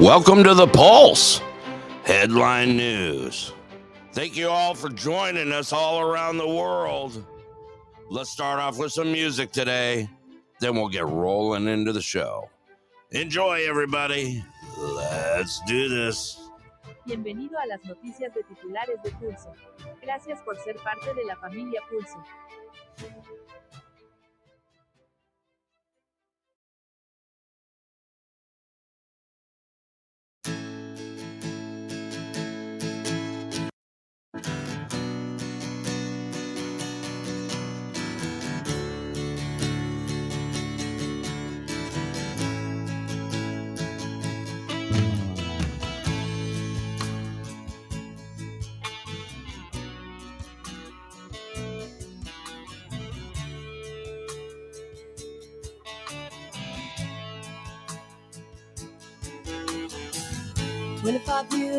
Welcome to the Pulse Headline News. Thank you all for joining us all around the world. Let's start off with some music today, then we'll get rolling into the show. Enjoy, everybody. Let's do this. Bienvenido a las noticias de titulares de Pulso. Gracias por ser parte de la familia Pulso.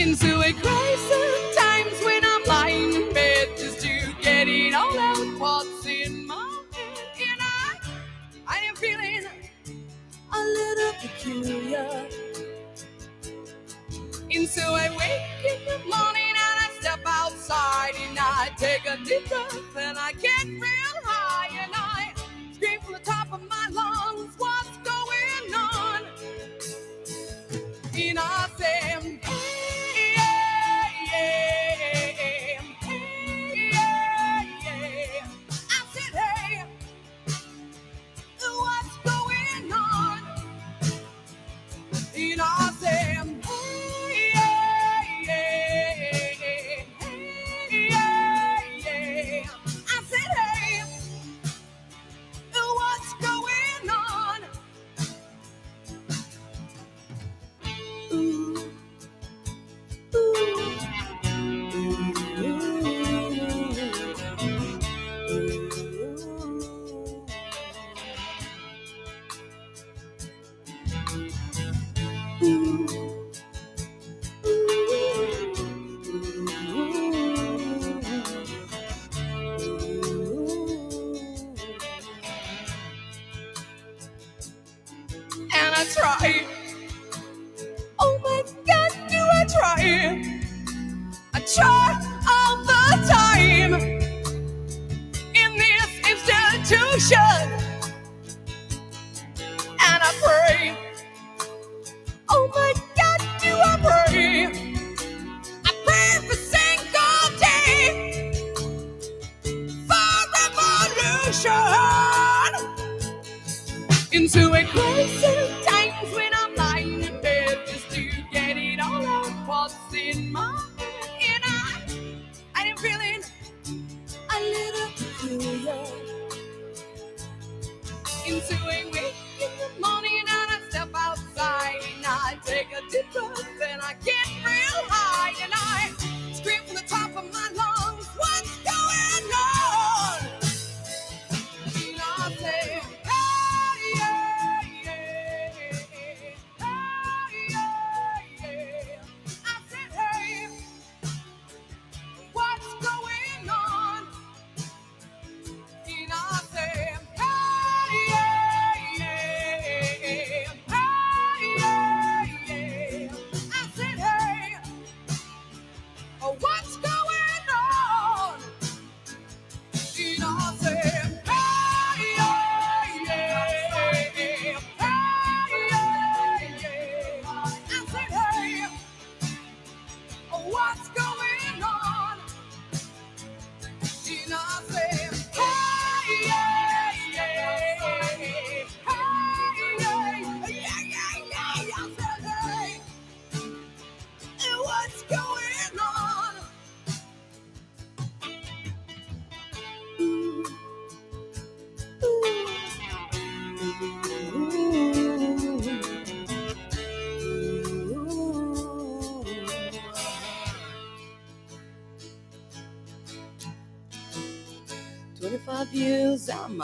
Into a crisis times when I'm lying in bed just to get it all out what's in my head. And I, I am feeling a little peculiar. And so I wake in the morning and I step outside and I take a deep breath and I get real high and I scream from the top of my lungs, what's going on? And I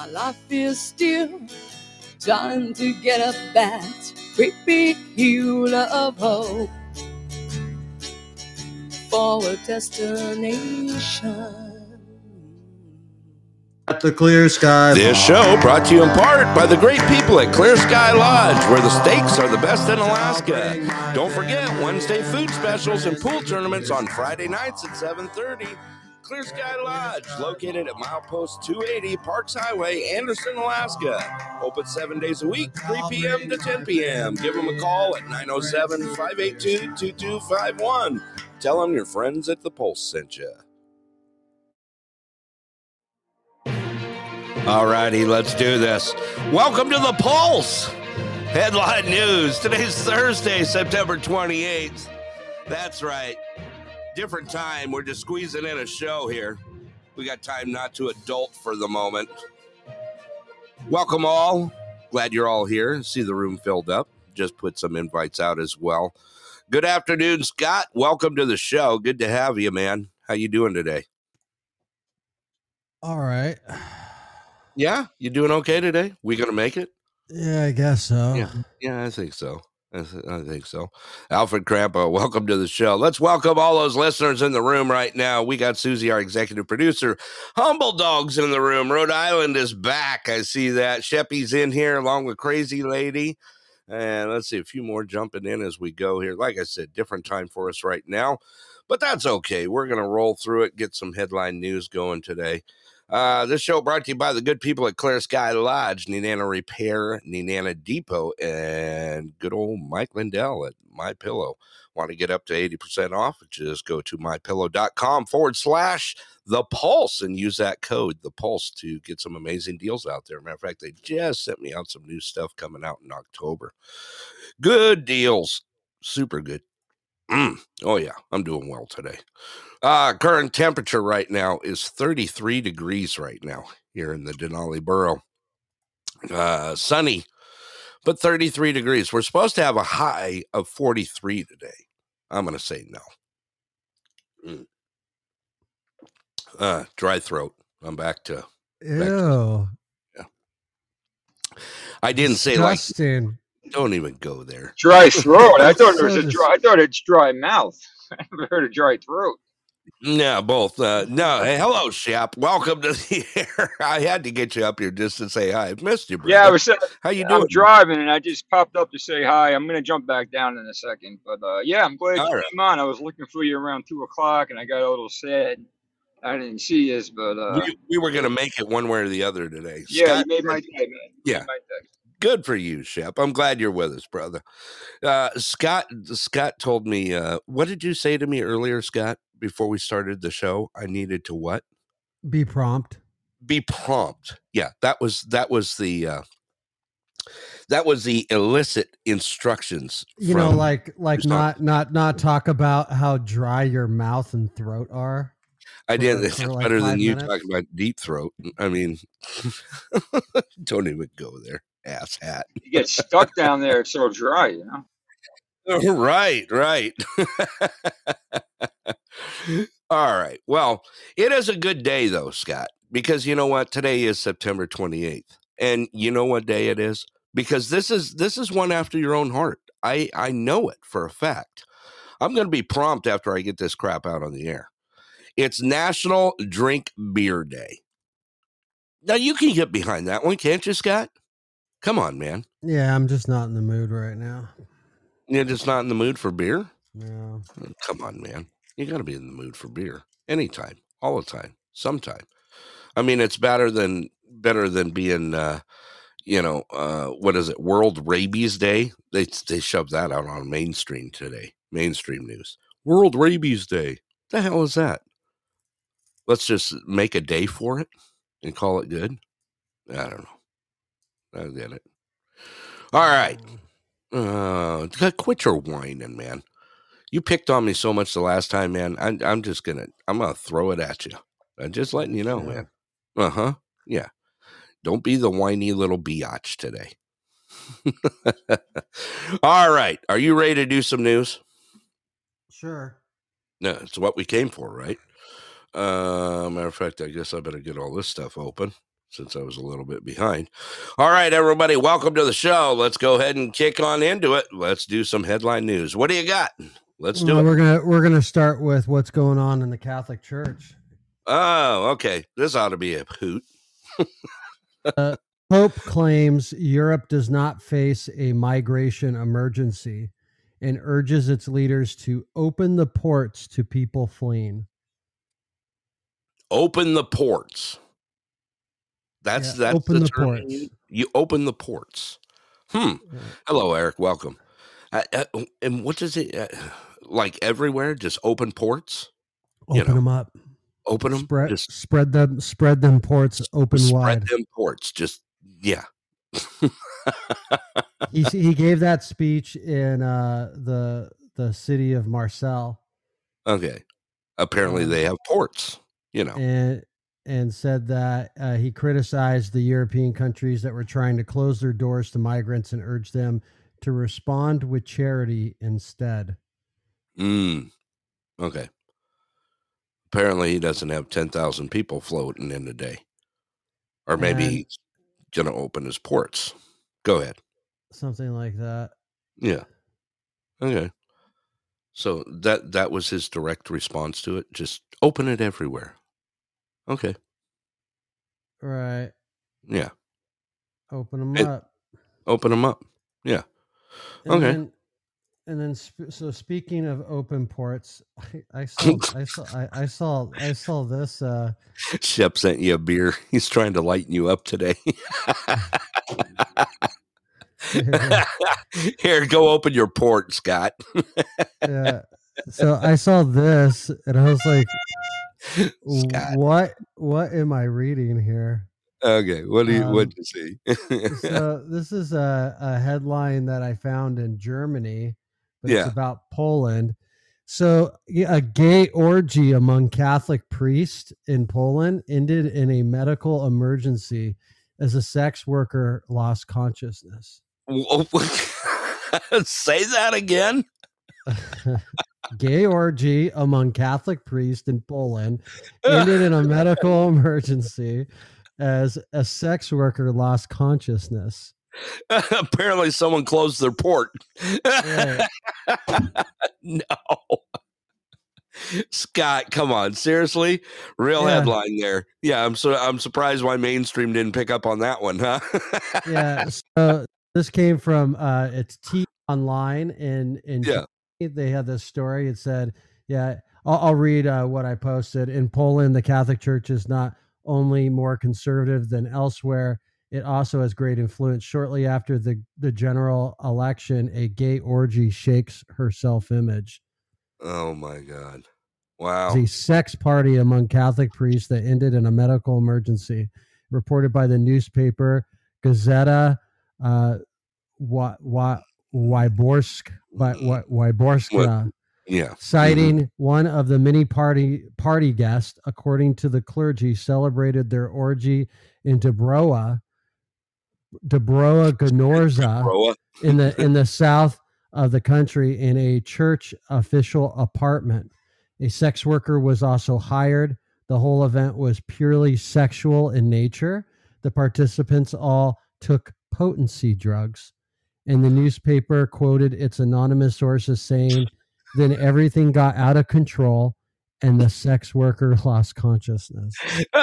years and my life is still trying to get up that great big hill of hope for a destination. At the clear sky. This show brought to you in part by the great people at Clear Sky Lodge, where the steaks are the best in Alaska. Don't forget Wednesday food specials and pool tournaments on Friday nights at 7:30. Clear Sky Lodge, located at milepost 280 Parks Highway, Anderson, Alaska. Open seven days a week, 3 p.m. to 10 p.m. Give them a call at 907 582 2251. Tell them your friends at the Pulse sent you. All righty, let's do this. Welcome to the Pulse. Headline news. Today's Thursday, September 28th. That's right. Different time. We're just squeezing in a show here. We got time not to adult for the moment. Welcome all. Glad you're all here. See the room filled up. Just put some invites out as well. Good afternoon, Scott. Welcome to the show. Good to have you, man. How you doing today? All right. Yeah, you doing okay today? We gonna make it? Yeah, I guess so. Yeah, yeah, I think so. I, think so. Alfred Crampo, welcome to the show. Let's welcome all those listeners in the room right now. We got Susie, our executive producer. Humble Dogs in the room. Rhode Island is back. I see that. Sheppy's in here along with Crazy Lady. And let's see a few more jumping in as we go here. Like I said, different time for us right now, but that's okay. We're going to roll through it, get some headline news going today. Uh, this show brought to you by the good people at Clear Sky Lodge, Nenana Repair, Nenana Depot, and good old Mike Lindell at My Pillow. Want to get up to 80% off? Just go to mypillow.com forward slash the pulse and use that code, the pulse, to get some amazing deals out there. Matter of fact, they just sent me out some new stuff coming out in October. Good deals, super good. Mm. Oh, yeah, I'm doing well today. Uh, current temperature right now is 33 degrees right now here in the Denali Borough. Uh, sunny, but 33 degrees. We're supposed to have a high of 43 today. I'm going to say no. Mm. Uh, dry throat. I'm back to. Ew. Yeah. I didn't say like. Don't even go there. Dry throat. I thought it was a dry. I thought it's dry mouth. I never heard a dry throat. Yeah, both. Uh, no, hey, hello, Shep. Welcome to the air. I had to get you up here just to say hi. I've missed you, brother. Yeah, I was. uh, How you doing? I'm driving and I just popped up to say hi. I'm gonna jump back down in a second, but uh, yeah, I'm glad All you right. came on. I was looking for you around two o'clock and I got a little sad. I didn't see you, but uh, we, we were going to make it one way or the other today. yeah, Scott, you made my day, man. Yeah. my day. Good for you, Shep. I'm glad you're with us, brother. Uh, Scott, Scott told me. Uh, what did you say to me earlier, Scott? Before we started the show, I needed to what? Be prompt. Be prompt. Yeah, that was that was the uh, that was the illicit instructions. You know, like like not not not talk about how dry your mouth and throat are. I did. It's like better than five you minutes? talking about deep throat. I mean, don't even go there, ass hat. You get stuck down there. It's so dry, you know. right, right. All right. Well, it is a good day though, Scott, because you know what? Today is September 28th. And you know what day it is? Because this is this is one after your own heart. I I know it for a fact. I'm going to be prompt after I get this crap out on the air. It's National Drink Beer Day. Now you can get behind that one, can't you, Scott? Come on, man. Yeah, I'm just not in the mood right now. You're just not in the mood for beer? Yeah. Come on, man. You got to be in the mood for beer anytime, all the time, sometime. I mean, it's better than better than being, uh, you know, uh, what is it? World Rabies Day. They they shoved that out on mainstream today, mainstream news. World Rabies Day. The hell is that? Let's just make a day for it and call it good. I don't know. I get it. All right. Uh, quit your whining, man. You picked on me so much the last time, man. I'm, I'm just gonna, I'm gonna throw it at you. I'm just letting you know, Yeah. man. Uh huh. Yeah. Don't be the whiny little biatch today. All right. Are you ready to do some news? Sure. No, it's what we came for, right? Uh, matter of fact, I guess I better get all this stuff open since I was a little bit behind. All right, everybody, welcome to the show. Let's go ahead and kick on into it. Let's do some headline news. What do you got? Let's do Well, it. we're gonna we're gonna start with what's going on in the Catholic Church. Oh, okay. This ought to be a hoot. Uh, Pope claims Europe does not face a migration emergency and urges its leaders to open the ports to people fleeing. Open the ports. That's Yeah, that's open the term ports. You, you open the ports. Hmm. Yeah. Hello, Eric. Welcome. Uh, uh, and what does it uh, like everywhere? Just open ports. You Open know, them up. Open them. Spread just spread them spread them ports open spread wide. them ports. Just yeah. he he gave that speech in uh, the the city of Marseille okay. Apparently, Um, they have ports. You know. and and said that uh, he criticized the European countries that were trying to close their doors to migrants and urged them to respond with charity instead. Mm. Okay. Apparently, he doesn't have ten thousand people floating in a day, or maybe And- he's gonna open his ports. Go ahead. Something like that. Yeah. Okay. So that that was his direct response to it. Just open it everywhere. Okay. Right. Yeah. Open them It- up. Open them up. Yeah. And okay. Then, and then, sp- so speaking of open ports, I, I saw, I saw, I, I saw, I saw this. Uh, Shep sent you a beer. He's trying to lighten you up today. Here, go open your port, Scott. yeah. So I saw this, and I was like, Scott. "What? What am I reading here?" Okay. What do you Um, what you see? so this is a, a headline that I found in Germany, but Yeah. it's about Poland. So a gay orgy among Catholic priests in Poland ended in a medical emergency as a sex worker lost consciousness. Say that again. Gay orgy among Catholic priests in Poland ended in a medical emergency as a sex worker lost consciousness. Apparently, someone closed their port. Right. no. Scott, come on, seriously? Real Yeah. headline there. Yeah, I'm so I'm surprised why mainstream didn't pick up on that one, huh? yeah. So this came from uh it's T online in in Yeah. They had this story. It said, yeah, I'll, I'll read uh, what I posted. In Poland, the Catholic Church is not only more conservative than elsewhere, it also has great influence. Shortly after the, the general election, a gay orgy shakes her self image. oh my god. Wow. a sex party among Catholic priests that ended in a medical emergency, reported by the newspaper Gazeta uh, Wa- Wa- Wyborsk, Wy- Wy- Wyborska, Yeah. citing one of the many party party guests, according to the clergy, celebrated their orgy in Dubrowa, Dubrowa Gnorza in the in the south of the country in a church official apartment. A sex worker was also hired. The whole event was purely sexual in nature. The participants all took potency drugs. And the newspaper quoted its anonymous sources saying, then everything got out of control and the sex worker lost consciousness.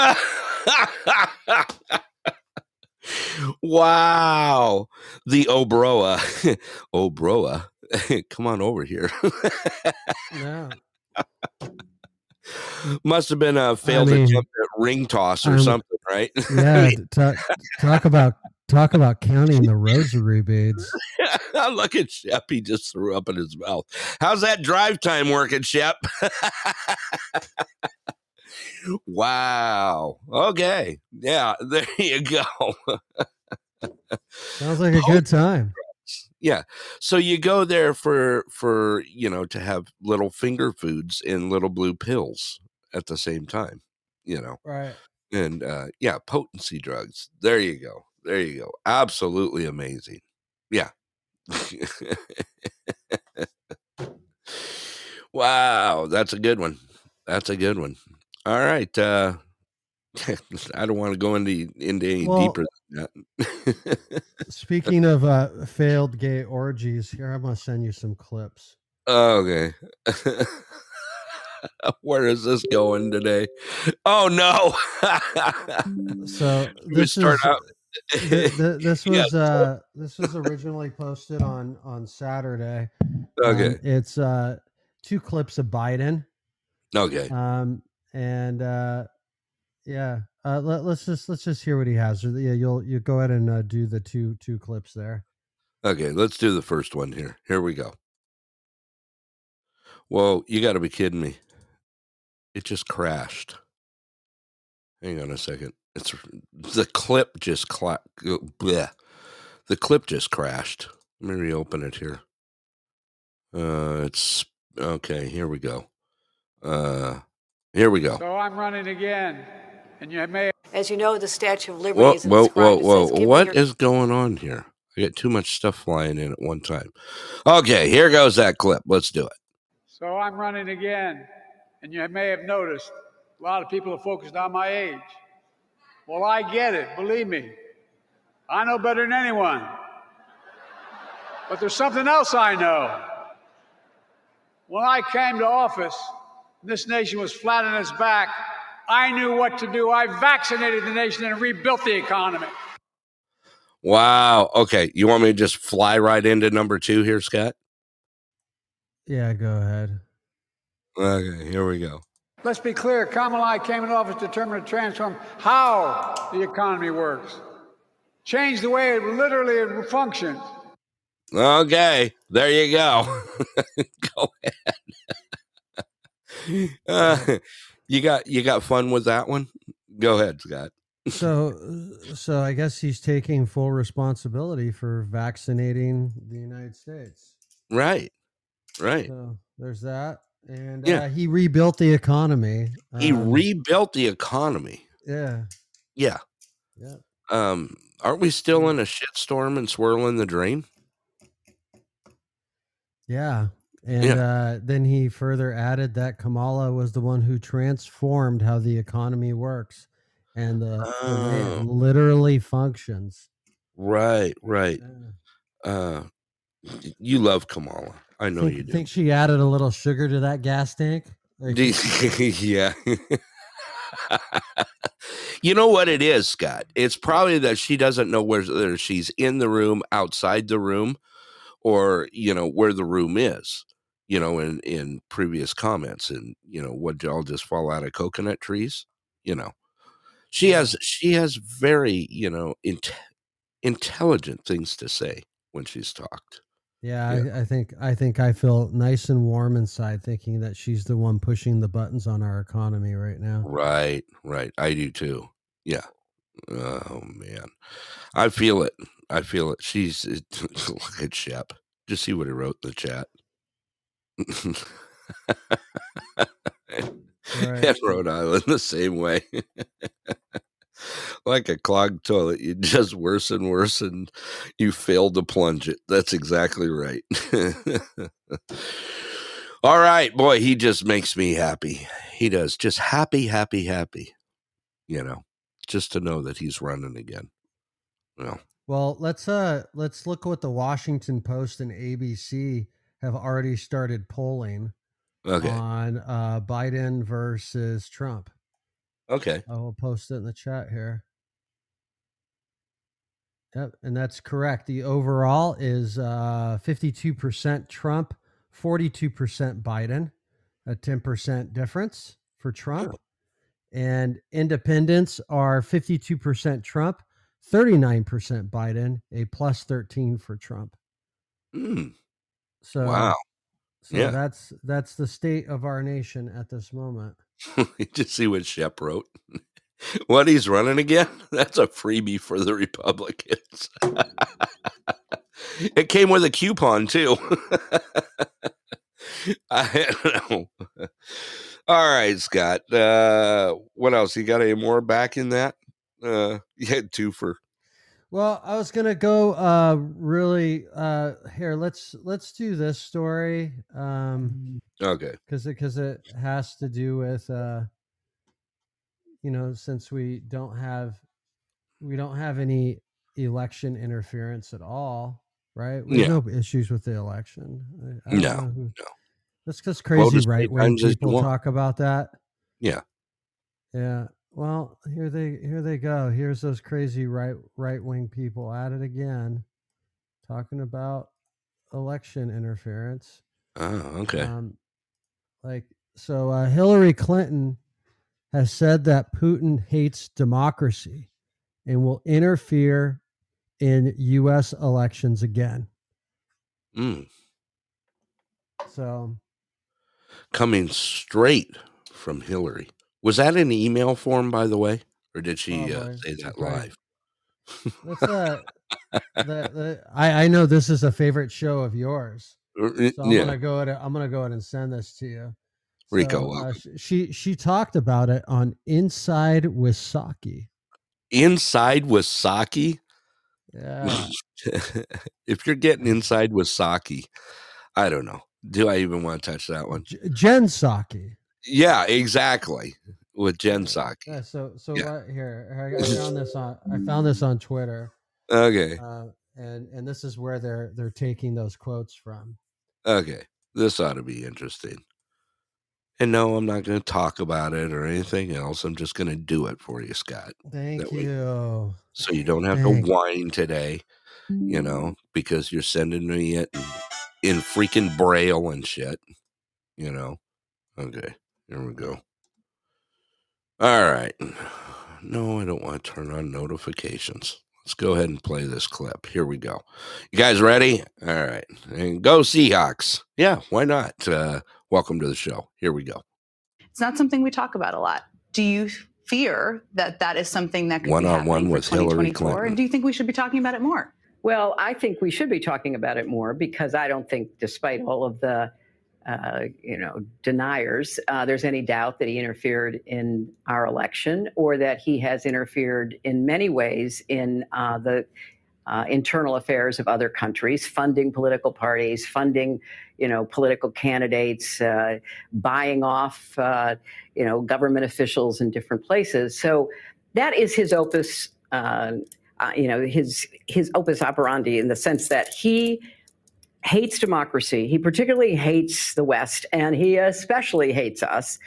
wow. The Obroa. Obroa. Come on over here. Yeah. Must have been a failed mean, attempt at ring toss or I'm- something, right? Yeah. Talk, talk about talk about counting the rosary beads. Look at Shep. He just threw up in his mouth. How's that drive time working, Shep? wow. Okay. Yeah, there you go. Sounds like a good time. yeah. So you go there for for, you know, to have little finger foods and little blue pills at the same time, you know. Right. And uh yeah, potency drugs. There you go. There you go. Absolutely amazing. Yeah. wow, that's a good one. That's a good one. All right. Uh, I don't want to go into into any Well- deeper than that. Speaking of uh, failed gay orgies, here I'm gonna send you some clips. okay. Where is this going today? Oh no! So this start is out. Th- th- this Yeah, was uh this was originally posted on on Saturday. okay. Um, it's uh two clips of Biden. Okay. Um and uh yeah, uh let, let's just let's just hear what he has. Yeah, you'll you go ahead and uh, do the two two clips there. Okay, let's do the first one here. Here we go. Whoa, you got to be kidding me. It just crashed. Hang on a second. It's the clip just cla- bleh. The clip just crashed. Let me reopen it here. Uh it's okay, here we go. Uh here we go. So I'm running again, and you may As you know, the Statue of Liberty Whoa, is whoa, whoa, inscribed. Whoa. says, "Give me What your-" is going on here? I got too much stuff flying in at one time. Okay, here goes that clip. Let's do it. So I'm running again, and you may have noticed a lot of people are focused on my age. Well, I get it, believe me. I know better than anyone. But there's something else I know. When I came to office, this nation was flat on its back. I knew what to do. I vaccinated the nation and rebuilt the economy. Wow. Okay. You want me to just fly right into number two here, Scott? Yeah, go ahead. Okay, here we go. Let's be clear Kamala came into office determined to transform how the economy works, change the way it literally functions. Okay, there you go. go ahead. uh, you got you got fun with that one? Go ahead, Scott. So so I guess he's taking full responsibility for vaccinating the United States. Right. Right. So there's that. And Yeah. uh, he rebuilt the economy. He Um, rebuilt the economy. yeah. Yeah. Yeah. Um, aren't we still in a shitstorm and swirling the drain? Yeah. And Yeah. uh, then he further added that Kamala was the one who transformed how the economy works and the, the Oh. it literally functions. Right, right. Yeah. Uh you love Kamala. I know think, you do. think she added a little sugar to that gas tank? Like, yeah. you know what it is, Scott? It's probably that she doesn't know whether she's in the room, outside the room, or you know where the room is. You know, in in previous comments, and you know, would y'all just fall out of coconut trees? You know, she has she has very you know int- intelligent things to say when she's talked. Yeah, Yeah. I, I think I think I feel nice and warm inside thinking that she's the one pushing the buttons on our economy right now. Right, right. I do too. Yeah. Oh man, I feel it. I feel it. She's eh, look at Shep. Just see what he wrote in the chat. Right. And Rhode Island the same way. like a clogged toilet, you just worse and worse, and you fail to plunge it. That's exactly right. All right, boy, he just makes me happy. He does. Just happy, happy, happy. You know, just to know that he's running again. Well, Well, let's uh let's look what the Washington Post and ABC have already started polling okay. on uh Biden versus Trump. Okay. I will post it in the chat here. Yep, and that's correct. The overall is uh 52% Trump, 42% Biden, a 10% difference for Trump. And independents are 52% Trump, 39% Biden, a plus 13 for Trump. Mm, So wow. so Yeah. that's that's the state of our nation at this moment. Just see what Shep wrote. what he's running again? That's a freebie for the Republicans. it came with a coupon too. I don't know. All right, Scott. Uh, what else? You got any more back in that? Uh, you had two for. Well, I was gonna go uh really uh here, let's let's do this story. Um Okay. because it because it has to do with uh you know, since we don't have we don't have any election interference at all, right? We Yeah. have no issues with the election. I, I No, who- no. That's because crazy many right wing times as you people talk about that. Yeah. Yeah. Well, here they here they go. Here's those crazy right right wing people at it again, talking about election interference. Oh, okay. Um, like so, uh, Hillary Clinton has said that Putin hates democracy and will interfere in U.S. elections again. Mm. So Coming straight from Hillary. Was that in email form, by the way, or did she uh, say that live? what's that? the, the, I I know this is a favorite show of yours. Uh, So I'm yeah. gonna go ahead. I'm gonna go ahead and send this to you. Rico, uh, she she talked about it on Inside with Psaki. Inside with Psaki. Yeah, if you're getting inside with Psaki, I don't know. Do I even want to touch that one? Jen Psaki. Yeah, exactly. With Psaki. Yeah. So so Yeah. right here, I, I found this on I found this on Twitter, Okay. uh, and and this is where they're they're taking those quotes from. Okay. This ought to be interesting. And no, I'm not going to talk about it or anything else. I'm just going to do it for you, Scott. Thank That way- you. So you don't have Thank- to whine today, you know, because you're sending me it in freaking braille and shit, you know. Okay. Here we go. All right. No, I don't want to turn on notifications. Let's go ahead and play this clip. Here we go. You guys ready? All right. And go Seahawks. Yeah, why not? Uh, welcome to the show. Here we go. It's not something we talk about a lot. Do you fear that that is something that could One-on-one with for Hillary 2024? Clinton. And do you think we should be talking about it more? Well, I think we should be talking about it more because I don't think, despite all of the, uh, you know, deniers, uh, there's any doubt that he interfered in our election or that he has interfered in many ways in uh, the uh, internal affairs of other countries, funding political parties, funding, you know, political candidates, uh, buying off, uh, you know, government officials in different places. So that is his opus. You know his his opus operandi in the sense that he hates democracy. He particularly hates the West, and he especially hates us.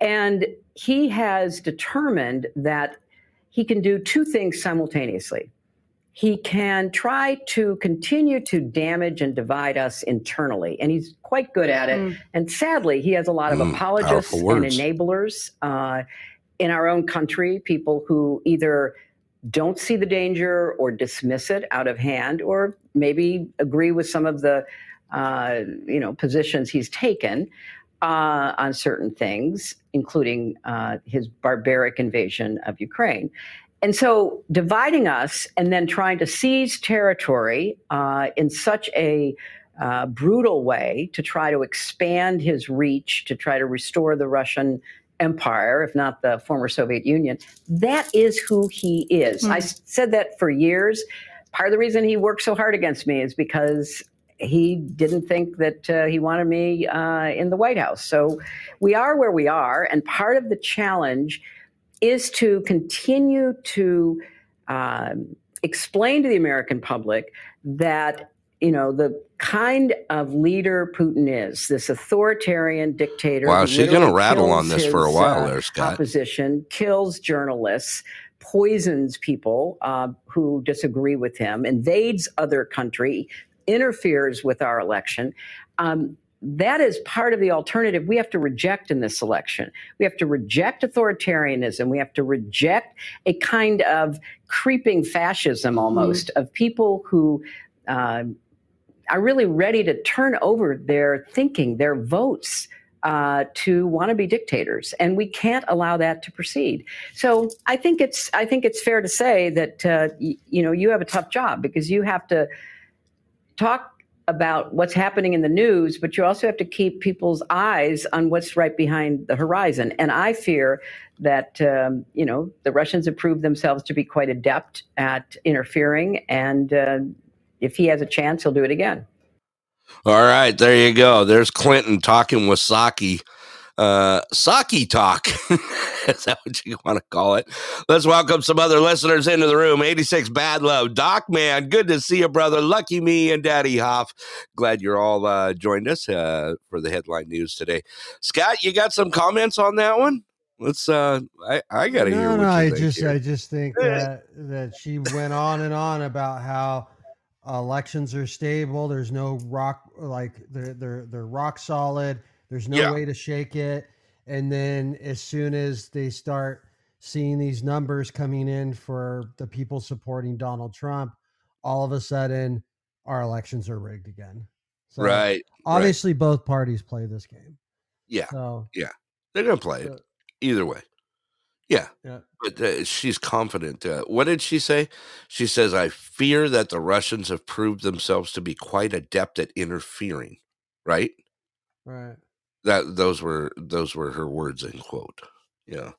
And he has determined that he can do two things simultaneously. He can try to continue to damage and divide us internally, and he's quite good at it. Mm. And sadly, he has a lot of Mm, apologists and enablers uh, in our own country, people who either don't see the danger or dismiss it out of hand, or maybe agree with some of the uh, you know positions he's taken uh, on certain things, including uh, his barbaric invasion of Ukraine. And so, dividing us and then trying to seize territory uh, in such a uh, brutal way to try to expand his reach, to try to restore the Russian empire, if not the former Soviet Union. That is who he is. I said that for years. Part of the reason he worked so hard against me is because he didn't think that uh, he wanted me uh, in the White House. So we are where we are. And part of the challenge is to continue to um, explain to the American public that you know the kind of leader Putin is this authoritarian dictator. Wow, she's going to rattle on kills this for a while uh, there, Scott. opposition, kills journalists, poisons people uh, who disagree with him, invades other country, interferes with our election. Um, that is part of the alternative we have to reject in this election. We have to reject authoritarianism. We have to reject a kind of creeping fascism almost of people who uh, are really ready to turn over their thinking, their votes. Uh, to want to be dictators, and we can't allow that to proceed. So I think it's I think it's fair to say that uh, y- you know you have a tough job because you have to talk about what's happening in the news, but you also have to keep people's eyes on what's right behind the horizon. And I fear that um, you know the Russians have proved themselves to be quite adept at interfering, and uh, if he has a chance, he'll do it again. All right, there you go. There's Clinton talking with Psaki uh, Psaki talk. Is that what you want to call it? Let's welcome some other listeners into the room. 86 Bad Love. Doc, man, good to see you, brother. Lucky me and Daddy Hoff. Glad you're all uh, joined us uh, for the headline news today. Scott, you got some comments on that one? Let's, uh, I, I got to no, hear what no, you I think just, here. I just think that that she went on and on about how elections are stable. There's no rock, like they're they're they're rock solid. There's no Yeah. way to shake it. And then as soon as they start seeing these numbers coming in for the people supporting Donald Trump, all of a sudden our elections are rigged again. So right. right. obviously both parties play this game. Yeah. So yeah. They're going to play it either way. Yeah. yeah. But uh, she's confident. Uh, what did she say? She says, I fear that the Russians have proved themselves to be quite adept at interfering. Right? Right. That those were those were her words in quote. Yeah.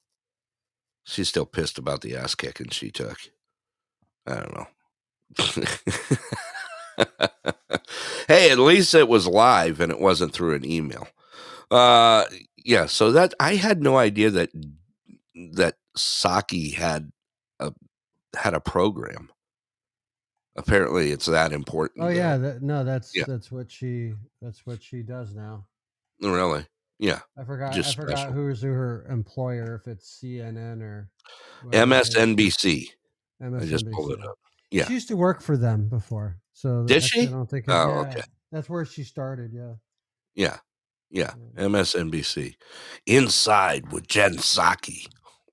She's still pissed about the ass kicking she took. I don't know. hey, at least it was live and it wasn't through an email. Uh yeah, so that I had no idea that that Psaki had a had a program. Apparently it's that oh, important. Oh yeah, that, no, that's Yeah. that's what she that's what she does now. Really? Yeah. I forgot. Just I forgot special. who's her employer, if it's CNN or is. MSNBC. I just pulled it up. Yeah. She used to work for them before, so Did she? I don't think. Oh, yeah, okay. That's where she started. Yeah. Yeah. Yeah. Yeah. MSNBC. Inside with Jen Psaki.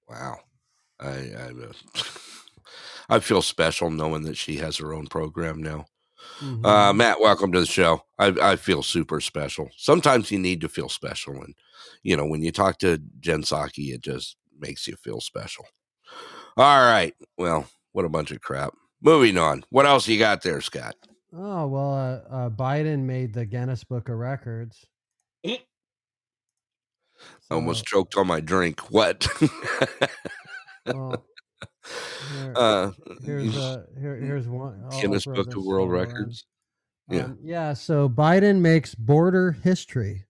Wow. I I, uh, I feel special knowing that she has her own program now. Mhm. Uh, Matt, welcome to the show. I, I feel super special. Sometimes you need to feel special. And, you know, when you talk to Jen Psaki, it just makes you feel special. All right. Well, what a bunch of crap. Moving on. What else you got there, Scott? oh well, uh, uh, Biden made the Guinness Book of Records. I almost choked on my drink. What? well, here- uh, here's uh, here, here's one. Guinness Book of World. Records. Yeah. Um, yeah. So Biden makes border history.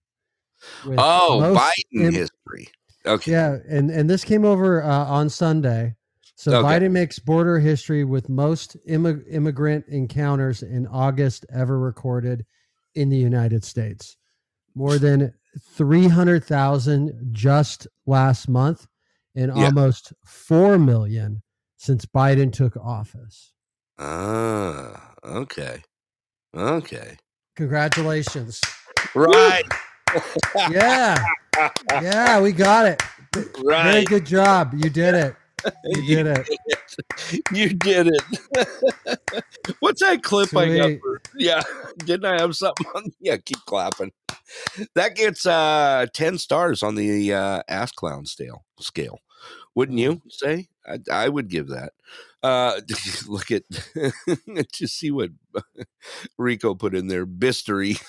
Oh, Biden im- history. Okay. Yeah, and and this came over uh, on Sunday. So Okay. Biden makes border history with most immig- immigrant encounters in August ever recorded in the United States. More than 300,000 just last month and Yeah. almost 4 million since Biden took office. Ah, okay. Okay. Congratulations. Right. Yeah. Yeah, we got it. Right. Very good job. You did it. You did it. You did it. What's that clip I got? For, yeah, didn't I have something on? Yeah, keep clapping. That gets uh 10 stars on the uh ass clown scale scale. Wouldn't you say? I, I would give that. Uh look at just see what Rico put in there. Bistery.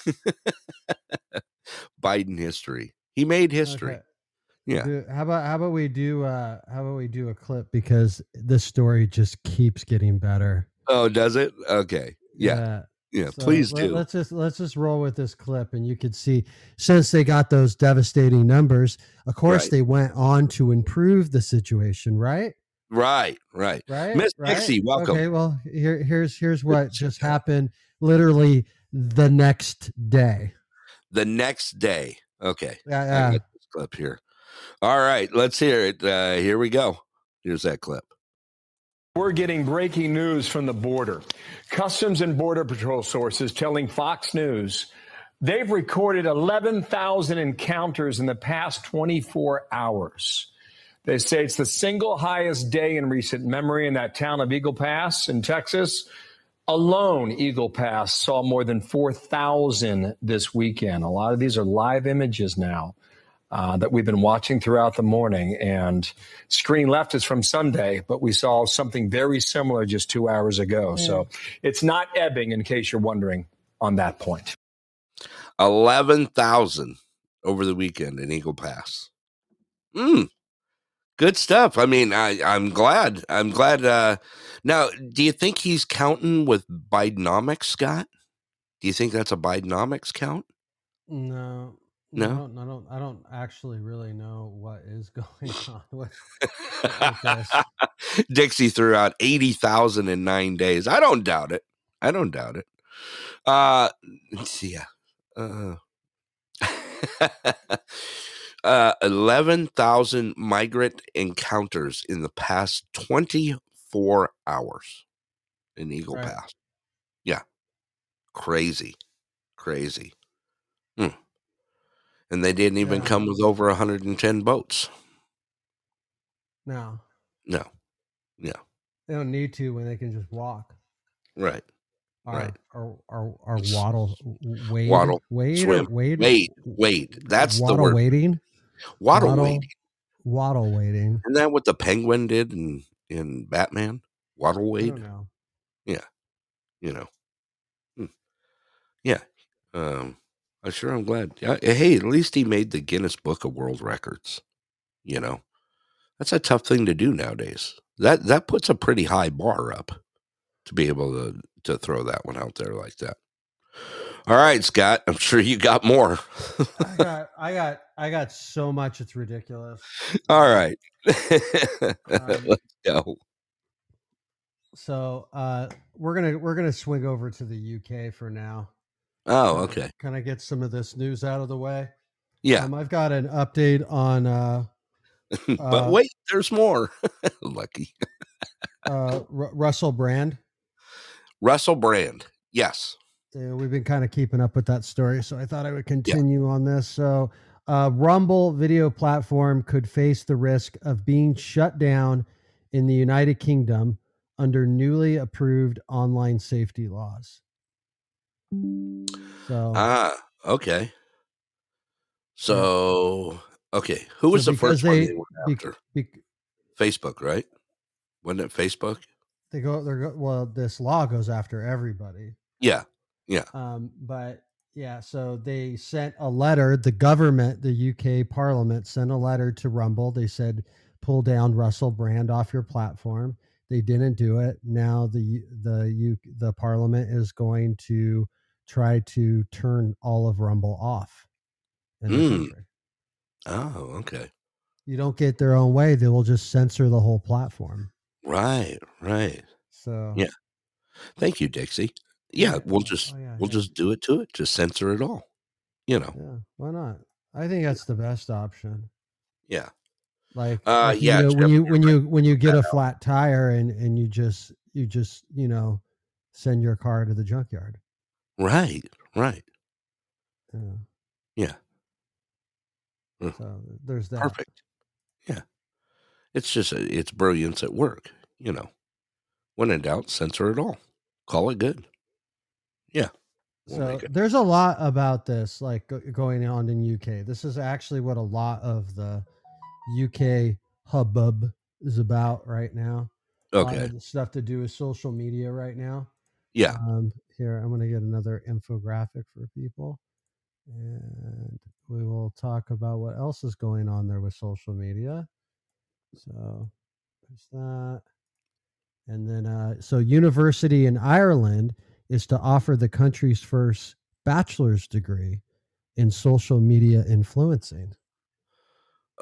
Biden history. He made history. Okay. Yeah. Do- how about how about we do uh how about we do a clip because this story just keeps getting better. Oh, does it? Okay. Yeah. Yeah. So please let- do. Let's just let's just roll with this clip, and you could see since they got those devastating numbers. Of course, Right. they went on to improve the situation, right? Right. Right. Right, Miss right? Dixie, welcome. Okay, well here here's here's what just happened. Literally the next day. The next day. Okay. Yeah, I yeah. got this clip here. All right. Let's hear it. Uh, here we go. Here's that clip. We're getting breaking news from the border. Customs and Border Patrol sources telling Fox News they've recorded 11,000 encounters in the past 24 hours. They say it's the single highest day in recent memory in that town of Eagle Pass in Texas. Alone, Eagle Pass saw more than 4,000 this weekend. A lot of these are live images now uh, that we've been watching throughout the morning. And screen left is from Sunday, but we saw something very similar just two hours ago. So it's not ebbing, in case you're wondering on that point. 11,000 over the weekend in Eagle Pass. Mm, good stuff. I mean, I, I'm glad. I'm glad. Uh, now, do you think he's counting with Bidenomics, Scott? Do you think that's a Bidenomics count? No, I No? don't, I don't. I don't actually really know what is going on with, with. Dixie threw out 80,000 in nine days. I don't doubt it. I don't doubt it. Uh, let's see. Uh, uh, 11,000 migrant encounters in the past 24 hours in Eagle Right. Pass. Yeah. Crazy. Crazy. And they didn't even Yeah. come with over 110 boats. No, No. Yeah. they don't need to when they can just walk. Right. Or, Right. Or or or waddle, wade, Waddle, wade, swim, wade, Wade. Wade. That's waddle the word. wading, Waddle, waddle, wading. waddle wading. Isn't that what the penguin did in, in Batman? Waddle wade? know. You know. Hmm. Yeah. Um, I sure I'm glad. Yeah, Hey, at least he made the Guinness Book of World Records. You know, that's a tough thing to do nowadays. That that puts a pretty high bar up to be able to to throw that one out there like that. All right, Scott. I'm sure you got more. I got, I got, I got so much. It's ridiculous. All right. Um, Let's go. So uh, we're gonna we're gonna swing over to the UK for now. Oh, okay. Can I get some of this news out of the way? Yeah. Um, I've got an update on uh, but uh, wait, there's more. Lucky. uh, Ru- Russell Brand. Russell Brand. Yes. Uh, we've been kind of keeping up with that story, so I thought I would continue on this. So, uh, Rumble video platform could face the risk of being shut down in the United Kingdom under newly approved online safety laws. So, Ah, okay. So, okay. Who was so the first one they, they went after? bec- Facebook, right? Wasn't it Facebook? they go, they're go, well, this law goes after everybody. Yeah. Yeah. Um, but yeah, so they sent a letter. The government, the UK Parliament, sent a letter to Rumble. They said, "Pull down Russell Brand off your platform." They didn't do it. Now the the U, the Parliament is going to try to turn all of Rumble off. Mm. Oh, okay. You don't get their own way; they will just censor the whole platform. Right. Right. So Yeah. Thank you, Dixie. Yeah, we'll just Oh, yeah, we'll yeah. just do it to it. Just censor it all. You know. yeah, why not? I think that's the best option. Yeah. like, Uh, like, yeah, you know, when you when right. you when you get a flat tire and and you just you just you know send your car to the junkyard Right. Right. yeah. Yeah. Mm. so there's that Perfect. Yeah. It's just it's brilliance at work, you know. When in doubt, censor it all. Call it good. Yeah. We'll so there's a lot about this like go- going on in uk this is actually what a lot of the uk hubbub is about right now Okay. stuff to do with social media right now Yeah. Um, here, I'm going to get another infographic for people, and we will talk about what else is going on there with social media. So there's that, and then uh, so university in Ireland is to offer the country's first bachelor's degree in social media influencing.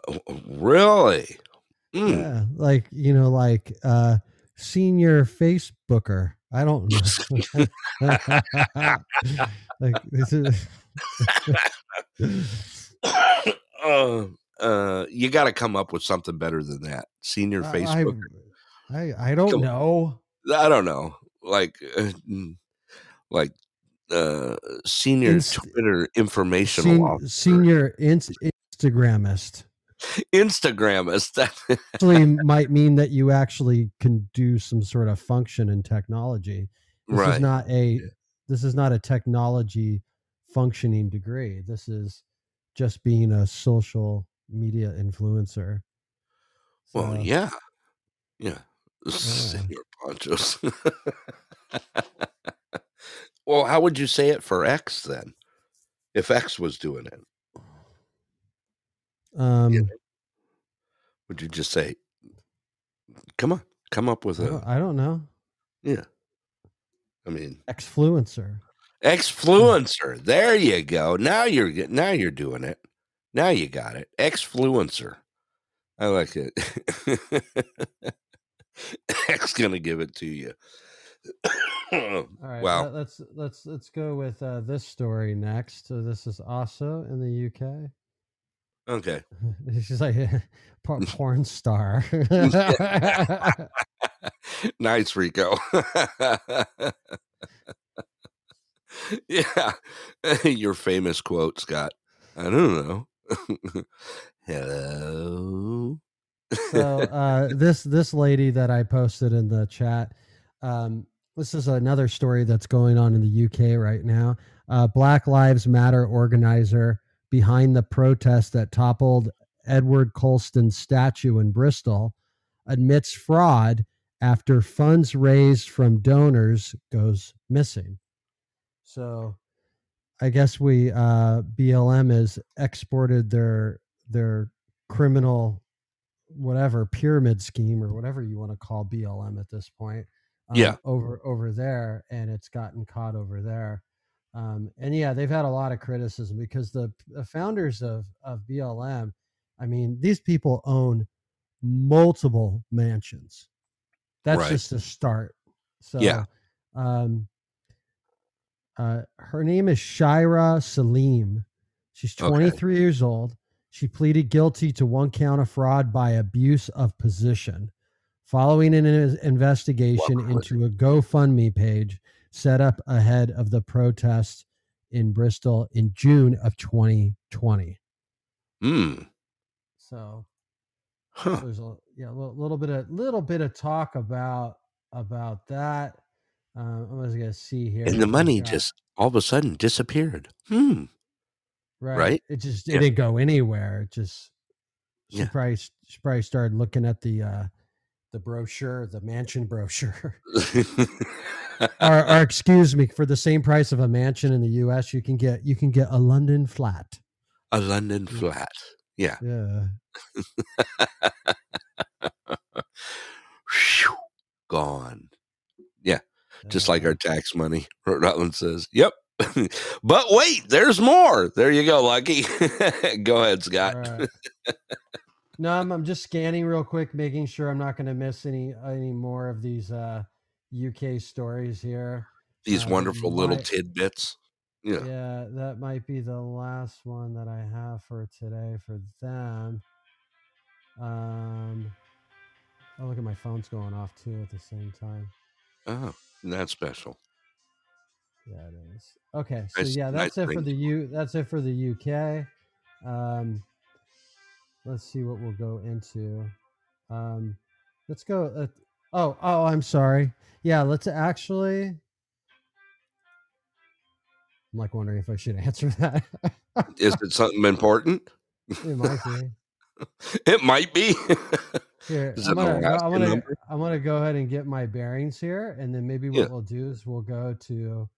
Oh, Really? Mm. Yeah, like you know, like uh, senior Facebooker. I don't know. like this is. uh, uh, you got to come up with something better than that. Senior I- Facebook. I I don't Come- know. I don't know. Like, uh, mm, like uh, senior Inst- Twitter informational Sen- senior inst- Instagramist Instagramist. That actually might mean that you actually can do some sort of function in technology. This right. is not a this is not a technology functioning degree. This is just being a social media influencer. well, So, yeah, yeah. Senior ponchos. well, how would you say it for X then? If X was doing it, Um, would you just say, "Come on, come up with I a I don't know. yeah"? I mean, Exfluencer. Exfluencer. There you go. Now you're now you're doing it. Now you got it. Exfluencer. I like it. X gonna give it to you. All right. wow. let- Let's let's let's go with uh, this story next. So this is also in the UK. Okay. She's like por- porn star. nice, Rico. yeah. Your famous quote, Scott. I don't know. Hello. so uh, this this lady that I posted in the chat, um, this is another story that's going on in the UK right now. Uh, Black Lives Matter organizer behind the protest that toppled Edward Colston's statue in Bristol admits fraud after funds raised from donors goes missing. So I guess we uh, BLM has exported their their criminal whatever pyramid scheme or whatever you want to call BLM at this point. um, Yeah. over over there, and it's gotten caught over there. Um, and yeah, they've had a lot of criticism because the, the founders of of BLM, I mean, these people own multiple mansions. That's Right. just a start. So Yeah. um, uh, her name is Xahra Saleem. She's Okay. 23 years old. She pleaded guilty to one count of fraud by abuse of position. Following an investigation into a GoFundMe page set up ahead of the protest in Bristol in June of 2020. Hmm. So Huh. there's a yeah, a little, little bit of little bit of talk about about that. Um, I'm just gonna see here. And the money just all of a sudden disappeared. Hmm. right. right? It just it Yeah. didn't go anywhere. It just she Yeah. probably she probably started looking at the uh the brochure, the mansion brochure. or, or excuse me, for the same price of a mansion in the U.S., you can get you can get a London flat. a London flat. Yeah. Yeah. Phew. Gone. Yeah. Just like our uh-huh. tax money. Rhode Island says, yep. but wait, there's more. There you go, Lucky. go ahead, Scott. Right. No, I'm, I'm just scanning real quick, making sure I'm not going to miss any any more of these uh, UK stories here. These Uh, wonderful little might- tidbits. Yeah. Yeah, that might be the last one that I have for today for them. Um, oh, look at my phone's going off too at the same time. Oh, that's special. Yeah, it is. Okay, so Nice- yeah, that's nice it for the U. That's it for the UK. Um, let's see what we'll go into. Um, let's go. Uh, oh, oh, I'm sorry. Yeah, let's actually. I'm like wondering if I should answer that. Is it something important? it might be. It might be. Here, I'm gonna, I'm gonna. I'm gonna go ahead and get my bearings here, and then maybe what Yeah. we'll do is we'll go to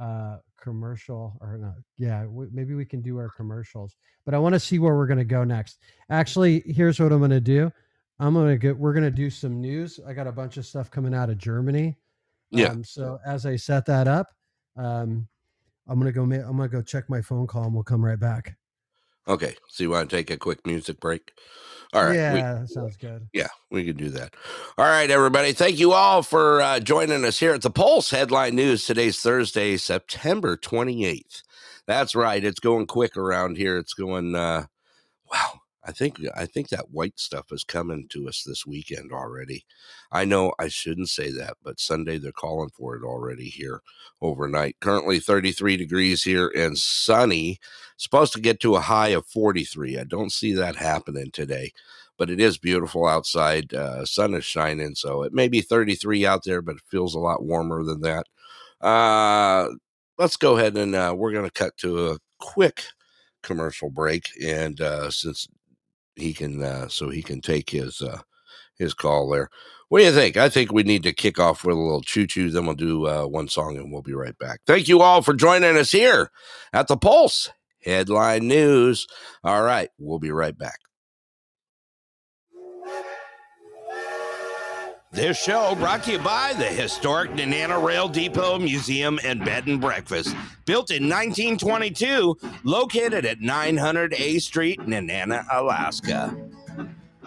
uh commercial or not. Yeah, w- maybe we can do our commercials, but I want to see where we're gonna go next. Actually, here's what I'm gonna do. I'm gonna get. We're gonna do some news. I got a bunch of stuff coming out of Germany. Yeah. Um, so as I set that up, um, I'm gonna go. Ma- I'm gonna go check my phone call, and we'll come right back. Okay. So you want to take a quick music break? All right. we- Yeah, that sounds good. Yeah, we can do that. All right, everybody. Thank you all for uh, joining us here at the Pulse Headline News. Today's Thursday, September 28th. That's right. It's going quick around here. It's going, uh, wow. I think I think that white stuff is coming to us this weekend already. I know I shouldn't say that, but Sunday they're calling for it already here overnight. Currently 33 degrees here and sunny. Supposed to get to a high of 43. I don't see that happening today but it is beautiful outside. Uh, sun is shining, so it may be 33 out there, but it feels a lot warmer than that. Uh, let's go ahead and uh, we're going to cut to a quick commercial break, and uh, since he can, uh, so he can take his uh, his call there. What do you think? I think we need to kick off with a little choo choo. Then we'll do uh, one song, and we'll be right back. Thank you all for joining us here at the Pulse Headline News. All right, we'll be right back. This show brought to you by the historic Nenana Rail Depot Museum and Bed and Breakfast, built in 1922, located at 900 A Street, Nenana, Alaska.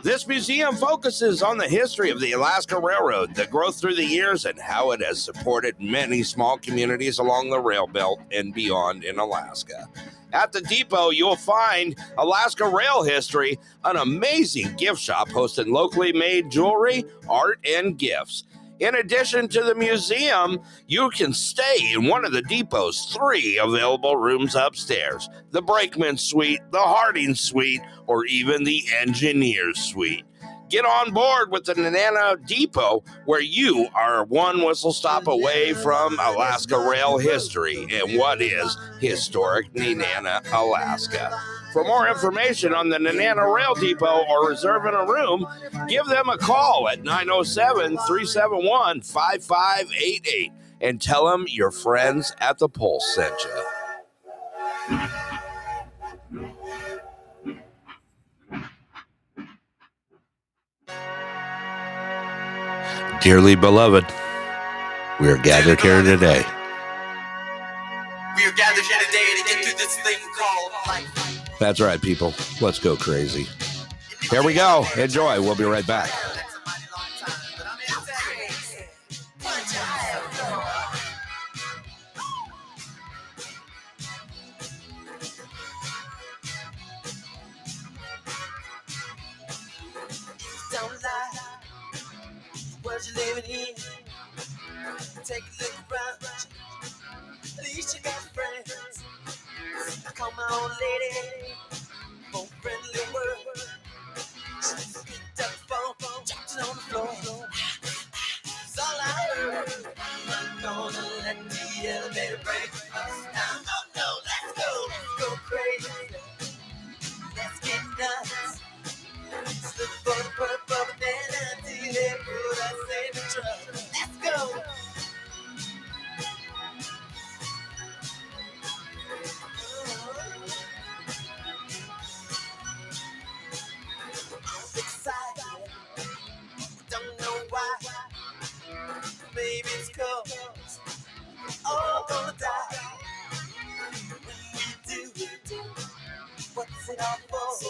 This museum focuses on the history of the Alaska Railroad, the growth through the years, and how it has supported many small communities along the rail belt and beyond in Alaska. At the depot, you'll find Alaska rail history, an amazing gift shop hosting locally made jewelry, art, and gifts. In addition to the museum, you can stay in one of the depot's three available rooms upstairs the Brakeman Suite, the Harding Suite, or even the Engineer's Suite. Get on board with the Nenana Depot, where you are one whistle stop away from Alaska rail history and what is historic Nenana, Alaska. For more information on the Nanana Rail Depot or reserving a room, give them a call at 907 371 5588 and tell them your friends at the Pulse sent you. Dearly beloved, we are gathered here today We are gathered here today to get through this thing called life. That's right, people. Let's go crazy. Here we go. Enjoy. We'll be right back. Living in? Take a look around. At least you got friends. I call my old lady. For friendly word. She picked up the phone, dropped it on the floor. That's all I heard. I'm not gonna let the elevator break us down. Oh no, let's go. Let's go crazy. Let's get nuts. Let's look for the purple banana till they put us in the truck. Let's go. I'm excited. Don't know why. Maybe it's 'cause we're all gonna die. When we do, what's it all for?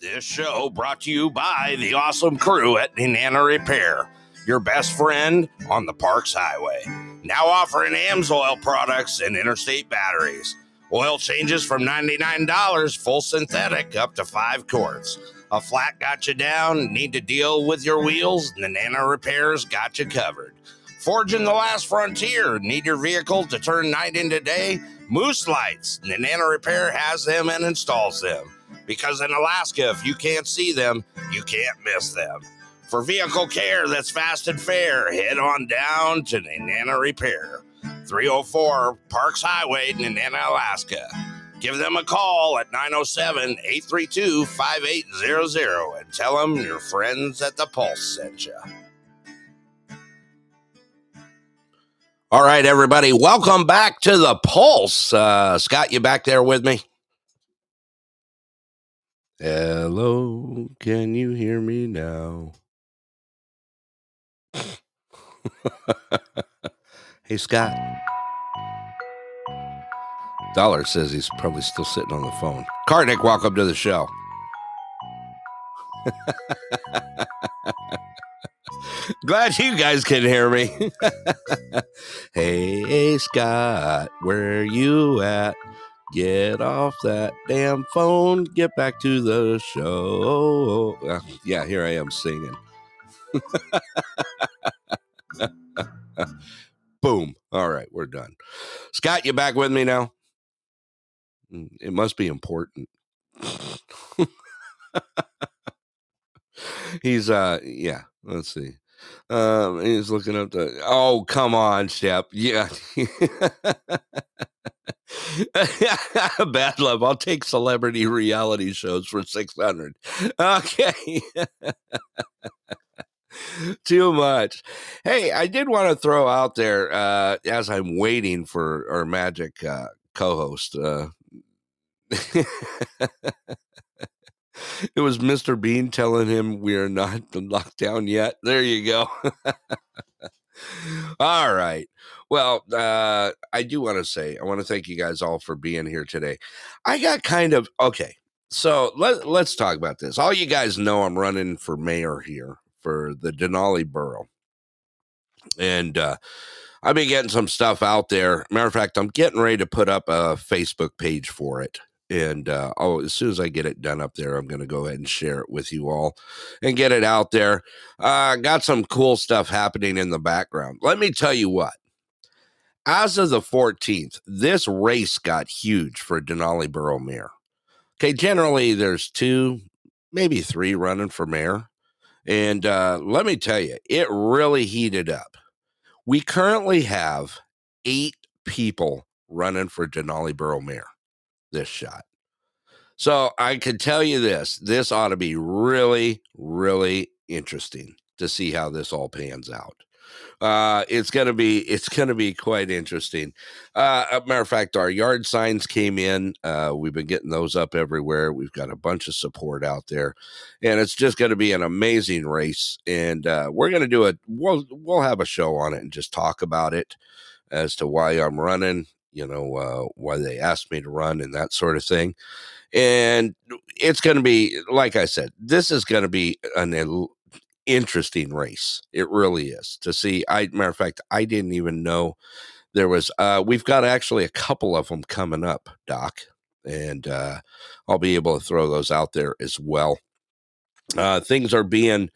This show brought to you by the awesome crew at Nenana Repair, your best friend on the Parks Highway. Now offering AMSOIL products and interstate batteries. Oil changes from $99 full synthetic up to five quarts. A flat got you down, need to deal with your wheels? Nenana Repairs got you covered. Forging the last frontier, need your vehicle to turn night into day? Moose lights, Nenana Repair has them and installs them. Because in Alaska, if you can't see them, you can't miss them. For vehicle care that's fast and fair, head on down to Nenana Repair, 304 Parks Highway, Nenana, Alaska. Give them a call at 907 832 5800 and tell them your friends at the Pulse sent you. All right, everybody, welcome back to the Pulse. Uh, Scott, you back there with me? Hello, can you hear me now? hey, Scott. Dollar says he's probably still sitting on the phone. Karnik, welcome to the show. Glad you guys can hear me. hey, Scott, where are you at? Get off that damn phone. Get back to the show. Uh, yeah, here I am singing. Boom. All right, we're done. Scott, you back with me now? Mm, It must be important. he's uh yeah, let's see. Um he's looking up the oh come on, Shep. Yeah. Bad love. I'll take celebrity reality shows for 600. Okay. Too much. Hey, I did want to throw out there uh as I'm waiting for our magic uh co-host uh it was Mr. Bean telling him we are not locked down yet. There you go. all right. Well, uh, I do want to say, I want to thank you guys all for being here today. I got kind of okay. So let, let's talk about this. All you guys know I'm running for mayor here for the Denali borough. And uh, I've been getting some stuff out there. Matter of fact, I'm getting ready to put up a Facebook page for it. And uh, oh, as soon as I get it done up there, I'm going to go ahead and share it with you all and get it out there. Uh, got some cool stuff happening in the background. Let me tell you what. As of the 14th, this race got huge for Denali Borough Mayor. Okay, generally there's two, maybe three running for mayor. And uh, let me tell you, it really heated up. We currently have eight people running for Denali Borough Mayor this shot. So I can tell you this this ought to be really, really interesting to see how this all pans out. Uh, it's gonna be it's gonna be quite interesting. Uh, a matter of fact, our yard signs came in. Uh, we've been getting those up everywhere. We've got a bunch of support out there, and it's just to be an amazing race. And uh, we're to do it. We'll we'll have a show on it and just talk about it as to why I'm running. You know uh, why they asked me to run and that sort of thing. And it's going to be like I said. This is going to be an el- interesting race. It really is to see. I matter of fact, I didn't even know there was. Uh, we've got actually a couple of them coming up, Doc, and uh, I'll be able to throw those out there as well. Uh, things are being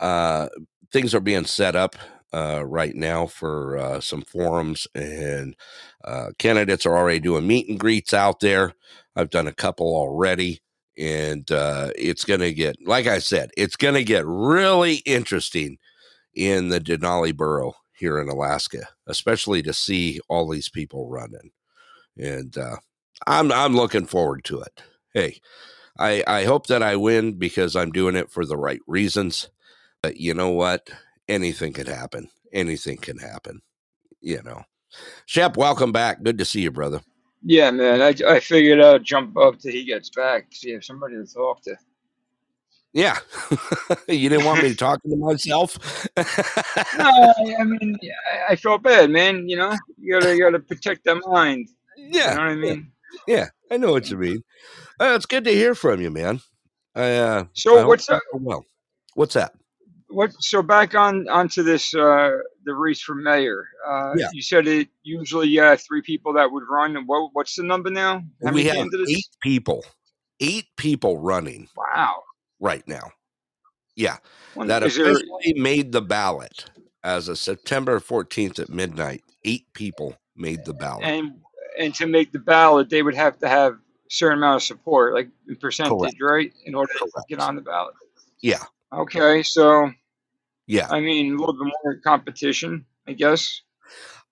uh, things are being set up uh, right now for uh, some forums, and uh, candidates are already doing meet and greets out there. I've done a couple already, and uh, it's going to get, like I said, it's going to get really interesting in the Denali Borough here in Alaska, especially to see all these people running. And uh, I'm I'm looking forward to it. Hey, I I hope that I win because I'm doing it for the right reasons. But you know what? Anything can happen. Anything can happen. You know. Shep, welcome back. Good to see you, brother. Yeah, man. I, I figured I'd jump up till he gets back. See if somebody to talk to. Yeah. you didn't want me talking to myself? no, I, I mean, I, I felt bad, man. You know, you gotta you gotta protect the mind. Yeah. You know what I mean? Yeah, I know what you mean. Uh, it's good to hear from you, man. I, uh, So I what's up? well. What's that? What? So back on onto this uh, the race for mayor. Uh, Yeah. You said it usually uh, three people that would run. And what what's the number now? How we have eight people, eight people running Wow. right now. Yeah, that that is there- officially made the ballot as of September 14th at midnight. Eight people made the ballot. and and to make the ballot, they would have to have a certain amount of support, like in percentage, right, in order to get on the ballot. Yeah, Okay, so yeah. I mean, a little bit more competition, I guess.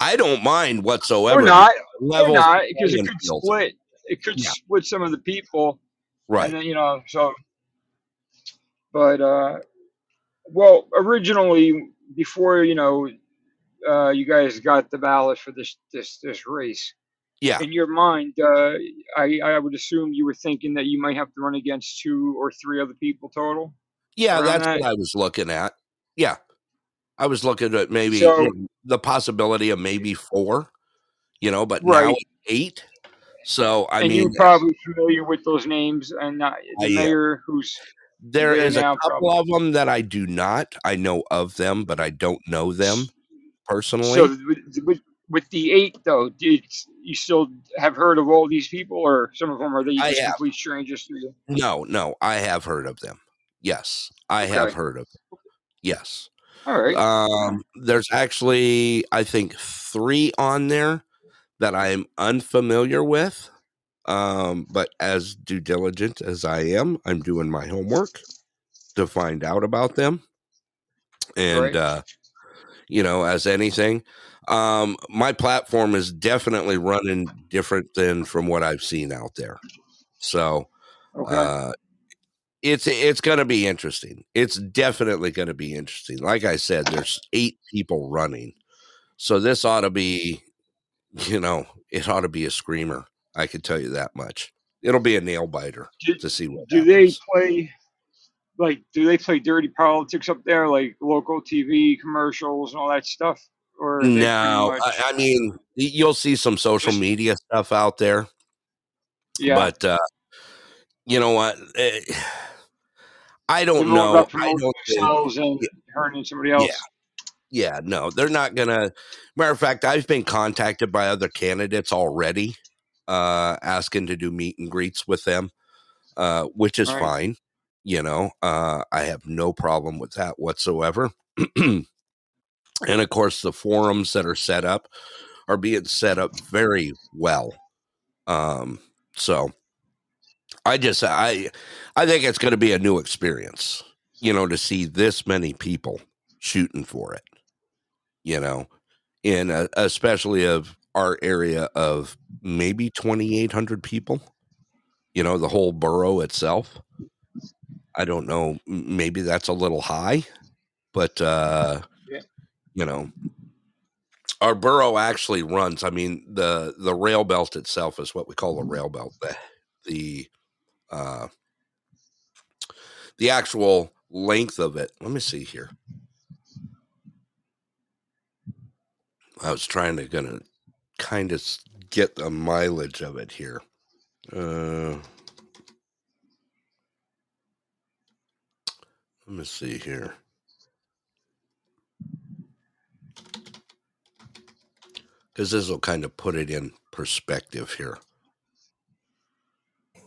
I don't mind whatsoever. Or not, the or level not, because it could field. split. It could Yeah. split some of the people, Right. And then, you know, so. But uh, well, originally, before you know, uh, you guys got the ballot for this this this race. Yeah. In your mind, uh, I I would assume you were thinking that you might have to run against two or three other people total. Yeah, that's that? what I was looking at. Yeah. I was looking at maybe So- you know, the possibility of maybe four, you know, but now Right. it's eight. So I and mean, you're probably familiar with those names, and uh, the I mayor who's there there is a couple probably. of them that I do not. I know of them, but I don't know them personally. So with, with, with the eight though, did you still have heard of all these people, or some of them are they just complete strangers to you? no, no, I have heard of them. Yes, I have heard of them. Yes. All right. Um, there's actually, I think, three on there that I'm unfamiliar with. Um, but as due diligent as I am, I'm doing my homework to find out about them. And, Right. uh, you know, as anything, um, my platform is definitely running different than from what I've seen out there. So, Okay. uh, it's it's going to be interesting. It's definitely going to be interesting. Like I said, there's eight people running, so this ought to be, you know, it ought to be a screamer. I can tell you that much. It'll be a nail biter to see what. do they play like do they play dirty politics up there, like local TV commercials and all that stuff? Or are they pretty No, much- I, I mean you'll see some social media stuff out there, yeah, but uh, you know what? Eh, I don't know. I don't think- themselves and hurting somebody else. Yeah, no, they're not gonna. Matter of fact, I've been contacted by other candidates already, uh, asking to do meet and greets with them, uh, which is Right. fine. You know, uh, I have no problem with that whatsoever. and of course, the forums that are set up are being set up very well. Um, so I just I I think it's going to be a new experience. You know, to see this many people shooting for it you know, in a, especially of our area of maybe 2,800 people, you know, the whole borough itself. I don't know, maybe that's a little high, but, uh, Yeah. you know, our borough actually runs. I mean, the the rail belt itself is what we call a rail belt. The the uh, the actual length of it. Let me see here. I was trying to gonna kind of get the mileage of it here. Uh, let me see here. Because this will kind of put it in perspective here. Of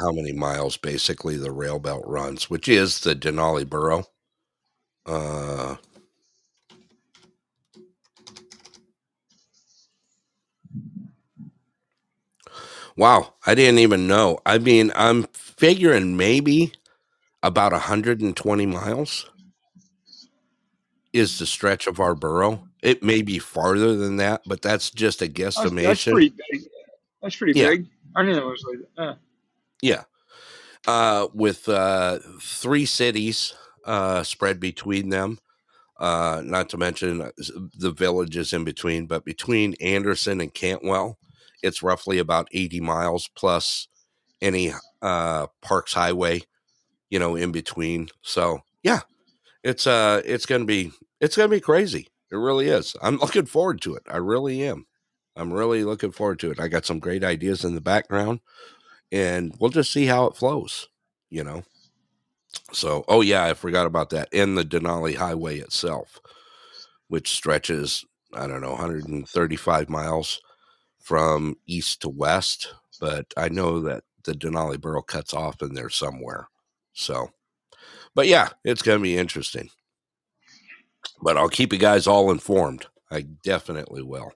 how many miles basically the rail belt runs, which is the Denali Borough. Uh, Wow, I didn't even know. I mean, I'm figuring maybe about 120 miles is the stretch of our borough. It may be farther than that, but that's just a guesstimation. that's pretty big. That's pretty Yeah. big. I knew it was like that. Yeah. Uh, with uh, three cities uh, spread between them, uh, not to mention uh, the villages in between, but between Anderson and Cantwell, it's roughly about 80 miles plus any uh, Parks Highway, you know, in between. So, yeah, it's uh it's to be it's to be crazy. It really is. I'm looking forward to it. I really am. I'm really looking forward to it. I got some great ideas in the background and we'll just see how it flows. You know. So, oh yeah, I forgot about that. And the Denali Highway itself, which stretches I don't know 135 miles from east to west, but I know that the Denali Borough cuts off in there somewhere. So, but yeah, it's going to be interesting. But I'll keep you guys all informed. I definitely will.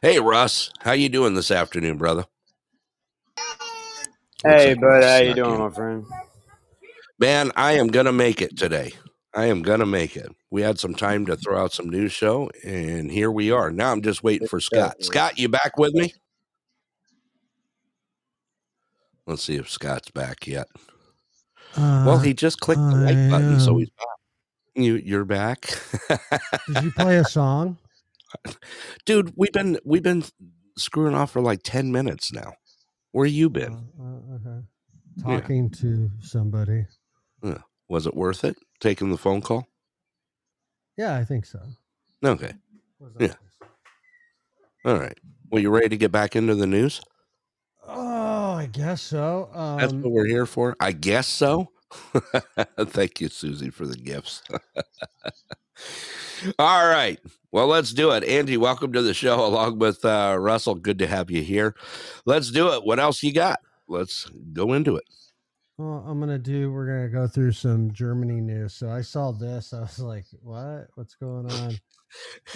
Hey Russ, how you doing this afternoon, brother? Hey, like bud, how you doing, in. my friend? Man, I am gonna make it today. I am gonna make it. We had some time to throw out some news show, and here we are. Now I'm just waiting for Scott. Scott, you back with me? Let's see if Scott's back yet. well, Uh, he just clicked the I like button, so he's back. You, you're back, Did you play a song? dude. We've been we've been screwing off for like ten minutes now. Where you been? Uh, okay. Yeah. Talking to somebody. Yeah. Was it worth it taking the phone call? Yeah, I think so. Okay. Yeah. All right. Well, you ready to get back into the news? Oh, I guess so. That's Um, what we're here for. I guess so. Thank you, Susie, for the gifts. All right. Well, let's do it. Angie, welcome to the show along with uh, Russell. Good to have you here. Let's do it. What else you got? Let's go into it. well, I'm gonna do. We're gonna go through some Germany news. So I saw this. I was like, "What? What's going on?"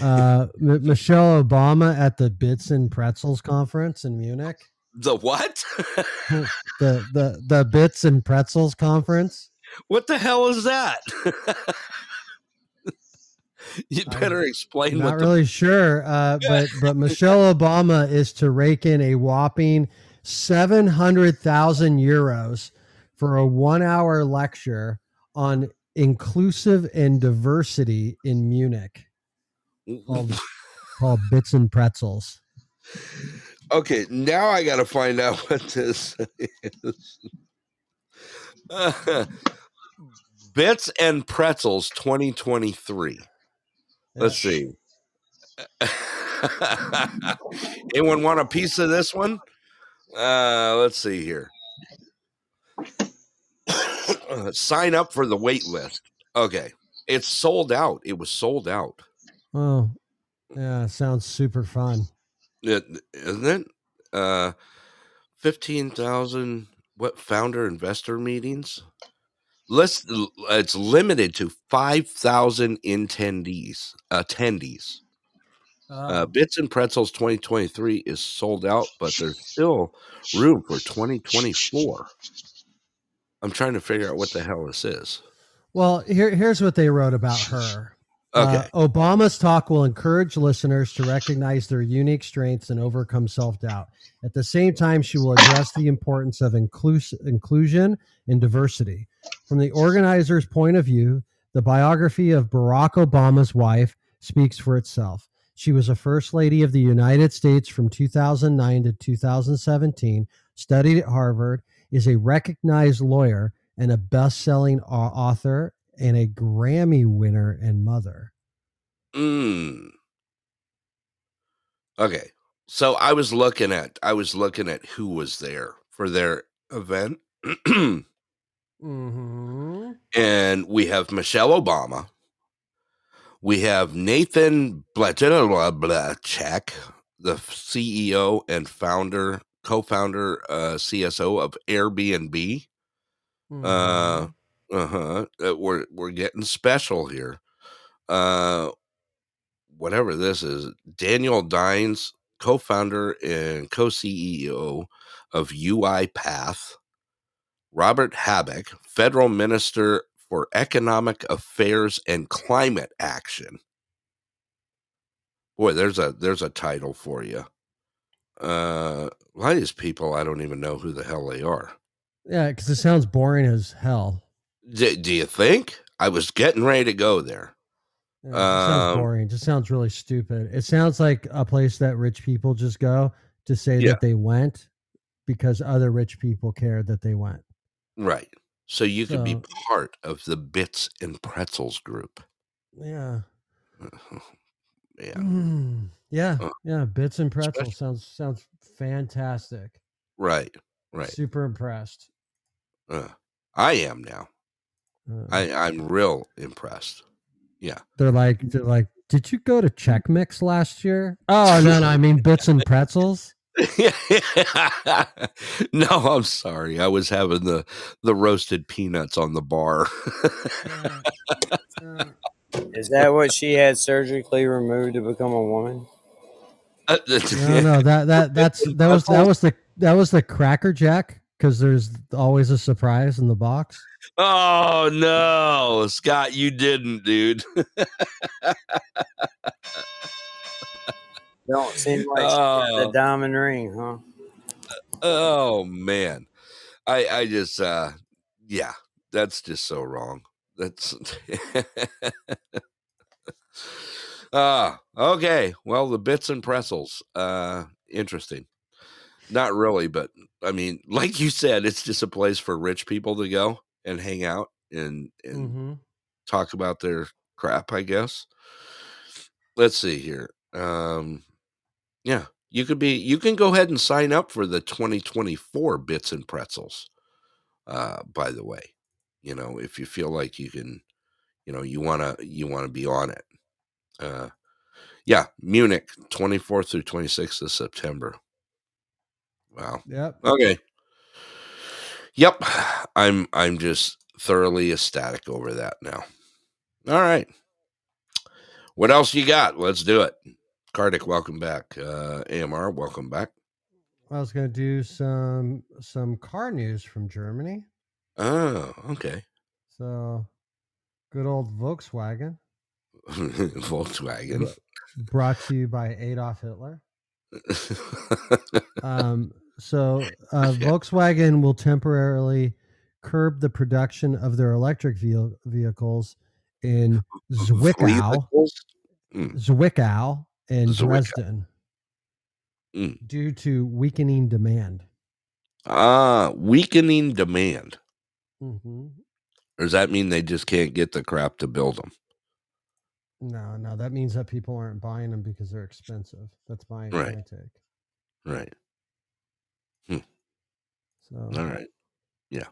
Uh, M- Michelle Obama at the Bits and Pretzels conference in Munich. The what? the the the Bits and Pretzels conference. what the hell is that? you I'm better explain Not what the really sure, uh, but but Michelle Obama is to rake in a whopping seven hundred thousand euros for a one-hour lecture on inclusive and diversity in Munich, called called Bits and Pretzels. Okay, now I got to find out what this is. Bits and Pretzels 2023. Let's see. Anyone want a piece of this one? Uh, let's see here. Sign up for the wait list. Okay. It's sold out. It was sold out. Oh, yeah, sounds super fun. It, isn't it? Uh, 15,000 what founder investor meetings? List it's limited to 5,000 attendees. Attendees. Uh, Bits and Pretzels 2023 is sold out, but there's still room for 2024. I'm trying to figure out what the hell this is. Well, here, here's what they wrote about her. Okay. Uh, Obama's talk will encourage listeners to recognize their unique strengths and overcome self doubt. At the same time, she will address the importance of inclus- inclusion and diversity. From the organizer's point of view, the biography of Barack Obama's wife speaks for itself. She was a First Lady of the United States from 2009 to 2017, studied at Harvard, is a recognized lawyer and a best selling author and a Grammy winner and mother. Mm. Okay. So I was looking at I was looking at who was there for their event. Mm-hmm. and we have Michelle Obama. We have Nathan Blecharczyk, the CEO and founder, co-founder, uh, CSO of Airbnb. Uh, uh-huh. Uh, we're we're getting special here. Uh, whatever this is, Daniel Dines, co-founder and co-CEO of UiPath. Robert Habeck, federal minister for economic affairs and climate action. Boy, there's a there's a title for you. Uh, a lot of these people, I don't even know who the hell they are. Yeah, because it sounds boring as hell. D- do you think? I was getting ready to go there. Yeah, sounds Um, boring. It just sounds really stupid. It sounds like a place that rich people just go to say Yeah. that they went because other rich people cared that they went. Right. So you could be part of the Bits and Pretzels group. Yeah. Yeah. Mm, yeah. Uh, Yeah. Bits and pretzels especially- sounds sounds fantastic. Right. Right. Super impressed. Uh, I am now. Uh, I, I'm real impressed. Yeah. they're like they're like, did you go to Chex Mix last year? Oh no, no, I mean bits and pretzels. no, I'm sorry. I was having the the roasted peanuts on the bar. Is that what she had surgically removed to become a woman? No, no, that that that's that was that was the that was the Cracker Jack because there's always a surprise in the box. oh no, Scott, you didn't, dude. Don't seem like she got the Oh. diamond ring, huh? oh man, I I just uh yeah, that's just so wrong. That's ah okay. Well, the bits and pretzels, uh, interesting. Not really, but I mean, like you said, it's just a place for rich people to go and hang out and and Mm-hmm. talk about their crap, I guess. Let's see here. Um yeah, you could be you can go ahead and sign up for the 2024 bits and pretzels. Uh by the way, you know, if you feel like you can, you know, you want to you want to be on it. Uh yeah, Munich 24th through 26th of September. Wow. Yep. Okay. Yep. I'm I'm just thoroughly ecstatic over that now. All right. What else you got? Let's do it. Kardik, welcome back. Uh AMR, welcome back. I was gonna do some some car news from Germany. Oh, okay. So, good old Volkswagen, Volkswagen. brought to you by Adolf Hitler. Um, so, uh, Volkswagen will temporarily curb the production of their electric vehi- vehicles in Zwickau, Mm. Zwickau, and Zwickau. Dresden Mm. due to weakening demand. Ah, weakening demand. hmm Or does that mean they just can't get the crap to build them? No, no, that means that people aren't buying them because they're expensive. That's my, Right. my take. Right. So, All right. Yeah.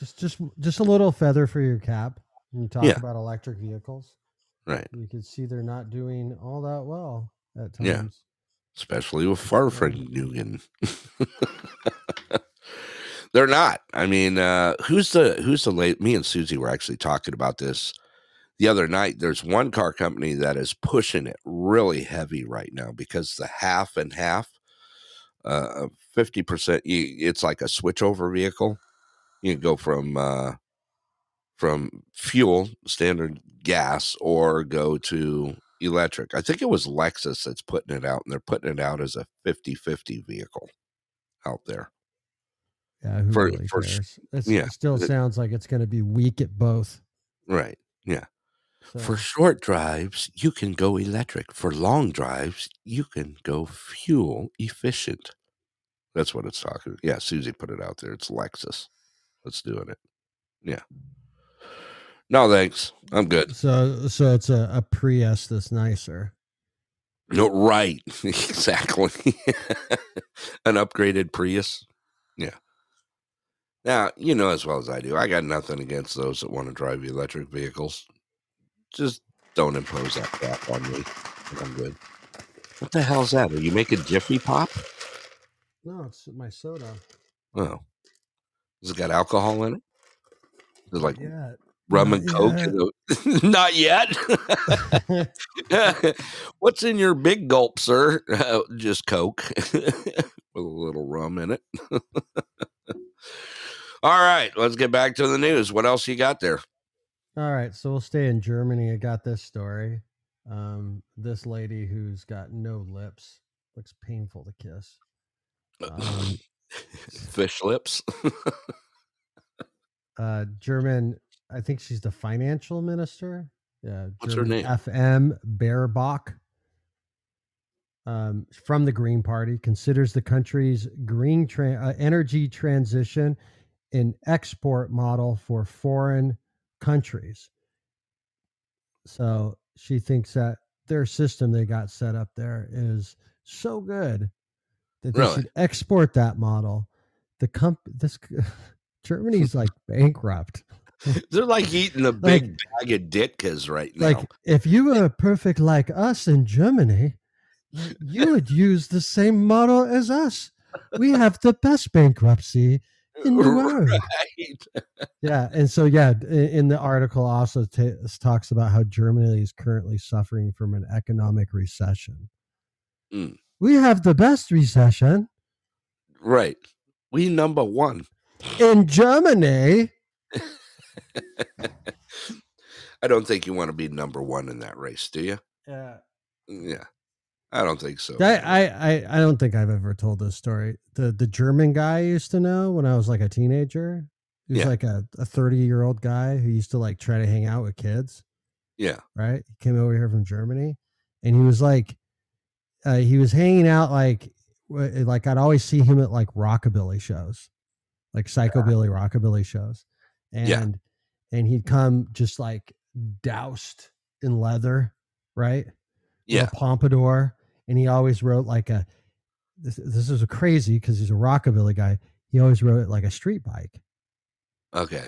just just just a little feather for your cap when you talk Yeah. about electric vehicles. Right. You can see they're not doing all that well at times. Yeah. Especially with Fahrvergnügen. They're not. I mean, uh, who's the who's the late? Me and Susie were actually talking about this the other night. There's one car company that is pushing it really heavy right now because the half and half, uh, fifty percent. It's like a switchover vehicle. You can go from uh, from fuel standard gas or go to electric. I think it was Lexus that's putting it out, and they're putting it out as a 50-50 vehicle out there. Yeah, who For- really for cares? It's, yeah, it still sounds like it's going to be weak at both. Right. Yeah. So, For short drives, you can go electric. For long drives, you can go fuel efficient. That's what it's talking. Yeah, Susie put it out there. It's Lexus. That's doing it. Yeah. No, thanks. I'm good. so so it's a, a Prius that's nicer. No, right. exactly. An upgraded Prius. Yeah. Now, you know as well as I do, I got nothing against those that want to drive electric vehicles. Just don't impose that crap on me. I'm good. What the hell's that? Are you making Jiffy Pop? No, it's my soda. Oh. Has it got alcohol in it? Is it like Yeah. rum Not and coke? yet. Not yet. What's in your big gulp, sir? Uh, just coke with a little rum in it. All right, let's get back to the news. What else you got there? All right, so we'll stay in Germany. I got this story. Um, this lady who's got no lips looks painful to kiss. Um, Fish lips. uh, German, I think she's the financial minister. Yeah, What's her name? FM Baerbock. Um, from the Green Party considers the country's green tra- uh, energy transition an export model for foreign countries. So she thinks that their system they got set up there is so good that they Really? should export that model the comp this Germany's like bankrupt. They're like eating a big bag of Ditkas right now. Like if you were perfect like us in Germany, you would use the same model as us. We have the best bankruptcy in the world. right. Yeah, and so yeah, in the article also ta talks about how Germany is currently suffering from an economic recession. Mm. We have the best recession Right. We number one. in Germany. I don't think you want to be number one in that race, do you? Yeah. Yeah. I don't think so. I, I, I, don't think I've ever told this story. The the German guy I used to know when I was like a teenager. He was Yeah. like a, a 30 year old guy who used to like try to hang out with kids. yeah. right? He came over here from Germany, and he was like, uh, he was hanging out like, like I'd always see him at like rockabilly shows, like psychobilly rockabilly shows, and Yeah. and he'd come just like doused in leather, right? Yeah. a pompadour, and he always wrote like a. This, this is crazy because he's a rockabilly guy. He always wrote it like a street bike Okay.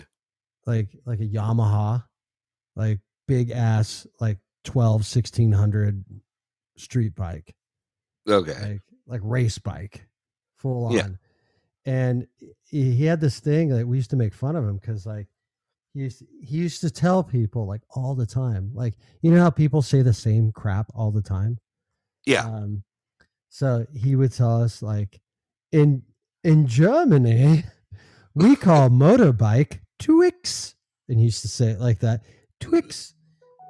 like like a Yamaha, like big ass like 12 1600 street bike, Okay. like like race bike, full on. Yeah. And he, he had this thing that we used to make fun of him because like he used he used to tell people like all the time, like you know how people say the same crap all the time. Yeah. Um, so he would tell us like in in Germany, we call motorbike Twix, and he used to say it like that, Twix.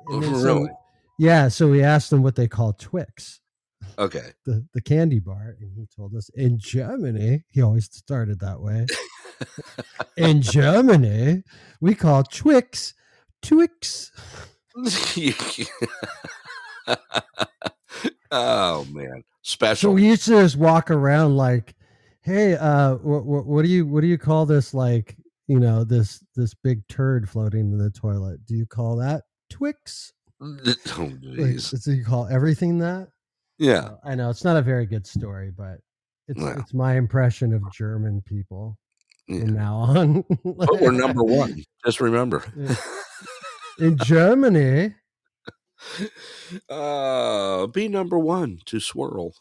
And then so- Really? yeah. So we asked him what they call Twix, Okay. the the candy bar, and he told us in Germany. He always started that way. in Germany, we call Twix Twix. Oh man. special. So we used to just walk around like, "Hey, uh, what, what, what do you what do you call this? Like, you know, this this big turd floating in the toilet? Do you call that Twix? oh, Like, jeez. do you call everything that? Yeah. So, I know it's not a very good story, but it's Well. it's my impression of German people Yeah. from now on. But we're number one. Just remember. Yeah. in Germany. Uh, be number one to swirl.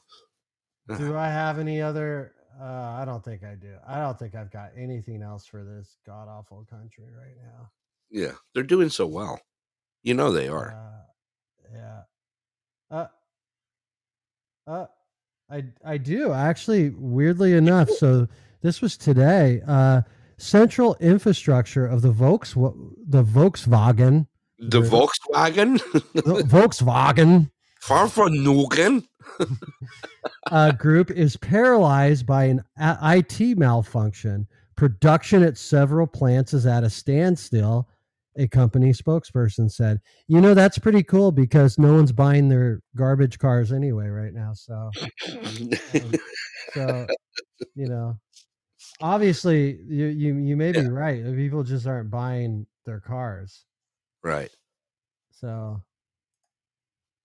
Do I have any other? Uh, I don't think I do. I don't think I've got anything else for this god awful country right now. Yeah, they're doing so well. You know they are. Uh, yeah. Uh, uh, I I do actually. Weirdly enough, so this was today. Uh, central infrastructure of the Volks the Volkswagen The Volkswagen, the Volkswagen Fahrvergnügen. uh, group is paralyzed by an IT malfunction. Production at several plants is at a standstill. A company spokesperson said, "You know that's pretty cool because no one's buying their garbage cars anyway right now. So, um, so you know, obviously you you you may be right. People just aren't buying their cars. Right. So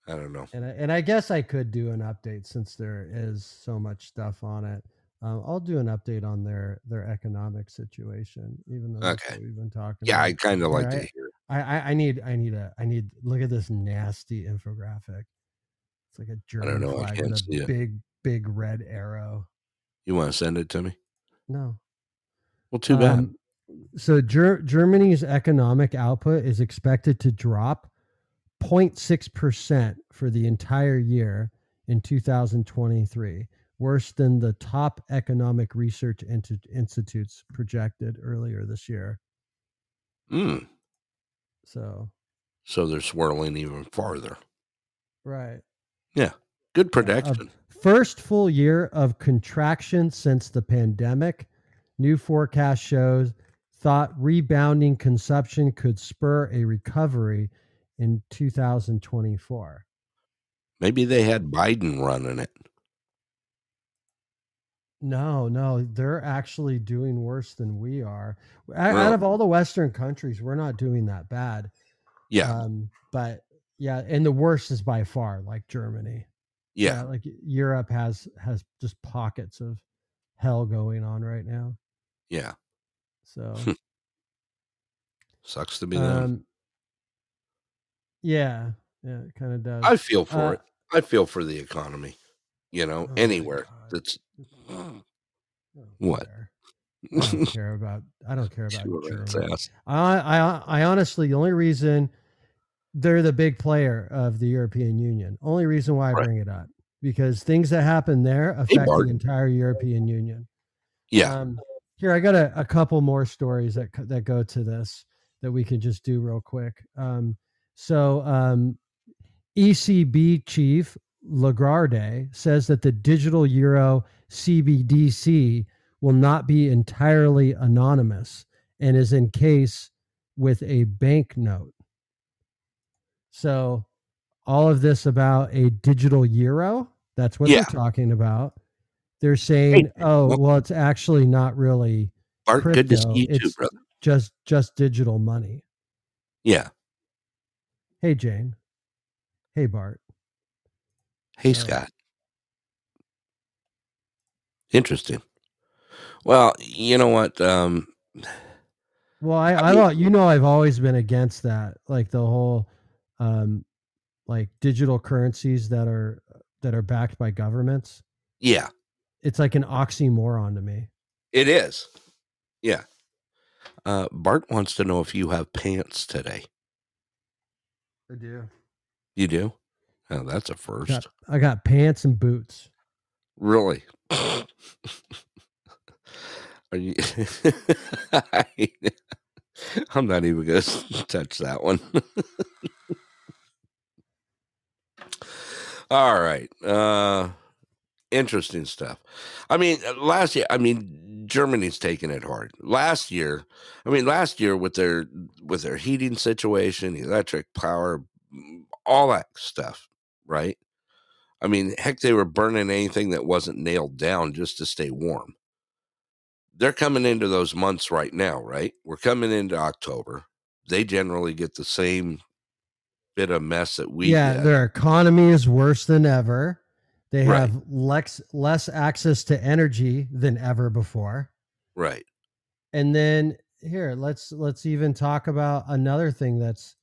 I don't know. and I, and I guess I could do an update since there is so much stuff on it. Um, I'll do an update on their their economic situation, even though Okay. we've been talking. Yeah, about. I kind of like to hear. I, I I need I need a I need look at this nasty infographic. It's like a German know, I flag can't with see a it. big big red arrow. You want to send it to me? No, Well, too bad. Um, so Ger- Germany's economic output is expected to drop 0.6% for the entire year in 2023, worse than the top economic research institutes projected earlier this year. Mm. So, So they're swirling even farther. right. Yeah, good prediction. first full year of contraction since the pandemic. New forecast shows thought rebounding consumption could spur a recovery in 2024. Maybe they had Biden running it. No, no, they're actually doing worse than we are. Out Well- of all the Western countries, we're not doing that bad. Yeah, Um, but yeah, and the worst is by far like Germany. yeah, like Europe has has just pockets of hell going on right now. Yeah. So Sucks to be them. um yeah, yeah, it kind of does. I feel for Uh, it. I feel for the economy. You know, Oh anywhere that's what. care. I don't care about I don't care about Germany. I, I I honestly the only reason they're the big player of the European Union. Only reason why I Right. bring it up because things that happen there affect Bart. the entire European Union. Yeah. Um, here I got a, a couple more stories that that go to this that we can just do real quick. Um, so um, ECB chief Lagarde says that the digital euro CBDC will not be entirely anonymous and is in case with a banknote. So all of this about a digital euro, that's what Yeah. they're talking about. They're saying, "Oh, well- it's actually not really Bart, good to crypto. see you too, brother. just just digital money." Yeah. Hey, Jane. Hey, Bart. Hey, Uh, Scott. Interesting. Well, you know what? Um, Well, I, I, mean- don't, you know, I've always been against that, like the whole, um, like digital currencies that are that are backed by governments. yeah, It's like an oxymoron to me. it is. Yeah. Uh, Bart wants to know if you have pants today. I do. You do? Oh, that's a first. Got, I got pants and boots. Really? Are you? I'm not even going to touch that one. All right. Uh interesting stuff. I mean, uh, last year, I mean, Germany's taking it hard. Last year, I mean, last year with their with their heating situation, electric power, mm, all that stuff, right? I mean, heck, they were burning anything that wasn't nailed down just to stay warm. They're coming into those months right now, right? We're coming into October. They generally get the same bit of mess that we yeah, their economy is worse than ever. They Right. have lex, less access to energy than ever before. Right. And then here, let's let's even talk about another thing that's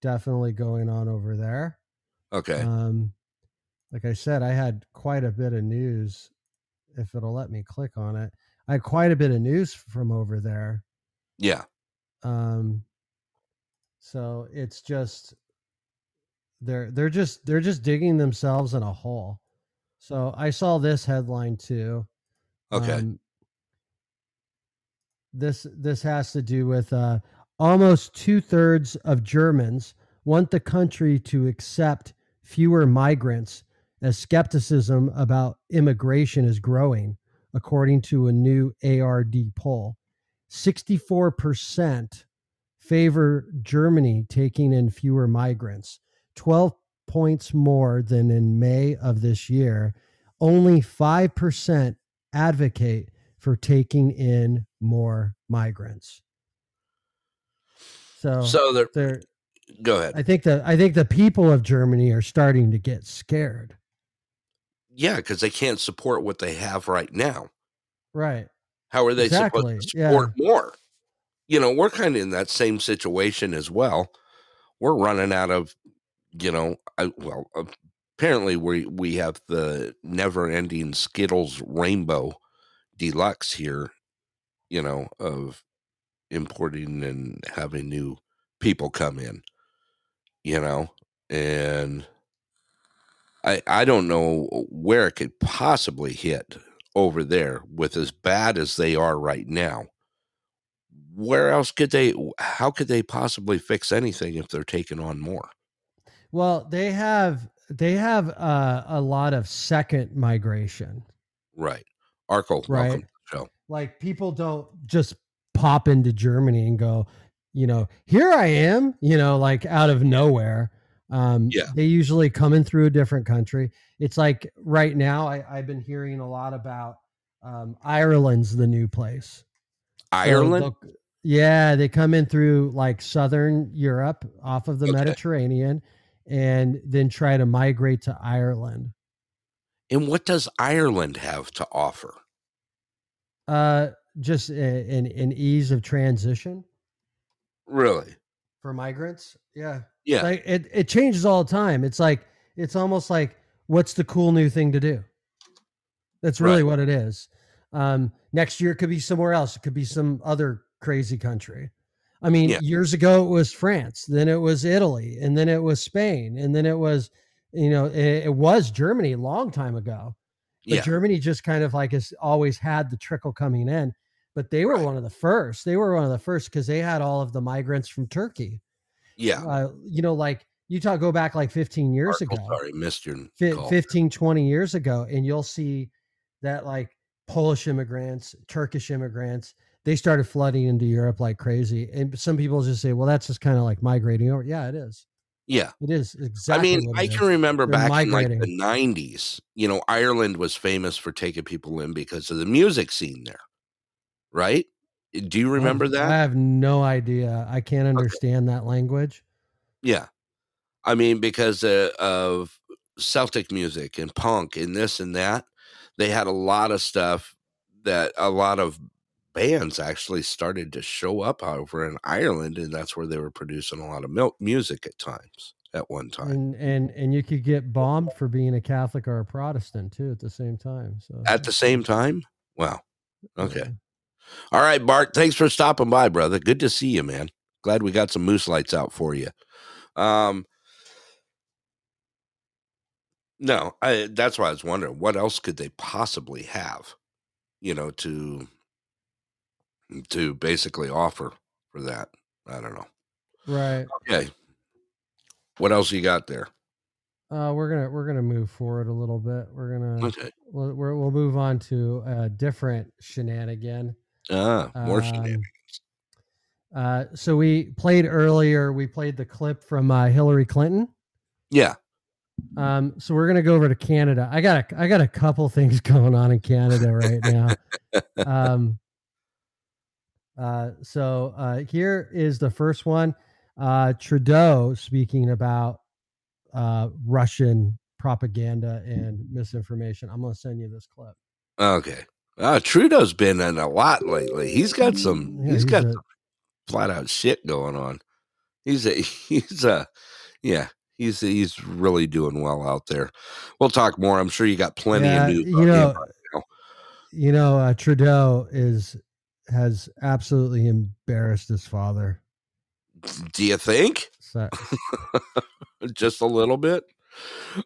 definitely going on over there. Okay. Um, like I said, I had quite a bit of news. If it'll let me click on it, I had quite a bit of news from over there. yeah. Um, so it's just they're they're just they're just digging themselves in a hole. So I saw this headline too. Okay. Um, this this has to do with uh, almost two thirds of Germans want the country to accept fewer migrants as skepticism about immigration is growing, according to a new ARD poll. 64% favor Germany taking in fewer migrants, 12 points more than in May of this year. Only 5% advocate for taking in more migrants. So, So they're, they're go ahead. I think that I think the people of Germany are starting to get scared. Yeah, because they can't support what they have right now. Right. How are they Exactly, supposed to yeah. support more? You know, we're kind of in that same situation as well. We're running out of, you know, I, well, uh, apparently we we have the never-ending Skittles Rainbow Deluxe here. You know, of importing and having new people come in. You know, and I I don't know where it could possibly hit over there with as bad as they are right now. Where else could they how could they possibly fix anything if they're taking on more? Well, they have they have uh, a lot of second migration. Right. Arco, Right. welcome to the show. Like people don't just pop into Germany and go, you know, here I am, you know, like out of nowhere. Um, Yeah. They usually come in through a different country. It's like right now, I, I've been hearing a lot about um, Ireland's the new place. Ireland? they'll- yeah, they come in through like southern Europe off of the Okay. Mediterranean and then try to migrate to Ireland. And what does Ireland have to offer? Uh, just an an ease of transition Really? for migrants. Yeah. Yeah. Like it, it changes all the time. It's like it's almost like what's the cool new thing to do? That's really Right. what it is. Um, next year it could be somewhere else. It could be some other crazy country. I mean, Yeah. years ago it was France, then it was Italy, and then it was Spain, and then it was, you know, it, it was Germany a long time ago. But Yeah. Germany just kind of like has always had the trickle coming in. But they were one of the first. They were one of the first because they had all of the migrants from Turkey Yeah. uh, you know, like you talk, go back like 15 years ago, sorry, missed your call. 15, 20 years ago, and you'll see that like Polish immigrants, Turkish immigrants, they started flooding into Europe like crazy. And some people just say, well, that's just kind of like migrating over. Yeah, it is. Yeah. It is exactly. I mean, I can is. remember They're back in like the 90s, you know, Ireland was famous for taking people in because of the music scene there. Right? Do you remember I that? I have no idea. I can't understand that language. Yeah. I mean, because uh, of Celtic music and punk and this and that, they had a lot of stuff that a lot of bands actually started to show up over in Ireland, and that's where they were producing a lot of mil- music at times at one time. And and and you could get bombed for being a Catholic or a Protestant too at the same time. So At the same time? Wow. Okay. All right, Bart. Thanks for stopping by, brother. Good to see you, man. Glad we got some moose lights out for you. Um, no, I, that's why I was wondering what else could they possibly have, you know, to to basically offer for that. I don't know. right. Okay. What else you got there? Uh, we're gonna we're gonna move forward a little bit. We're gonna Okay. we'll, we're, we'll move on to a different shenanigan. Ah, more Um, shenanigans. Uh, so we played earlier. We played the clip from uh, Hillary Clinton. Yeah. Um, so we're gonna go over to Canada. I got a, I got a couple things going on in Canada right now. um, uh, so uh, here is the first one. Uh, Trudeau speaking about uh, Russian propaganda and misinformation. I'm gonna send you this clip. Okay. Uh, Trudeau's been in a lot lately. He's got some. Yeah, he's he's got a- some flat out shit going on. He's a. He's a. Yeah. He's he's really doing well out there. We'll talk more. I'm sure you got plenty Yeah, of news. you know, right now. you know, uh, Trudeau is has absolutely embarrassed his father. Do you think? So, Just a little bit.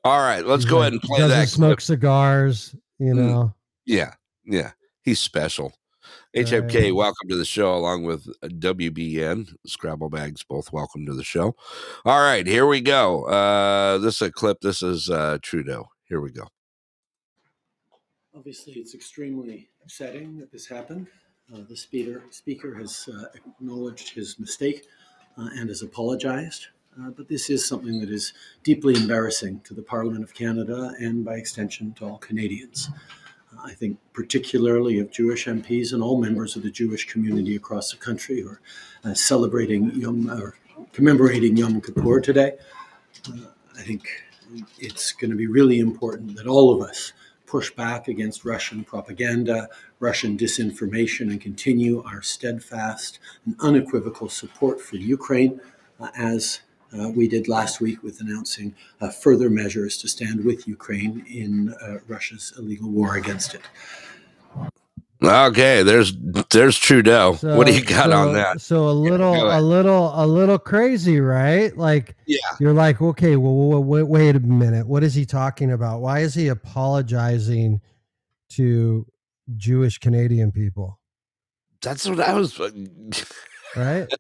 All right, let's he's go like- ahead and play doesn't that. smoke clip. cigars. You Mm. know, Yeah, yeah, he's special. HMK, welcome to the show, along with uh, WBN Scrabble Bags. Both welcome to the show. All right, here we go. Uh, this is a clip. This is uh, Trudeau. Here we go. Obviously, it's extremely upsetting that this happened. Uh, the speaker, speaker has uh, acknowledged his mistake uh, and has apologized. Uh, but this is something that is deeply embarrassing to the Parliament of Canada and, by extension, to all Canadians. Uh, I think, particularly of Jewish MPs and all members of the Jewish community across the country who are uh, celebrating Yom or commemorating Yom Kippur today. I think it's going to be really important that all of us push back against Russian propaganda, Russian disinformation, and continue our steadfast and unequivocal support for Ukraine, uh, as uh, we did last week with announcing uh, further measures to stand with Ukraine in uh, Russia's illegal war against it. Okay, there's there's Trudeau. what do you got on that? So a little, ahead. a little, a little crazy, right? Like, Yeah. you're like, okay, well, wait, wait a minute. What is he talking about? Why is he apologizing to Jewish Canadian people? That's what I was. Uh, right?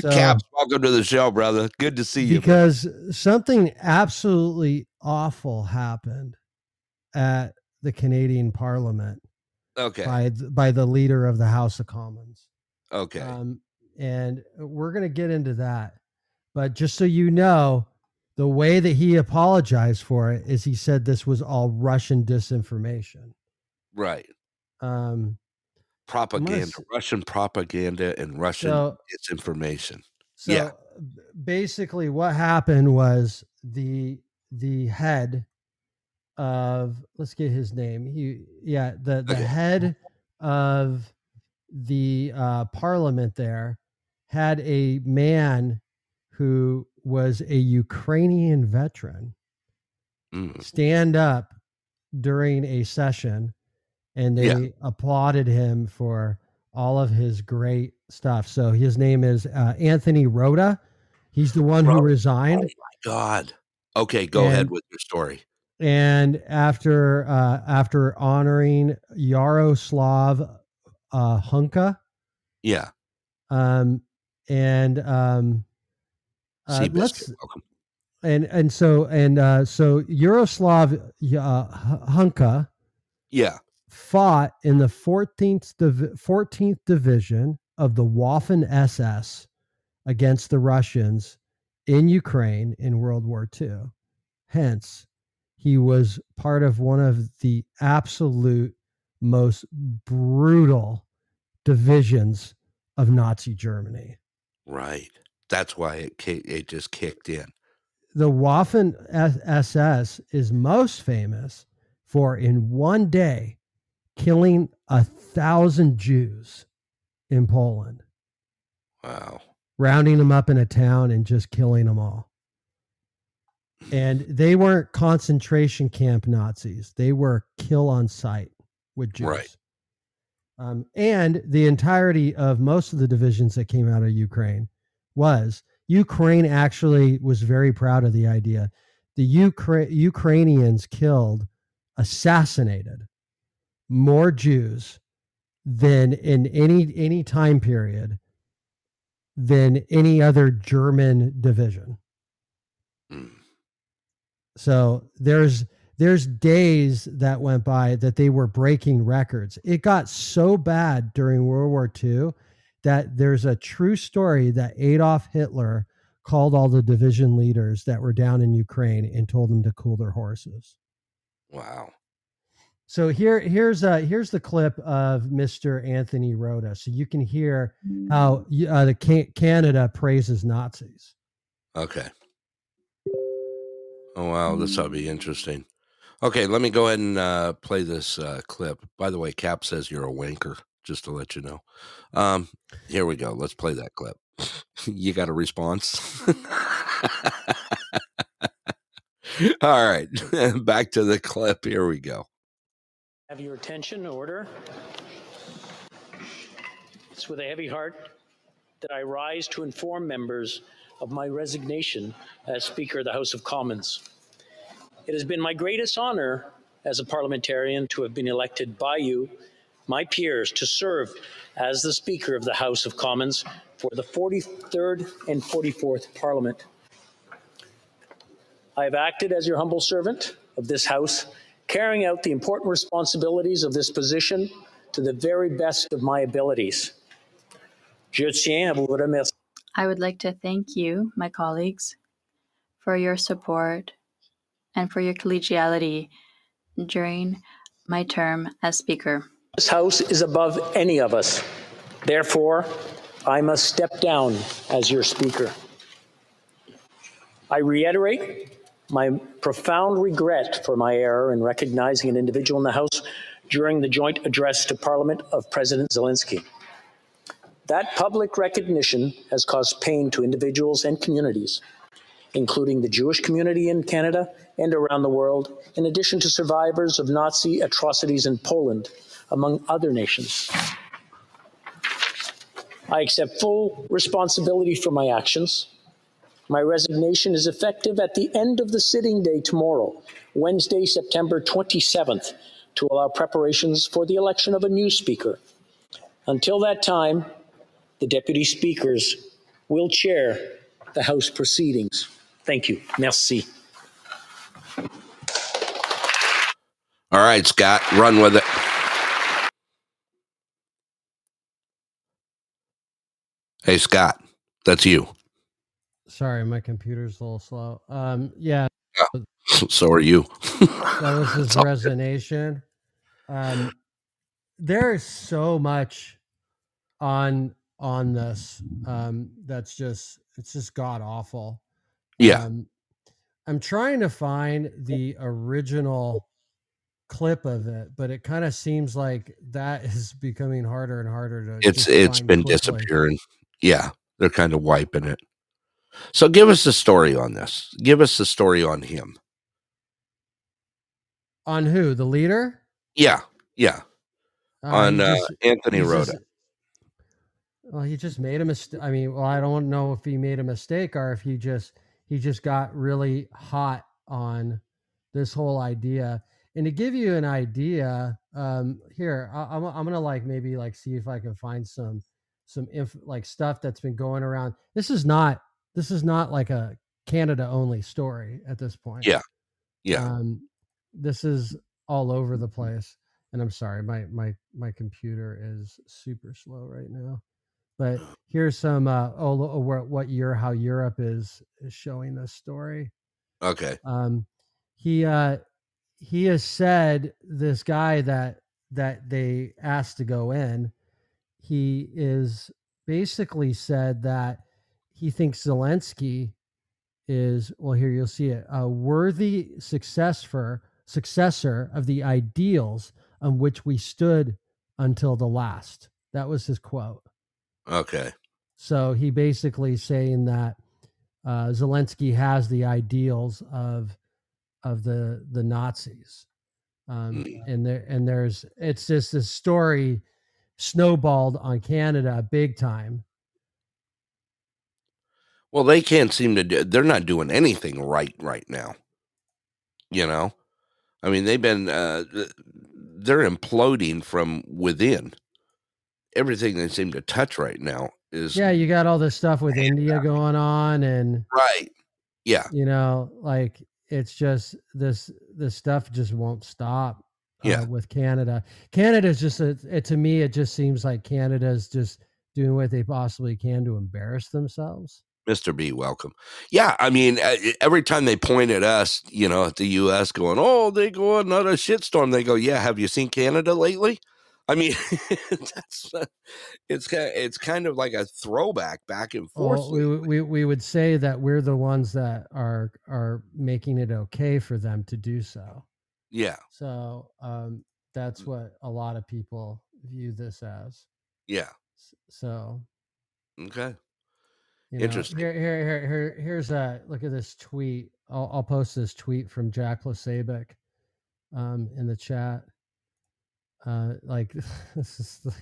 So- Caps, welcome to the show, brother. Good to see you. because something absolutely awful happened at the Canadian Parliament Okay. by by the leader of the House of Commons. Okay. Um, and we're going to get into that. But just so you know, the way that he apologized for it is he said this was all Russian disinformation. right. Um, Propaganda, Russian propaganda, and Russian So- disinformation. so yeah. basically what happened was the the head of let's get his name. He yeah, the the Okay. head of the uh, parliament there had a man who was a Ukrainian veteran Mm. stand up during a session and they Yeah. applauded him for all of his great stuff. So his name is uh, Anthony Rota. He's the one who Rota. resigned. God. Okay, go ahead with your story. And after uh, after honoring Yaroslav uh, Hunka, Yeah. um, and um, uh, let's welcome. and and so and uh, so Yaroslav uh, Hunka Yeah. fought in the 14th Div- 14th division of the Waffen SS against the Russians in Ukraine in World War II. Hence, he was part of one of the absolute most brutal divisions of Nazi Germany. Right. That's why it it just kicked in. the Waffen SS is most famous for in one day killing a thousand Jews in Poland, Wow. rounding them up in a town and just killing them all. And they weren't concentration camp Nazis; they were kill on sight with Jews. Right. Um, and the entirety of most of the divisions that came out of Ukraine was Ukraine actually was very proud of the idea. The Ukra- Ukrainians killed, assassinated more Jews than in any any time period than any other German division. Mm. So there's there's days that went by that they were breaking records. It got so bad during World War II that there's a true story that Adolf Hitler called all the division leaders that were down in Ukraine and told them to cool their horses. Wow. So here here's uh here's the clip of Mr. Anthony Rota, so you can hear how uh, the Canada praises Nazis. Okay. Oh wow, this will be interesting. Okay, let me go ahead and uh, play this uh, clip. By the way, Cap says you're a wanker, just to let you know. Um, here we go. Let's play that clip. you got a response? All right, back to the clip. Here we go. Have your attention, order. It's with a heavy heart that I rise to inform members of my resignation as Speaker of the House of Commons. It has been my greatest honor as a parliamentarian to have been elected by you, my peers, to serve as the Speaker of the House of Commons for the 43rd and 44th Parliament. I have acted as your humble servant of this House, carrying out the important responsibilities of this position to the very best of my abilities. Je tiens à vous remercier. I would like to thank you, my colleagues, for your support and for your collegiality during my term as Speaker. This House is above any of us. Therefore, I must step down as your Speaker. I reiterate my profound regret for my error in recognizing an individual in the House during the joint address to Parliament of President Zelensky. That public recognition has caused pain to individuals and communities, including the Jewish community in Canada and around the world, in addition to survivors of Nazi atrocities in Poland, among other nations. I accept full responsibility for my actions. My resignation is effective at the end of the sitting day tomorrow, Wednesday, September 27th, to allow preparations for the election of a new speaker. Until that time, the deputy speakers will chair the House proceedings. Thank you. Merci. All right, Scott, run with it. Hey, Scott, that's you. Sorry, my computer's a little slow. Um, yeah, So are you. that was his It's all good. resignation. Um, there is so much on on this um, that's just it's just god awful. Yeah. Um, I'm trying to find the original clip of it, but it kind of seems like that is becoming harder and harder to. It's it's been quickly. disappearing. Yeah, they're kind of wiping it. So give us the story on this. Give us the story on him. On who? The leader? Yeah, yeah. Uh, on uh, just- Anthony Rota. just- well, he just made a mistake. I mean, well, I don't know if he made a mistake or if he just he just got really hot on this whole idea. And to give you an idea, um, here I, I'm I'm gonna like maybe like see if I can find some some inf- like stuff that's been going around. This is not this is not like a Canada only story at this point. Yeah, yeah. Um, this is all over the place. And I'm sorry, my my my computer is super slow right now. But here's some uh oh what what year how Europe is is showing this story. Okay. Um, he uh he has said this guy that that they asked to go in. He is basically said that he thinks Zelensky is well here you'll see it a worthy successor successor of the ideals on which we stood until the last. That was his quote. Okay. So he basically saying that uh, Zelensky has the ideals of of the the Nazis, um, and there and there's it's just this story snowballed on Canada big time. Well, they can't seem to do. They're not doing anything right right now. You know, I mean, they've been. Uh, they're imploding from within. Everything they seem to touch right now is Yeah, you got all this stuff with India going on, and right. Yeah. you know, like it's just this this stuff just won't stop. uh, Yeah. with Canada, Canada's just a, it to me. It just seems like Canada's just doing what they possibly can to embarrass themselves. Mr. B, welcome. Yeah, I mean, uh, every time they point at us, you know, at the U.S., going, "Oh, they go another shitstorm," they go, "Yeah, have you seen Canada lately?" I mean, that's uh, it's kind it's kind of like a throwback back and forth. Well, we, would- we we would say that we're the ones that are are making it okay for them to do so. yeah, So um, Mm. that's what a lot of people view this as. yeah, So okay, you know, Interesting. Here, here, here, here, here's a look at this tweet. I'll, I'll post this tweet from Jack Posobiec um, in the chat. Uh, like this is, the-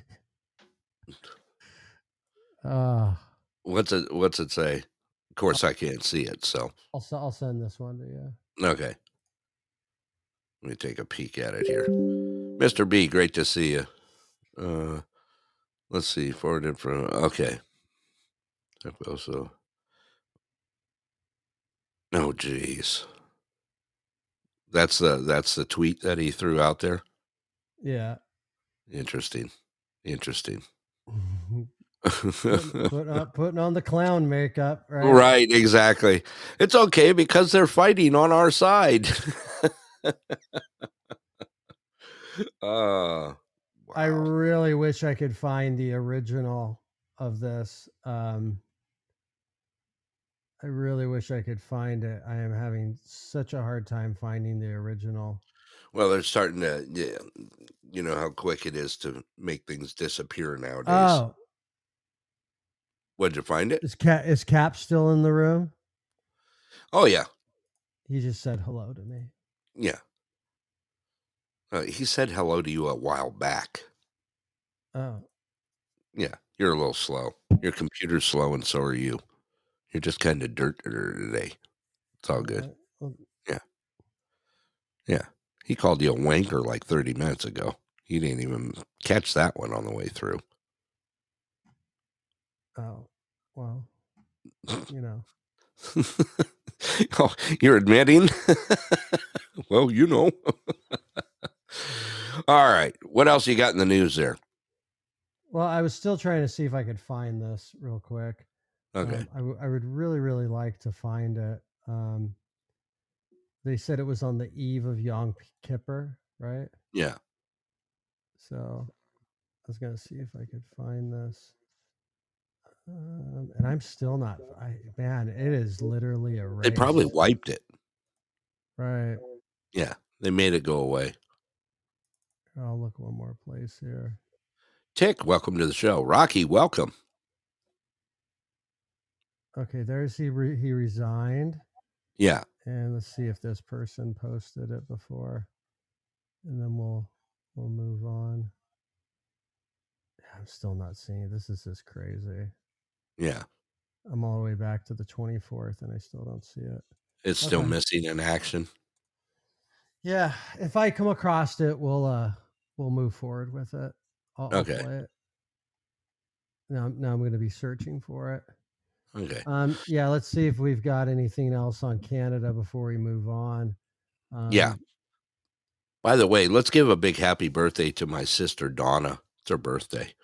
uh, What's it What's it say? Of course, I can't see it, so I'll I'll send this one to you. okay. Let me take a peek at it here, Mr. B. Great to see you. Uh, let's see, forwarded from okay. Also, oh, geez, that's the that's the tweet that he threw out there. Yeah. Interesting, interesting. putting, putting on, putting on the clown makeup, right? Right, exactly. It's okay because they're fighting on our side. uh I really wish I could find the original of this. Um, I really wish I could find it. I am having such a hard time finding the original. Well, they're starting to yeah, you know how quick it is to make things disappear nowadays. Oh, Where'd you find it? is Cap is Cap still in the room? Oh yeah. He just said hello to me. Yeah. Uh, he said hello to you a while back. Oh, Yeah, you're a little slow. Your computer's slow, and so are you. You're just kind of dirt today. It's all good. Well, Yeah. Yeah. He called you a wanker like 30 minutes ago. He didn't even catch that one on the way through. oh, well, you know. oh, you're admitting? well, you know. All right. What else you got in the news there? Well, I was still trying to see if I could find this real quick. Okay. Um, I, w- I would really, really like to find it. Um, they said it was on the eve of Yom Kippur, right? Yeah. So I was gonna see if I could find this. Um, and I'm still not. I man, it is literally a They probably wiped it. right. Yeah. They made it go away. I'll look one more place here. Tick, welcome to the show. Rocky, welcome. Okay, there's he re- he resigned. Yeah. And let's see if this person posted it before. And then we'll we'll move on. I'm still not seeing it. This is just crazy. Yeah. I'm all the way back to the 24th and I still don't see it. It's still missing in action. Yeah, if I come across it, we'll uh we'll move forward with it. I'll, Okay. play it. Now, now I'm going to be searching for it. Okay. Um, yeah, let's see if we've got anything else on Canada before we move on. Um, yeah. By the way, let's give a big happy birthday to my sister Donna. It's her birthday.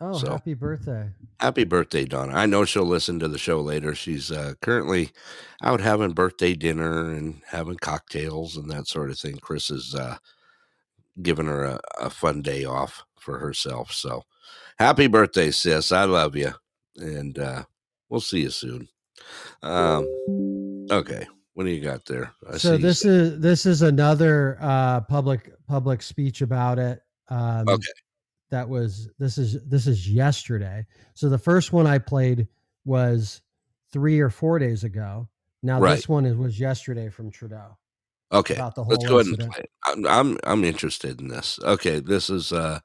Oh, So- happy birthday! Happy birthday, Donna. I know she'll listen to the show later. She's uh, currently out having birthday dinner and having cocktails and that sort of thing. Chris is uh, giving her a, a fun day off for herself. So happy birthday, sis. I love you. And uh, we'll see you soon. Um, okay. What do you got there? I so this is this is another uh, public public speech about it. Um, Okay. That was this is this is yesterday. So the first one I played was three or four days ago. Now Right. this one is, was yesterday from Trudeau. Okay, let's go ahead and play it. I'm, I'm I'm interested in this. Okay, this is uh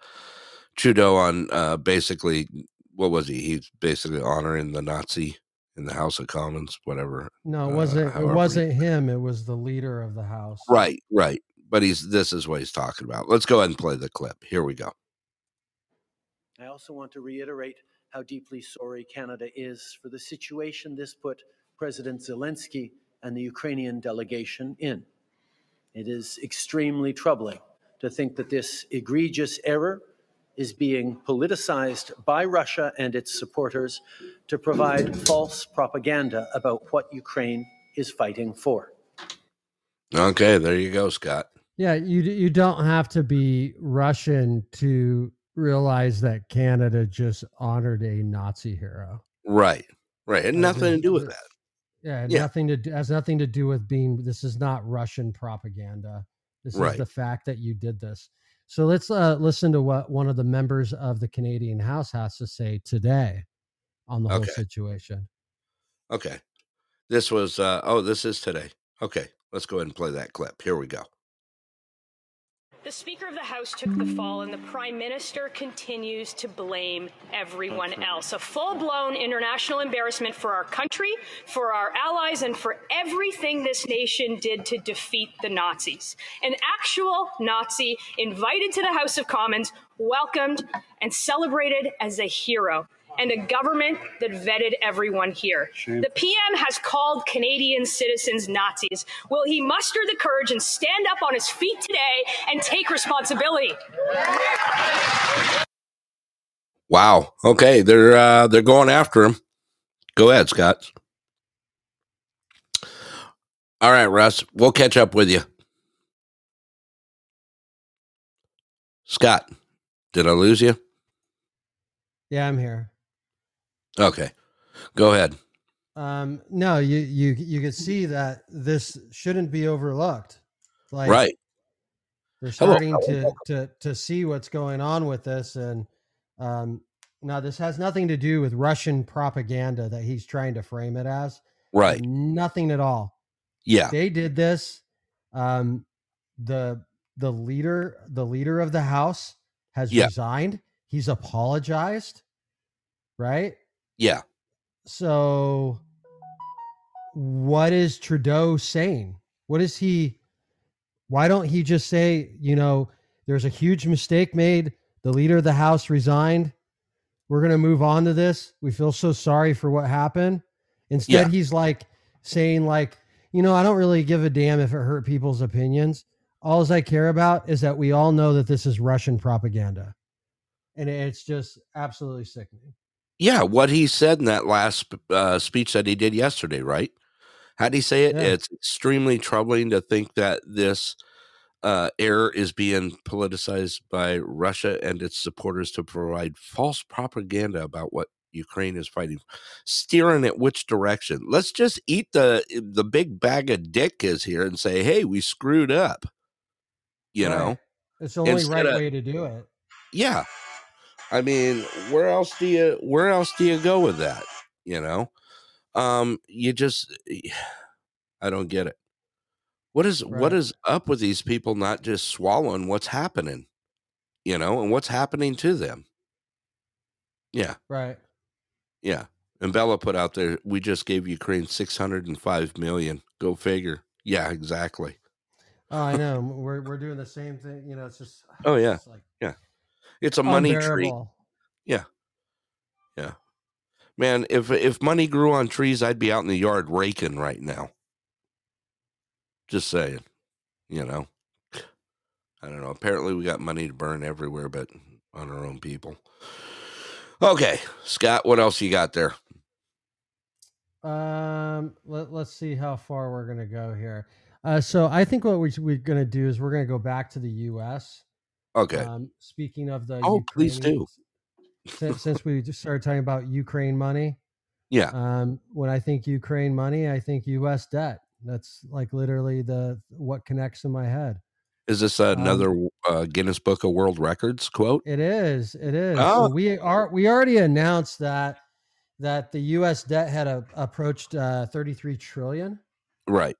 Trudeau on uh basically what was he? He's basically honoring the Nazi in the House of Commons, whatever. No, it uh, wasn't. however It wasn't him. It was the leader of the house. Right, right. But he's this is what he's talking about. Let's go ahead and play the clip. Here we go. I also want to reiterate how deeply sorry Canada is for the situation this put President Zelensky and the Ukrainian delegation in. It is extremely troubling to think that this egregious error is being politicized by Russia and its supporters to provide false propaganda about what Ukraine is fighting for. Okay, there you go, Scott. Yeah, you you don't have to be Russian to realize that Canada just honored a Nazi hero. Right, right. Had As nothing to do with that. Yeah, Yeah. nothing to do, has nothing to do with being. This is not Russian propaganda. This is the fact that you did this. So let's uh, listen to what one of the members of the Canadian House has to say today on the whole situation. Okay. This was uh oh, this is today. Okay, let's go ahead and play that clip. Here we go. The Speaker of the House took the fall, and the Prime Minister continues to blame everyone else. A full blown international embarrassment for our country, for our allies, and for everything this nation did to defeat the Nazis. An actual Nazi invited to the House of Commons, welcomed, and celebrated as a hero. And a government that vetted everyone here. The PM has called Canadian citizens Nazis. Will he muster the courage and stand up on his feet today and take responsibility? Wow. Okay, they're uh they're going after him. Go ahead, Scott. All right, Russ. We'll catch up with you. Scott, did I lose you? Yeah, I'm here. Okay. Go ahead. Um, no, you you you could see that this shouldn't be overlooked. Like, right. They're starting to to to see what's going on with this, and um, now this has nothing to do with Russian propaganda that he's trying to frame it as. Right. Nothing at all. Yeah. They did this. Um, the the leader the leader of the house has Yeah. resigned. He's apologized. Right. Yeah. So, what is Trudeau saying? What is he? Why don't he just say, you know, there's a huge mistake made. The leader of the House resigned. We're going to move on to this. We feel so sorry for what happened. Instead, Yeah. he's like saying, like, you know, I don't really give a damn if it hurt people's opinions. All I care about is that we all know that this is Russian propaganda. And it's just absolutely sickening. Yeah, what he said in that last uh, speech that he did yesterday, right? How do he say it? Yeah. It's extremely troubling to think that this uh, error is being politicized by Russia and its supporters to provide false propaganda about what Ukraine is fighting, steering it which direction. Let's just eat the the big bag of dick is here and say, "Hey, we screwed up." You know, It's the only Instead right of- way to do it. Yeah. I mean, where else do you where else do you go with that? You know? Um, you just I don't get it. What is what Right. is up with these people not just swallowing what's happening? You know, and what's happening to them? Yeah, Right. yeah. And Bella put out there, we just gave Ukraine 605 million. Go figure. Yeah, exactly. Oh, I know. We're we're doing the same thing. You know, it's just Oh yeah. it's like Yeah. It's a money tree. Yeah. Yeah. Man, if if money grew on trees, I'd be out in the yard raking right now. Just saying. You know. I don't know. Apparently we got money to burn everywhere but on our own people. Okay, Scott, what else you got there? Um, let, let's see how far we're gonna go here. Uh, so I think what we, we're gonna do is we're gonna go back to the U.S. Okay. Um, speaking of the Oh, please do. Since, since we just started talking about Ukraine money, Yeah. um, when I think Ukraine money, I think U.S. debt. That's like literally the what connects in my head. Is this another uh, Guinness Book of World Records quote? It is. It is. Oh. So we are. We already announced that that the U.S. debt had a, approached uh, 33 trillion. Right.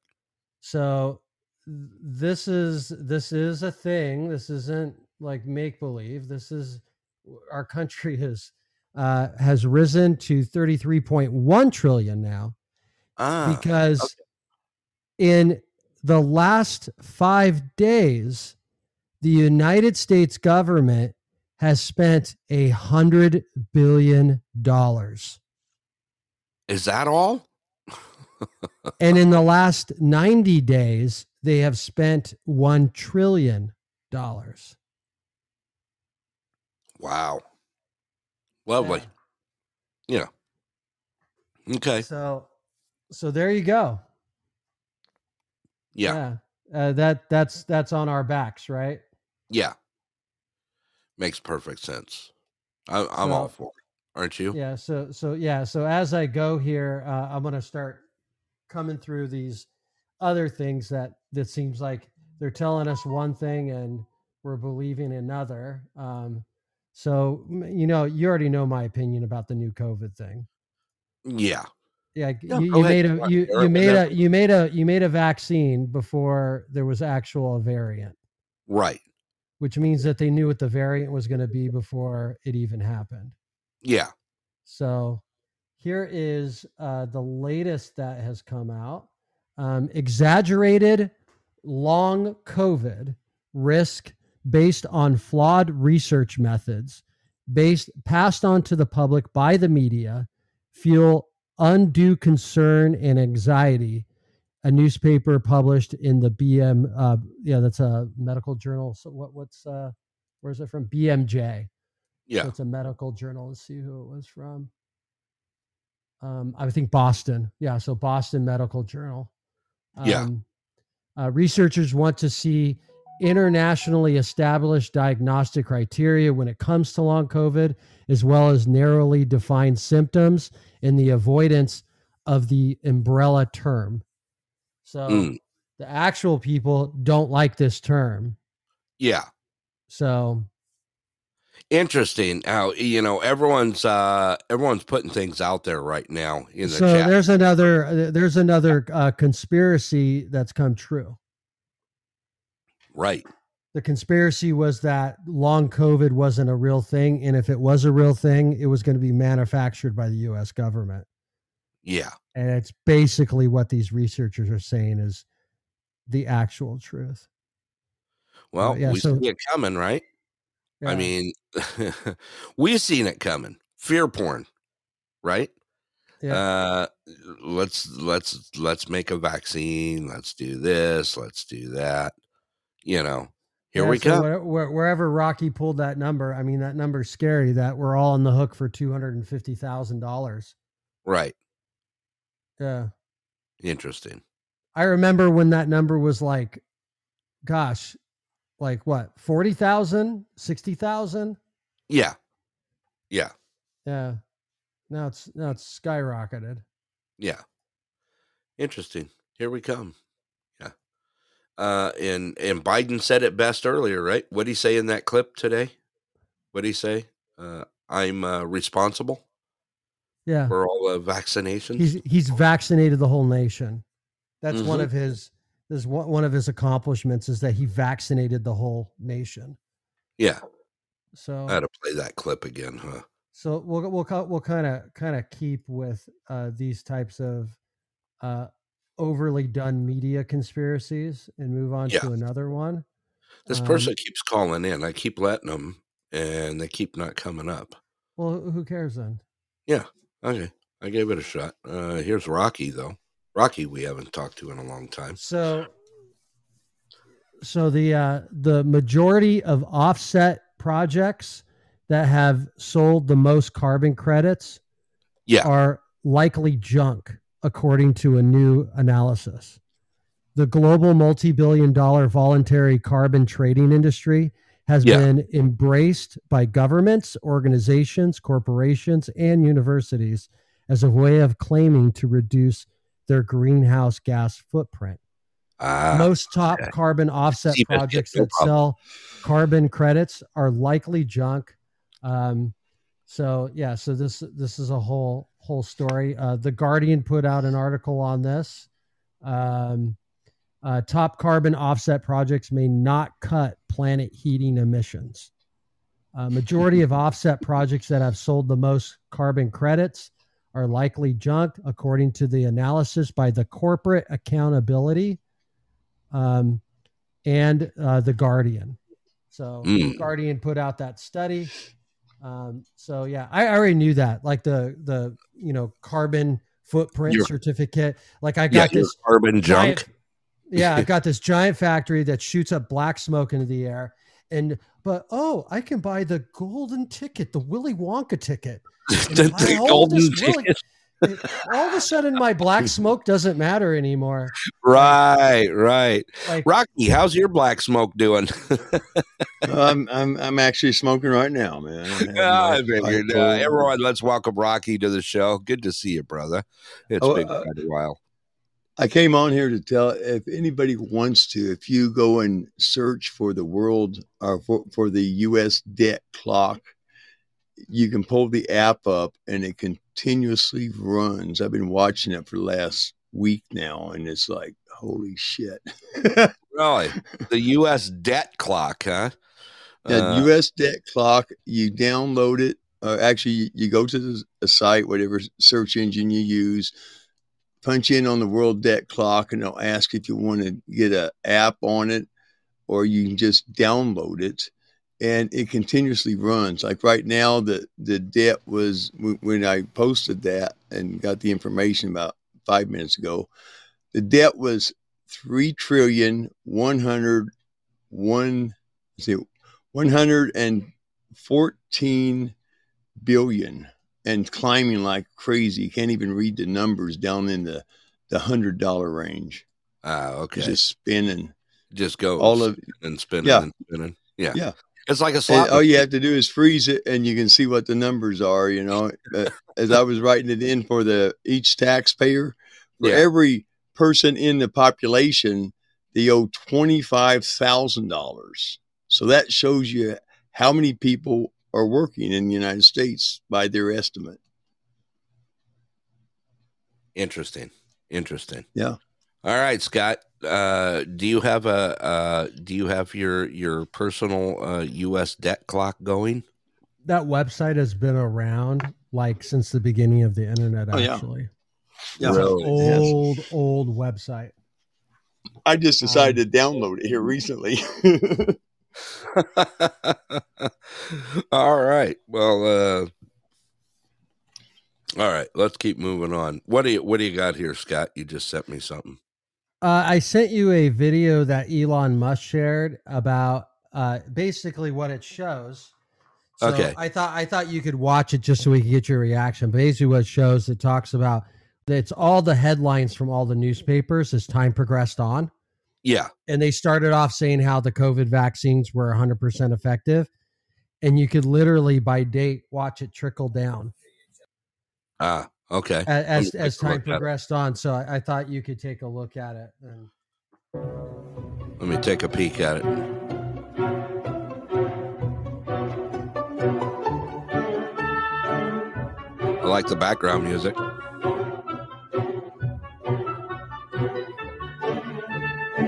So this is this is a thing. This isn't like make believe. This is our country has uh, has risen to 33.1 trillion now Ah. because in the last five days, the United States government has spent a hundred billion dollars. Is that all? and in the last 90 days, they have spent one trillion dollars. Wow. Lovely. Yeah. Okay. So, so there you go. Yeah. Uh, that that's that's on our backs, right? Yeah. Makes perfect sense. I, I'm all for it. Aren't you? Yeah. So so yeah. So as I go here, uh, I'm gonna start coming through these other things that that seems like they're telling us one thing and we're believing another. Um, so you know, you already know my opinion about the new COVID thing. Yeah. Yeah, you, you made a you, you made a you made a you made a vaccine before there was actual variant, Right. which means that they knew what the variant was going to be before it even happened. Yeah. So here is uh, the latest that has come out. Um, exaggerated long COVID risk based on flawed research methods, based passed on to the public by the media, fuel undue concern and anxiety. A newspaper published in the BM, uh, yeah, that's a medical journal. So what, what's uh, where's it from? BMJ. Yeah. So it's a medical journal. Let's see who it was from. Um, I think Boston. Yeah, so Boston Medical Journal. Yeah. Um, uh, researchers want to see internationally established diagnostic criteria when it comes to long COVID, as well as narrowly defined symptoms and the avoidance of the umbrella term. So Mm. the actual people don't like this term. Yeah. So Interesting. How you know everyone's uh everyone's putting things out there right now in the so chat. there's another there's another uh, conspiracy that's come true. Right. The conspiracy was that long COVID wasn't a real thing, and if it was a real thing, it was going to be manufactured by the U.S. government. Yeah. And it's basically what these researchers are saying is the actual truth. Well, yeah, we so- see it coming, right? I mean, we've seen it coming. Fear porn, right? Yeah. Uh, let's let's let's make a vaccine. Let's do this. Let's do that. You know, here Yeah, we so come. where- where- wherever Rocky pulled that number, I mean, that number's scary. That we're all on the hook for two hundred and fifty thousand dollars. Right. Yeah. Interesting. I remember when that number was like, gosh, like what, 40,000, 60,000? Yeah. Yeah. Yeah. Now it's, now it's skyrocketed. Yeah. Interesting. Here we come. Uh, and and Biden said it best earlier, right? What did he say in that clip today? What did he say? Uh, I'm uh, responsible Yeah. for all the vaccinations. He's he's vaccinated the whole nation. That's one Mhm. of his is one one of his accomplishments is that he vaccinated the whole nation. yeah, So I had to play that clip again, huh? So we'll we'll we'll kind of kind of keep with uh, these types of uh, overly done media conspiracies and move on Yeah. to another one. This Um, person keeps calling in. I keep letting them, and they keep not coming up. Well, who cares then? Yeah, okay, I gave it a shot. Uh, here's Rocky though. Rocky, we haven't talked to in a long time. So, so the uh, the majority of offset projects that have sold the most carbon credits, Yeah. are likely junk, according to a new analysis. The global multi-billion-dollar voluntary carbon trading industry has Yeah. been embraced by governments, organizations, corporations, and universities as a way of claiming to reduce their greenhouse gas footprint. Ah, Most top okay. carbon offset projects no that problem. sell carbon credits are likely junk. Um, so yeah, so this this is a whole whole story. Uh, the Guardian put out an article on this. Um, uh, top carbon offset projects may not cut planet heating emissions. Uh, majority of offset projects that have sold the most carbon credits are likely junk, according to the analysis by the Corporate Accountability um, and uh, the Guardian. So the Mm. Guardian put out that study. Um, so yeah, I already knew that. Like the the you know carbon footprint certificate. Like I got your this carbon giant- junk. yeah, I got this giant factory that shoots up black smoke into the air. And but oh, I can buy the golden ticket, the Willy Wonka ticket. The- if I the hold golden Willy- ticket. it- all of a sudden my black smoke doesn't matter anymore. Right, right. Like- Rocky, how's your black smoke doing? I'm I'm I'm actually smoking right now, man. I'm I my figured. Uh, everyone, let's welcome Rocky to the show. Good to see you, brother. It's Oh, been uh, quite a while. I came on here to tell if anybody wants to, if you go and search for the world or for, for the U.S. debt clock, you can pull the app up and it continuously runs. I've been watching it for the last week now, and it's like, holy shit. Really? The U.S. debt clock, huh? That Uh, U.S. debt clock, you download it. Uh, actually, you, you go to the, a site, whatever search engine you use, punch in on the world debt clock, and they'll ask if you want to get an app on it, or you can just download it, and it continuously runs. Like right now, the the debt was when I posted that and got the information about five minutes ago, the debt was three trillion one hundred one. See, 114 billion and climbing like crazy. You can't even read the numbers down in the the hundred dollar range. Ah, okay. It's just spinning. Just go all of and spinning Yeah. and spinning. Yeah. Yeah. It's like a slot. all you have to do is freeze it, and you can see what the numbers are. You know, Uh, as I was writing it in for the each taxpayer, for Yeah. every person in the population, they owe twenty five thousand dollars. So that shows you how many people are working in the United States by their estimate. Interesting. Interesting. Yeah. All right, Scott. Uh, do you have a uh, do you have your your personal uh, U.S. debt clock going? That website has been around like since the beginning of the internet. Oh, yeah. Actually, Yeah. It's an Really? It has. old old website. I just decided to download it here recently. all right. Well, uh, all right. Let's keep moving on. What do you What do you got here, Scott? You just sent me something. Uh, I sent you a video that Elon Musk shared about uh, basically what it shows. So Okay. I thought I thought you could watch it just so we could get your reaction. Basically, what it shows it talks about it's all the headlines from all the newspapers as time progressed on, Yeah. and they started off saying how the COVID vaccines were 100 percent effective, and you could literally by date watch it trickle down Ah. Okay. a- as as time look at it. progressed on. So I, I thought you could take a look at it. And Let me take a peek at it. I like the background music.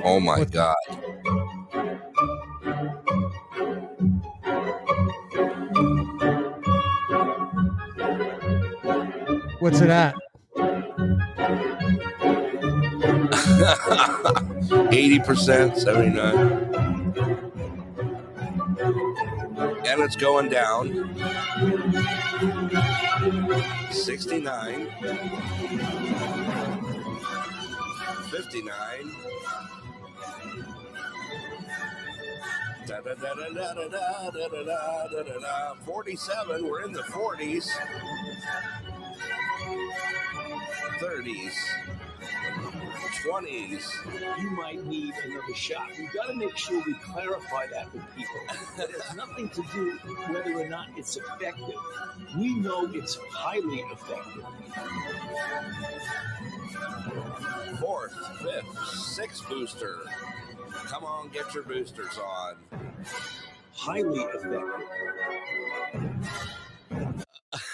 Oh my god. What's it at? 80%, 79. And it's going down. 69. 59. Da, da, da, 47. We're in the 40s. 30s. 20s. You might need another shot. We've got to make sure we clarify that with people. It has nothing to do whether or not it's effective. We know it's highly effective. Fourth, fifth, sixth booster. Come on, get your boosters on. Highly effective.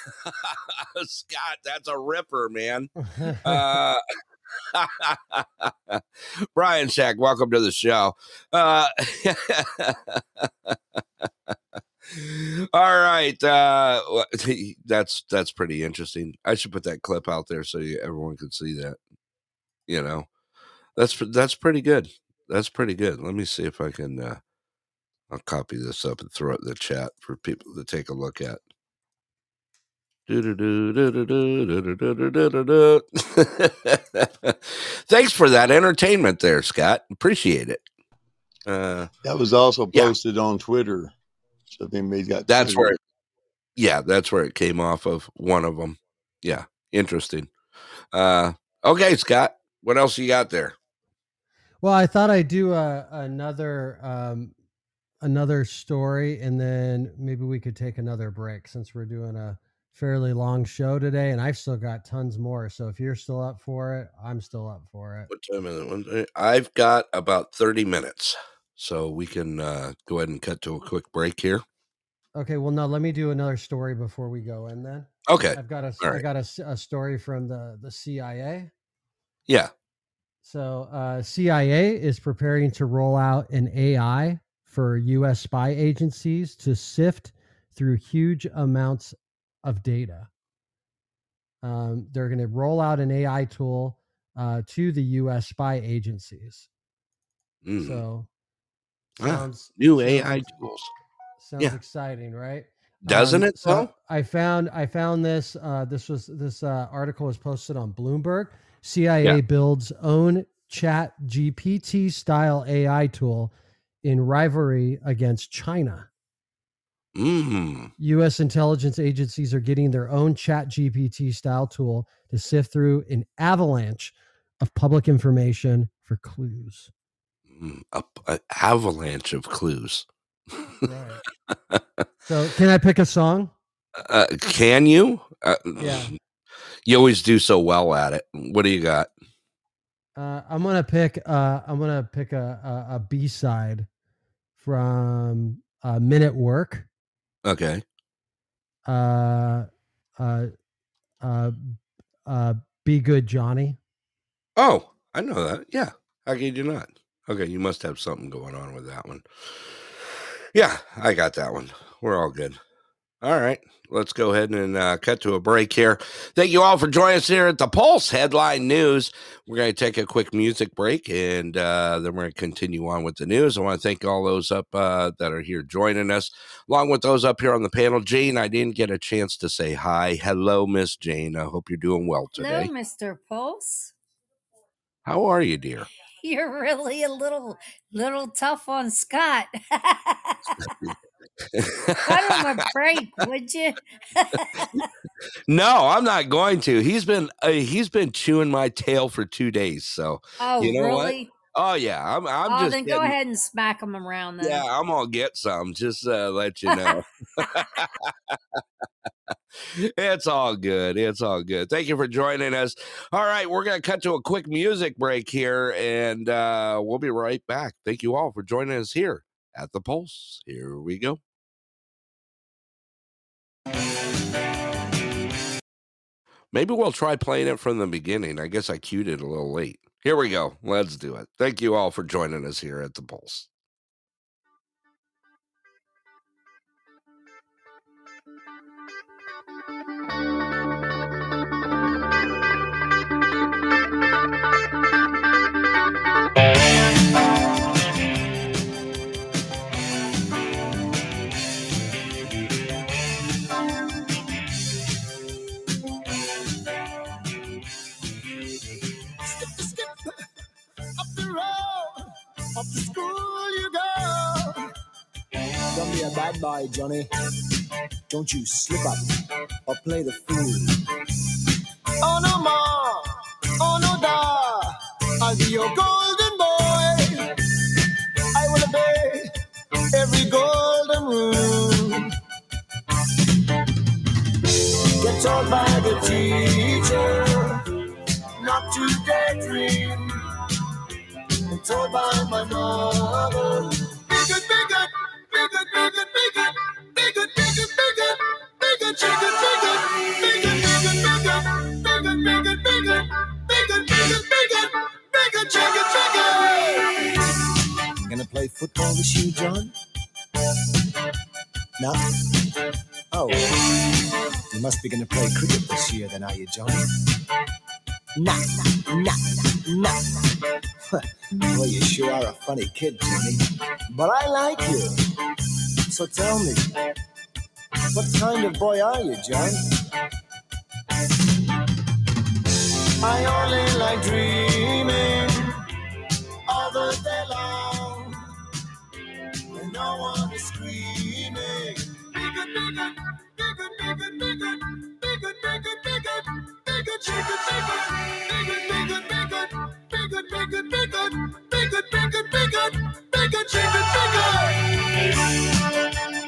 Scott, that's a ripper, man. Uh, Brian Shack, welcome to the show. Uh, all right, uh, that's that's pretty interesting. I should put that clip out there so you, everyone can see that. You know, that's that's pretty good. That's pretty good. Let me see if I can. Uh, I'll copy this up and throw it in the chat for people to take a look at. Thanks for that entertainment there, Scott. Appreciate it. Uh, That was also Yeah. posted on Twitter. So if anybody's got that's Twitter, where, it, yeah, that's where it came off of. One of them. Yeah, interesting. Uh, okay, Scott, what else you got there? Well, I thought I'd do a, another um, another story, and then maybe we could take another break since we're doing a fairly long show today, and I've still got tons more. So if you're still up for it, I'm still up for it. What time is it? I've got about thirty minutes, so we can uh, go ahead and cut to a quick break here. Okay, well, no, let me do another story before we go in. Then Okay, I've got a all I right. got a, a story from the the CIA. Yeah. So, uh, CIA is preparing to roll out an AI for U.S. spy agencies to sift through huge amounts of data. Um, they're going to roll out an AI tool uh, to the U.S. spy agencies. Mm. So, Ah, sounds new AI tools. Sounds Yeah. exciting, right? Doesn't it, so though? I found I found this. Uh, this was this uh, article was posted on Bloomberg. CIA Yeah. builds own Chat GPT style AI tool in rivalry against China. Mm. U.S. intelligence agencies are getting their own Chat GPT style tool to sift through an avalanche of public information for clues. Mm, a, a avalanche of clues. So, can I pick a song? Uh, can you? Uh, Yeah. You always do so well at it. What do you got? Uh, I'm gonna pick. Uh, I'm gonna pick a a, a B side from uh, "Men at Work." Okay. Uh, uh, uh, uh, "Be Good, Johnny." Oh, I know that. Yeah. How could you not? Okay, you must have something going on with that one. Yeah, I got that one. We're all good. All right, let's go ahead and uh, cut to a break here. Thank you all for joining us here at the Pulse Headline News. We're going to take a quick music break and uh, then we're going to continue on with the news. I want to thank all those up uh, that are here joining us, along with those up here on the panel. Jane, I didn't get a chance to say hi. Hello, Miss Jane. I hope you're doing well today. Hello, Mr. Pulse. How are you, dear? You're really a little little tough on Scott. Cut him a break, would you? No, I'm not going to. He's been uh, he's been chewing my tail for two days. So Oh, you know really? what? Oh yeah, I'm I'm oh, just then go ahead and smack him around then. Yeah, I'm gonna get some. Just uh, let you know. it's all good. It's all good. Thank you for joining us. All right, we're going to cut to a quick music break here, and uh, we'll be right back. Thank you all for joining us here at the Pulse. Here we go. Maybe we'll try playing it from the beginning. I guess I cued it a little late. Here we go. Let's do it. Thank you all for joining us here at the Pulse. Skip up to school you go. Don't be a bad boy, Johnny. Don't you slip up or play the fool. Oh no more, oh no da, I'll be your golden boy. I will obey every golden rule. Get told by the teacher not to daydream. I'm. Gonna play football with you, John? No? Oh, you must be gonna play cricket this year, then, are you, Johnny? Nah, nah, nah. Well, you sure are a funny kid, Johnny. But I like you. So tell me, what kind of boy are you, John? I only like dreaming all the day long. When no one is screaming. Bigot, bigot, bigot, bigot, bigot, bigot, bigot, bigot, be good, be good, big good.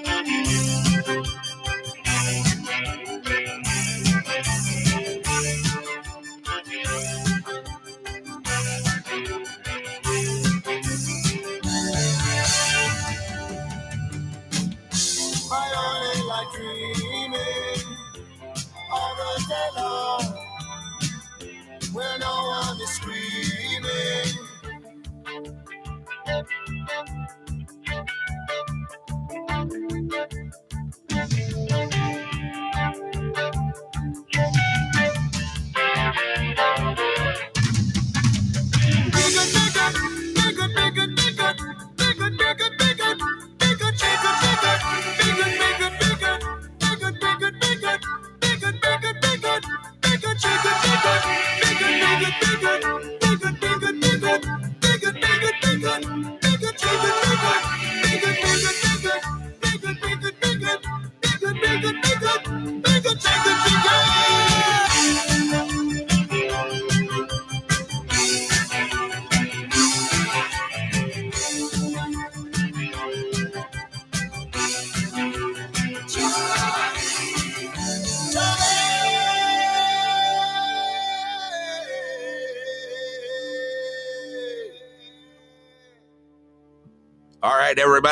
where no one is screaming.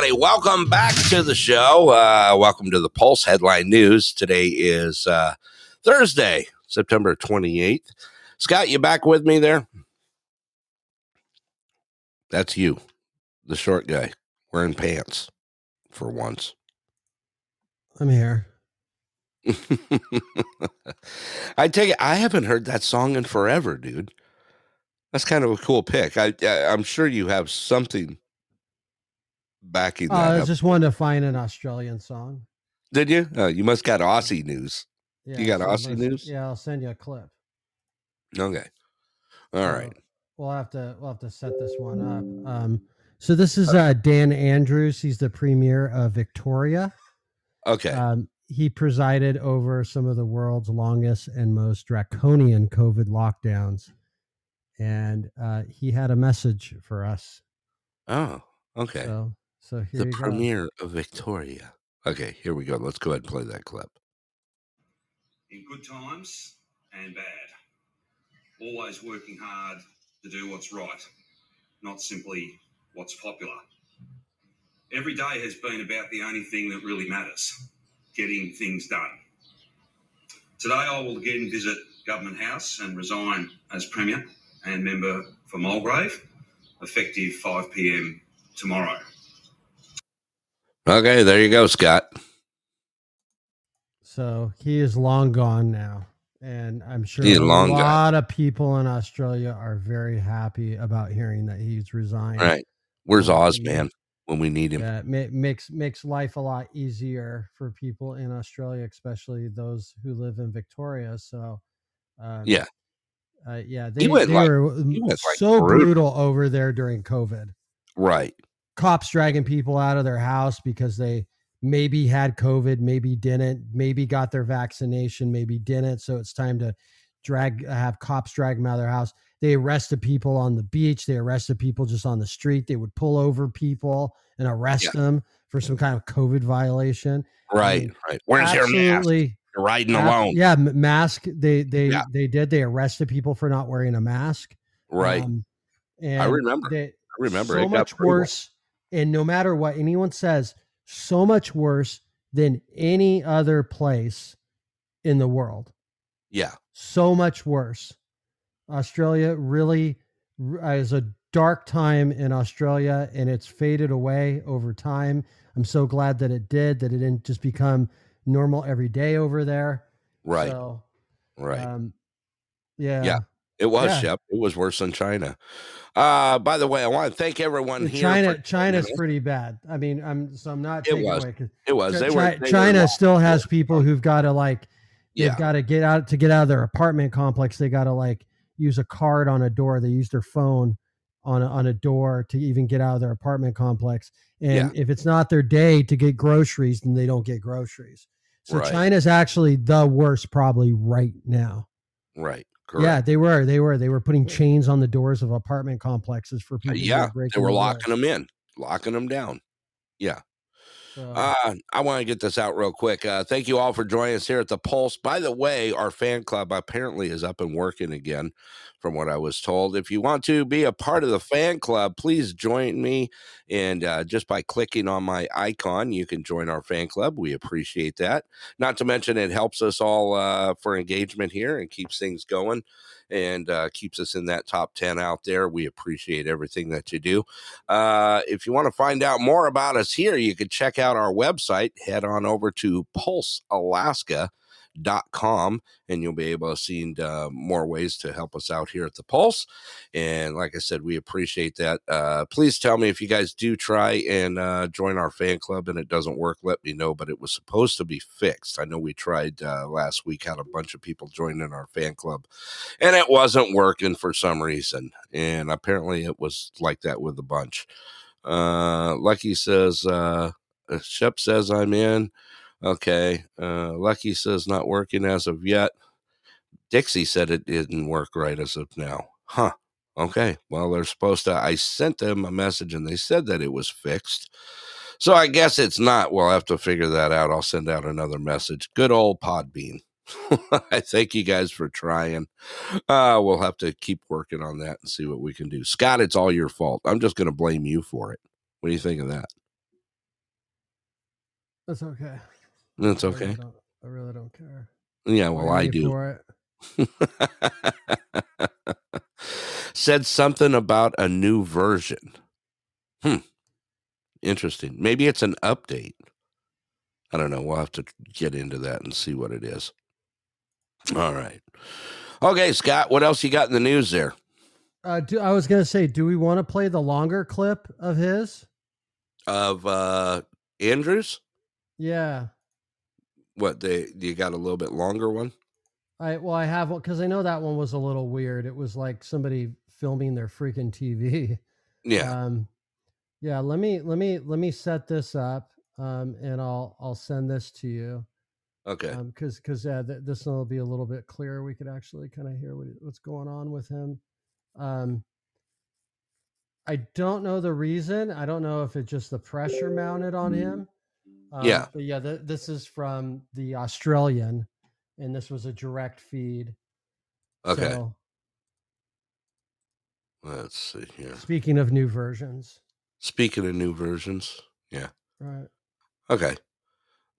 Everybody, welcome back to the show. Uh, welcome to the Pulse Headline News. Today is uh, Thursday, September 28th. Scott, you back with me there? That's you, the short guy, wearing pants for once. I'm here. I take it, I haven't heard that song in forever, dude. That's kind of a cool pick. I, I I'm sure you have something backing Uh, that I up. just wanted to find an Australian song. Did you? Oh, you must got Aussie news. you got so Aussie news? Yeah, I'll send you a clip. Okay. All right. We'll have to we'll have to set this one up. Um, so this is uh, Dan Andrews. He's the premier of Victoria. Okay. Um, he presided over some of the world's longest and most draconian COVID lockdowns, and uh, he had a message for us. Oh, okay. So, so here the you go. premier of Victoria. Okay, here we go. Let's go ahead and play that clip. in good times and bad. Always working hard to do what's right, not simply what's popular. Every day has been about the only thing that really matters getting things done. Today, I will again visit Government House and resign as Premier and member for Mulgrave, effective 5 pm tomorrow. Okay, there you go, Scott. So he is long gone now. And I'm sure He's a long gone. lot of people in Australia are very happy about hearing that he's resigned. Right. Where's Um, Oz, man, when we need him? Yeah, ma- makes makes life a lot easier for people in Australia, especially those who live in Victoria. So, um, Yeah. uh, yeah, He they, they like- were he went like so brutal. brutal over there during COVID. Right. Cops dragging people out of their house because they maybe had COVID, maybe didn't, maybe got their vaccination, maybe didn't. So it's time to drag have cops drag them out of their house. They arrested people on the beach. They arrested people just on the street. They would pull over people and arrest Yeah. them for some kind of COVID violation. I Right, mean, right. Where's your mask? You're riding ab- alone. Yeah, mask. They they Yeah. they did. They arrested people for not wearing a mask. Right. Um, I and remember. they- I remember. so it got much worse. And no matter what anyone says, so much worse than any other place in the world. Yeah. So much worse. Australia really is a dark time in Australia and it's faded away over time. I'm so glad that it did, that it didn't just become normal every day over there. Right. So, Right. um, yeah. yeah. It was, Yeah. Shep. It was worse than China. Uh, by the way, I want to thank everyone here. China, China's pretty bad. I mean, I'm so I'm not It taking was. away It was. They were- they China long- still has people who've got to like they've Yeah. got to get out to get out of their apartment complex. They got to like use a card on a door. They use their phone on a, on a door to even get out of their apartment complex. And if it's not their day to get groceries, then they don't get groceries. So Right. China's actually the worst probably right now. Right. Yeah, they were. They were. They were putting chains on the doors of apartment complexes for people. yeah. They were locking laws. them in, locking them down. Yeah. So- Uh, I want to get this out real quick. Uh, thank you all for joining us here at the Pulse. By the way, our fan club apparently is up and working again, from what I was told. If you want to be a part of the fan club, please join me. And uh, just by clicking on my icon, you can join our fan club. We appreciate that. Not to mention, it helps us all uh, for engagement here and keeps things going and uh, keeps us in that top 10 out there. We appreciate everything that you do. Uh, if you want to find out more about us here, you can check out our website. Head on over to pulsealaska.com and you'll be able to see uh, more ways to help us out here at the Pulse. And like I said, we appreciate that. Uh, please tell me if you guys do try and uh, join our fan club and it doesn't work, let me know. But it was supposed to be fixed. I know we tried uh, last week, had a bunch of people join in our fan club and it wasn't working for some reason. And apparently it was like that with a bunch. Uh, Lucky says, uh, Shep says I'm in. Okay. Uh, Lucky says not working as of yet. Dixie said it didn't work right as of now. Huh. Okay. Well, they're supposed to. I sent them a message and they said that it was fixed. So I guess it's not. We'll have to figure that out. I'll send out another message. Good old Podbean. I thank you guys for trying. Uh, we'll have to keep working on that and see what we can do. Scott, it's all your fault. I'm just going to blame you for it. What do you think of that? That's okay. That's I really okay. don't- I really don't care. Yeah, well, Blame I do. Said something about a new version. Hmm. Interesting. Maybe it's an update. I don't know. We'll have to get into that and see what it is. All right. Okay, Scott, what else you got in the news there? Uh, do, I was gonna say, do we want to play the longer clip of his? Of uh Andrews? Yeah, What they you got a little bit longer one? I well, I have one because I know that one was a little weird. It was like somebody filming their freaking TV. Yeah. Um, yeah. Let me let me let me set this up, um, and I'll I'll send this to you. Okay. because because yeah, th- this one will be a little bit clearer. We could actually kind of hear what, what's going on with him. Um, I don't know the reason. I don't know if it's just the pressure mounted on him. Um, Yeah. but yeah, th- this is from the Australian, and this was a direct feed. Okay. So, Let's see here. speaking of new versions, Speaking of new versions, yeah. right? Okay.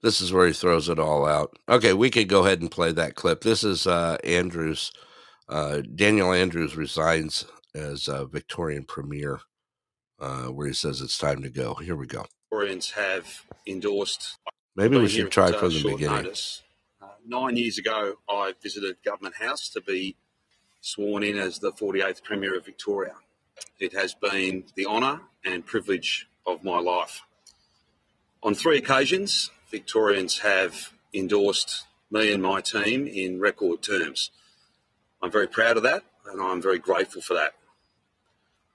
This is where he throws it all out. Okay, we could go ahead and play that clip. This is uh, Andrews. Uh, Daniel Andrews resigns as uh, Victorian Premier, uh, where he says it's time to go. Here we go. Victorians have endorsed. Maybe we should at, try uh, from the beginning. Notice. Uh, nine years ago, I visited Government House to be sworn in as the 48th Premier of Victoria. It has been the honour and privilege of my life. On three occasions, Victorians have endorsed me and my team in record terms. I'm very proud of that and I'm very grateful for that.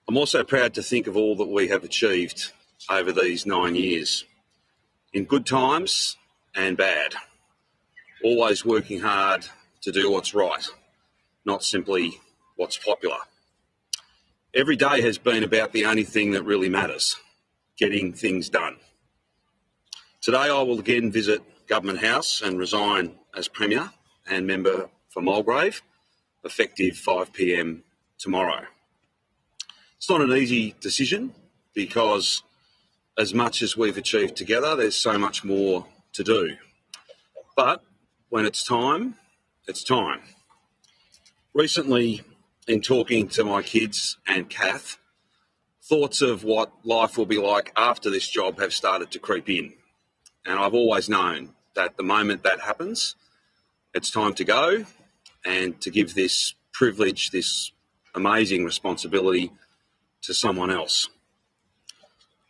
I'm also proud to think of all that we have achieved over these nine years, in good times and bad, always working hard to do what's right, not simply what's popular. Every day has been about the only thing that really matters getting things done. Today, I will again visit Government House and resign as Premier and member for Mulgrave, effective 5 pm tomorrow. It's not an easy decision because, as much as we've achieved together, there's so much more to do. But when it's time, it's time. Recently, in talking to my kids and Kath, thoughts of what life will be like after this job have started to creep in. And I've always known that the moment that happens, it's time to go and to give this privilege, this amazing responsibility to someone else.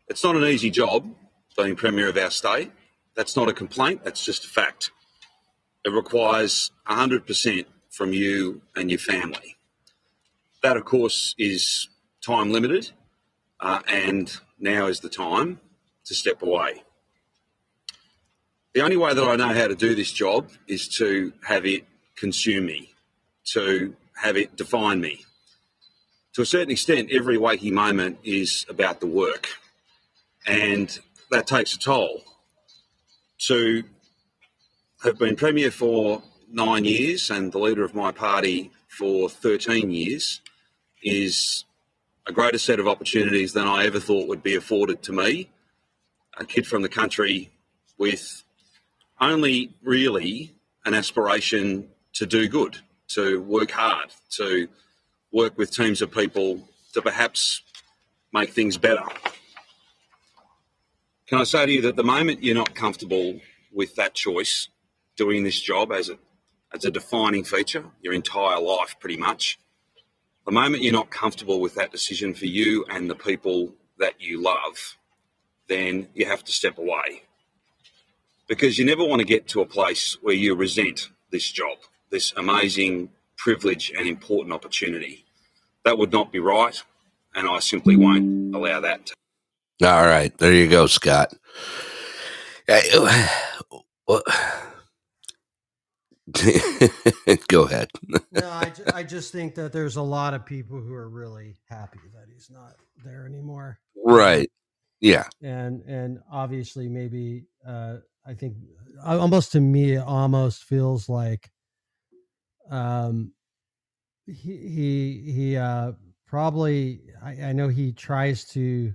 It's not an easy job being Premier of our state. That's not a complaint, that's just a fact. It requires 100% from you and your family. That, of course, is time limited, uh, and now is the time to step away. The only way that I know how to do this job is to have it consume me, to have it define me. To a certain extent, every waking moment is about the work, and that takes a toll. To have been Premier for nine years and the leader of my party for 13 years is a greater set of opportunities than I ever thought would be afforded to me. A kid from the country with only really an aspiration to do good, to work hard, to work with teams of people to perhaps make things better. Can I say to you that the moment you're not comfortable with that choice, doing this job as a as a defining feature, your entire life pretty much, the moment you're not comfortable with that decision for you and the people that you love, then you have to step away. Because you never want to get to a place where you resent this job, this amazing privilege and important opportunity. That would not be right, and I simply won't allow that to All right, there you go, Scott. Go ahead. no, I, ju- I just think that there's a lot of people who are really happy that he's not there anymore. Right. Yeah. And and obviously maybe uh I think uh, almost to me it almost feels like um he he he uh probably I, I know he tries to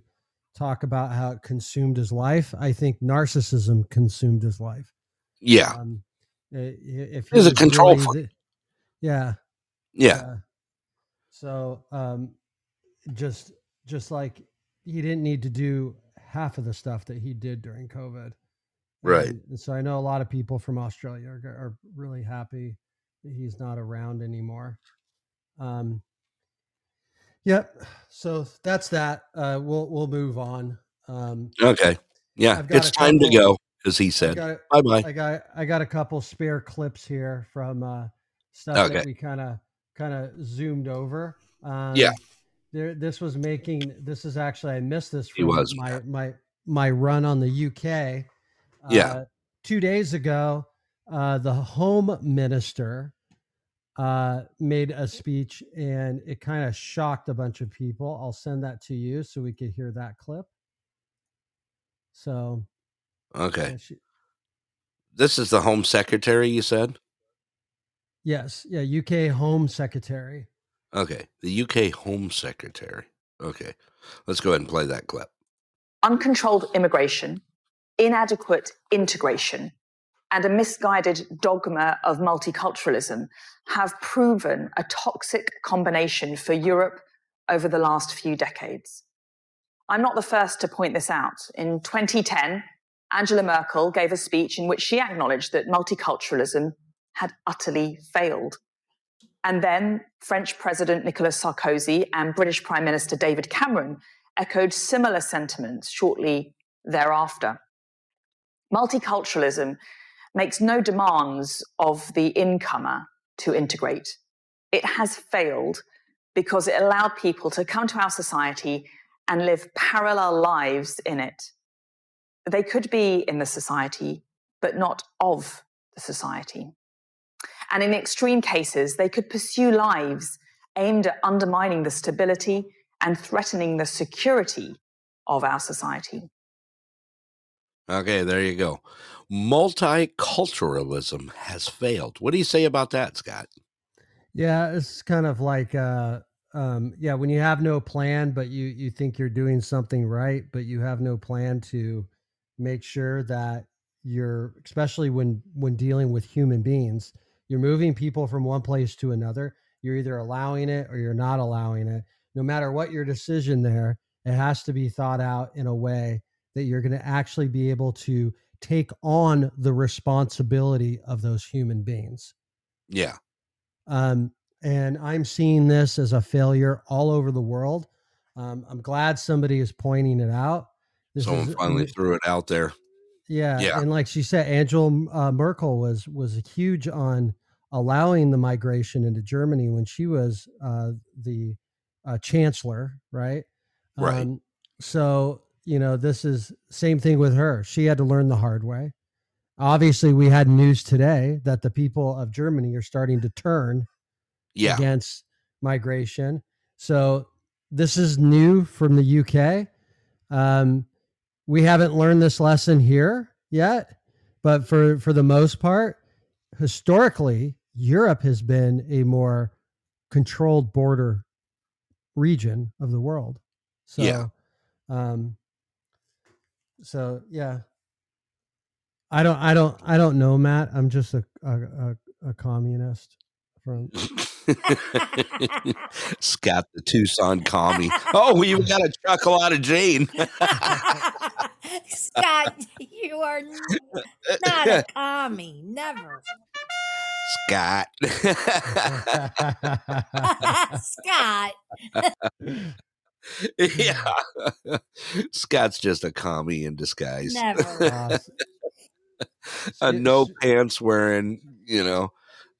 talk about how it consumed his life. I think narcissism consumed his life. Yeah. Um, if He's a control really yeah. Yeah. Uh, so um, just just like he didn't need to do half of the stuff that he did during COVID. Right. And, and so I know a lot of people from Australia are, are really happy that he's not around anymore. Um, yep. So that's that. Uh, we'll we'll move on. Um, Okay. Yeah. It's time to go, as he said. Bye bye. I got I got a couple spare clips here from uh, stuff Okay. that we kind of kind of zoomed over. Um, Yeah. There, this was making. This is actually I missed this from was, my my my run on the UK. Yeah. Uh, two days ago, uh, the Home Minister uh, made a speech, and it kind of shocked a bunch of people. I'll send that to you so we could hear that clip. So Okay. she- This is the Home Secretary, you said? Yes, yeah, UK Home Secretary. Okay, the UK Home Secretary. Okay, let's go ahead and play that clip. uncontrolled immigration, inadequate integration, and a misguided dogma of multiculturalism have proven a toxic combination for Europe over the last few decades. I'm not the first to point this out. In 2010, Angela Merkel gave a speech in which she acknowledged that multiculturalism had utterly failed. And then French President Nicolas Sarkozy and British Prime Minister David Cameron echoed similar sentiments shortly thereafter. Multiculturalism makes no demands of the incomer to integrate. It has failed because it allowed people to come to our society and live parallel lives in it. They could be in the society, but not of the society. And in extreme cases, they could pursue lives aimed at undermining the stability and threatening the security of our society. Okay, there you go. Multiculturalism has failed. What do you say about that, Scott? Yeah, it's kind of like uh um yeah, when you have no plan but you you think you're doing something right, but you have no plan to make sure that you're especially when when dealing with human beings, you're moving people from one place to another. You're either allowing it or you're not allowing it. No matter what your decision there, it has to be thought out in a way that you're going to actually be able to take on the responsibility of those human beings. Yeah. Um, and I'm seeing this as a failure all over the world. Um, I'm glad somebody is pointing it out. This Someone is- finally threw it out there. yeah, Yeah. and like she said, Angela uh, Merkel was was huge on allowing the migration into Germany when she was uh, the uh, chancellor, right? Right. Um, so you know, this is same thing with her. She had to learn the hard way. Obviously, we had news today that the people of Germany are starting to turn Yeah. against migration. So this is new from the UK. Um, we haven't learned this lesson here yet, but for for the most part, historically, Europe has been a more controlled border region of the world. So, Yeah. um, so yeah, I don't, I don't, I don't know, Matt. I'm just a a, a, a communist from. Scott the Tucson commie. Oh, we even got a chuckle out of Jane. Scott, you are not a commie. Never. Scott. Scott. yeah. Scott's just a commie in disguise. Never. a no pants wearing, you know,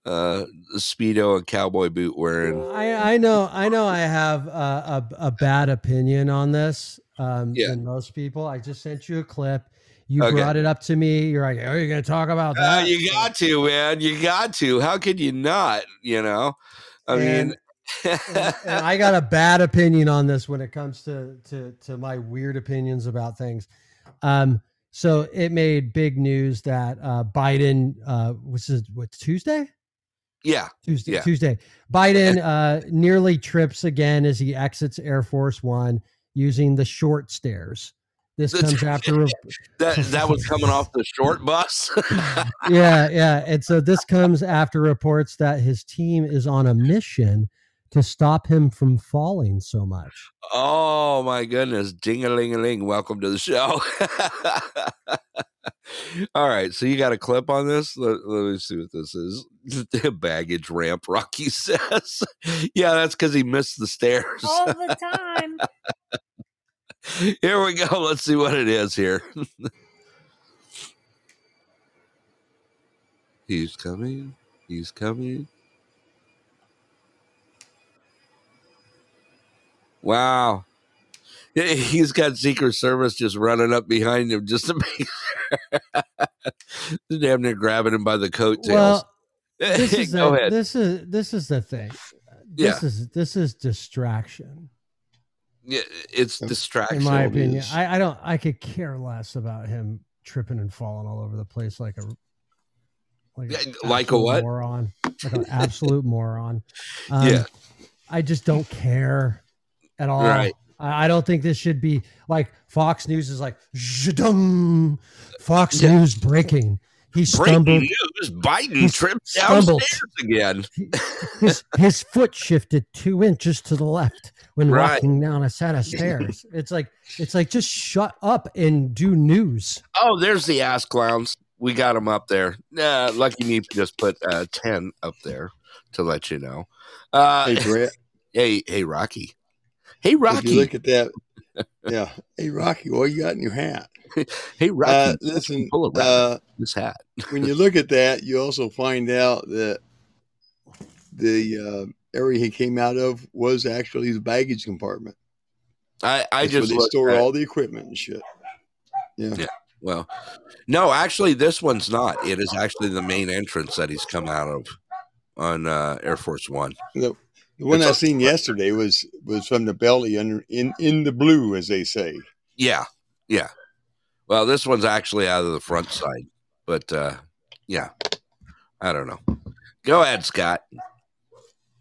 uh speedo and cowboy boot wearing. I, I know I know I have a, a, a bad opinion on this um, Yeah. than most people. I just sent you a clip. You Okay. brought it up to me. You're like, "Are you going to talk about Uh, that?" you got to, man. You got to. How could you not? You know, I mean, And- and, I got a bad opinion on this when it comes to to to my weird opinions about things. Um, so it made big news that uh, Biden, uh, which is what Tuesday, yeah, Tuesday, yeah. Tuesday. Biden uh, nearly trips again as he exits Air Force One using the short stairs. This comes after. that that was coming off the short bus. yeah, yeah. And so this comes after reports that his team is on a mission to stop him from falling so much. oh my goodness! Ding a ling a ling. Welcome to the show. All right, so you got a clip on this? Let, let me see what this is. The baggage ramp, Rocky says. yeah, that's because he missed the stairs. All the time. Here we go. Let's see what it is here. He's coming. He's coming. Wow. He's got Secret Service just running up behind him just to make sure. They're damn near grabbing him by the coattails. Well, this is Go the, ahead. this is this is the thing. This Yeah. is this is distraction. yeah, it's distraction. In my opinion, I, I don't. I could care less about him tripping and falling all over the place like a Like, Yeah, like a what? Moron. Like an absolute moron. Um, Yeah. I just don't care at all. Right. I, I don't think this should be like Fox News is like "Zhadung." Fox Yeah. News breaking. He stumbled. Breaking stumbled. news: Biden He tripped stumbled. downstairs again. his his foot shifted two inches to the left when Right. walking down a set of stairs. It's like it's like just shut up and do news. Oh, there's the ass clowns. We got them up there. Nah, Lucky Me just put uh, ten up there to let you know. Uh, Hey, Brett. hey, hey, Rocky. Hey, Rocky. you look at that, yeah. Hey, Rocky, what you got in your hat? hey, Rocky. Uh, listen, full of uh, this hat. when you look at that, you also find out that the uh, area he came out of was actually his baggage compartment. I, I That's where just they store at- all the equipment and shit. Yeah. Yeah. Well, no, actually, this one's not. It is actually the main entrance that he's come out of on uh, Air Force One. The, the one It's I a- seen yesterday was was from the belly under in in the blue, as they say. Yeah, yeah. Well, this one's actually out of the front side, but uh, yeah, I don't know. Go ahead, Scott.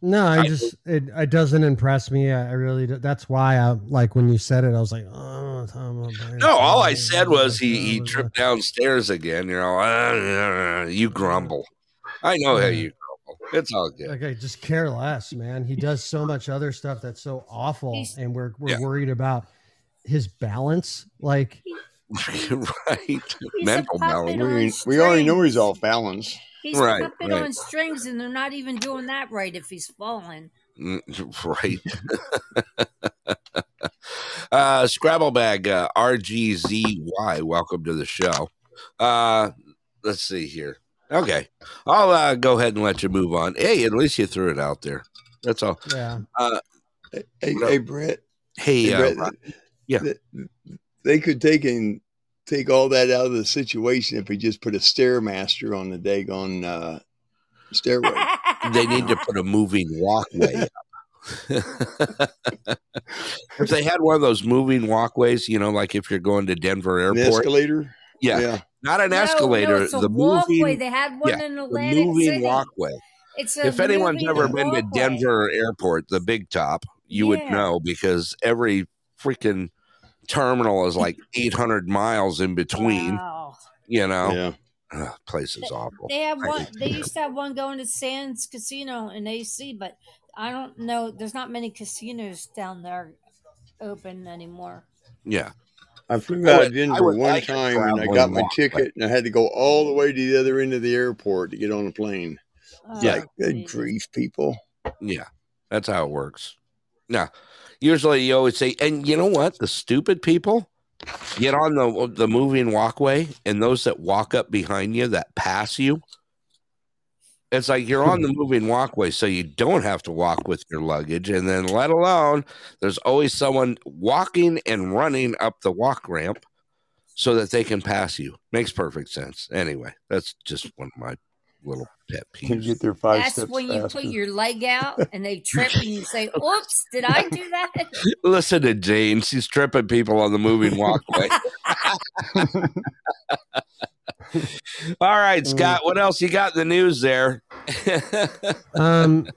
No, I I- just it, it doesn't impress me. I, I really do. That's why I like when you said it. I was like, oh, Tom O'Brien. No, all I said was he he tripped downstairs again. You know, uh, you grumble. I know how you grumble. It's all good. Like I just care less, man. He does so much other stuff that's so awful, and we're we're Yeah. worried about his balance. Like, right, mental balance. on We, we already know he's off balance. He's Right, a puppet right. on strings, and they're not even doing that right if he's falling. Mm, Right. uh, Scrabble bag uh, RGZY. Welcome to the show. Uh, let's see here. Okay, I'll uh, go ahead and let you move on. Hey, at least you threw it out there. That's all. yeah, Uh, Hey, No. hey Brett. hey, Hey, uh, Brett, yeah. They could take and take all that out of the situation if we just put a stairmaster on the daggone uh, stairway. they need to put a moving walkway up. if they had one of those moving walkways, you know, like if you're going to Denver An Airport, escalator. yeah, Yeah. Not an No, no, escalator, it's a the walkway. moving, They had one yeah, in the Atlantic moving City. walkway. It's a if anyone's moving ever been to. Denver Airport, the big top, you would know because every freaking terminal is like 800 miles in between. Wow. You know, Yeah. Ugh, place is awful. They have one. They used to have one going to Sands Casino in AC, but I don't know. There's not many casinos down there open anymore. Yeah. I flew I out of Denver would one like time and I got my walkway. ticket and I had to go all the way to the other end of the airport to get on a plane. It's Yeah. like, good grief, people. Yeah, that's how it works. Now, usually you always say, and you know what? The stupid people get on the the moving walkway, and those that walk up behind you that pass you. It's like you're on the moving walkway, so you don't have to walk with your luggage, and then let alone there's always someone walking and running up the walk ramp so that they can pass you. Makes perfect sense. Anyway, that's just one of my little pet Can peeves. get there five That's steps when you faster. put your leg out and they trip and you say, "Oops, did I do that?" Listen to Jane. She's tripping people on the moving walkway. All right, Scott, what else you got in the news there? um,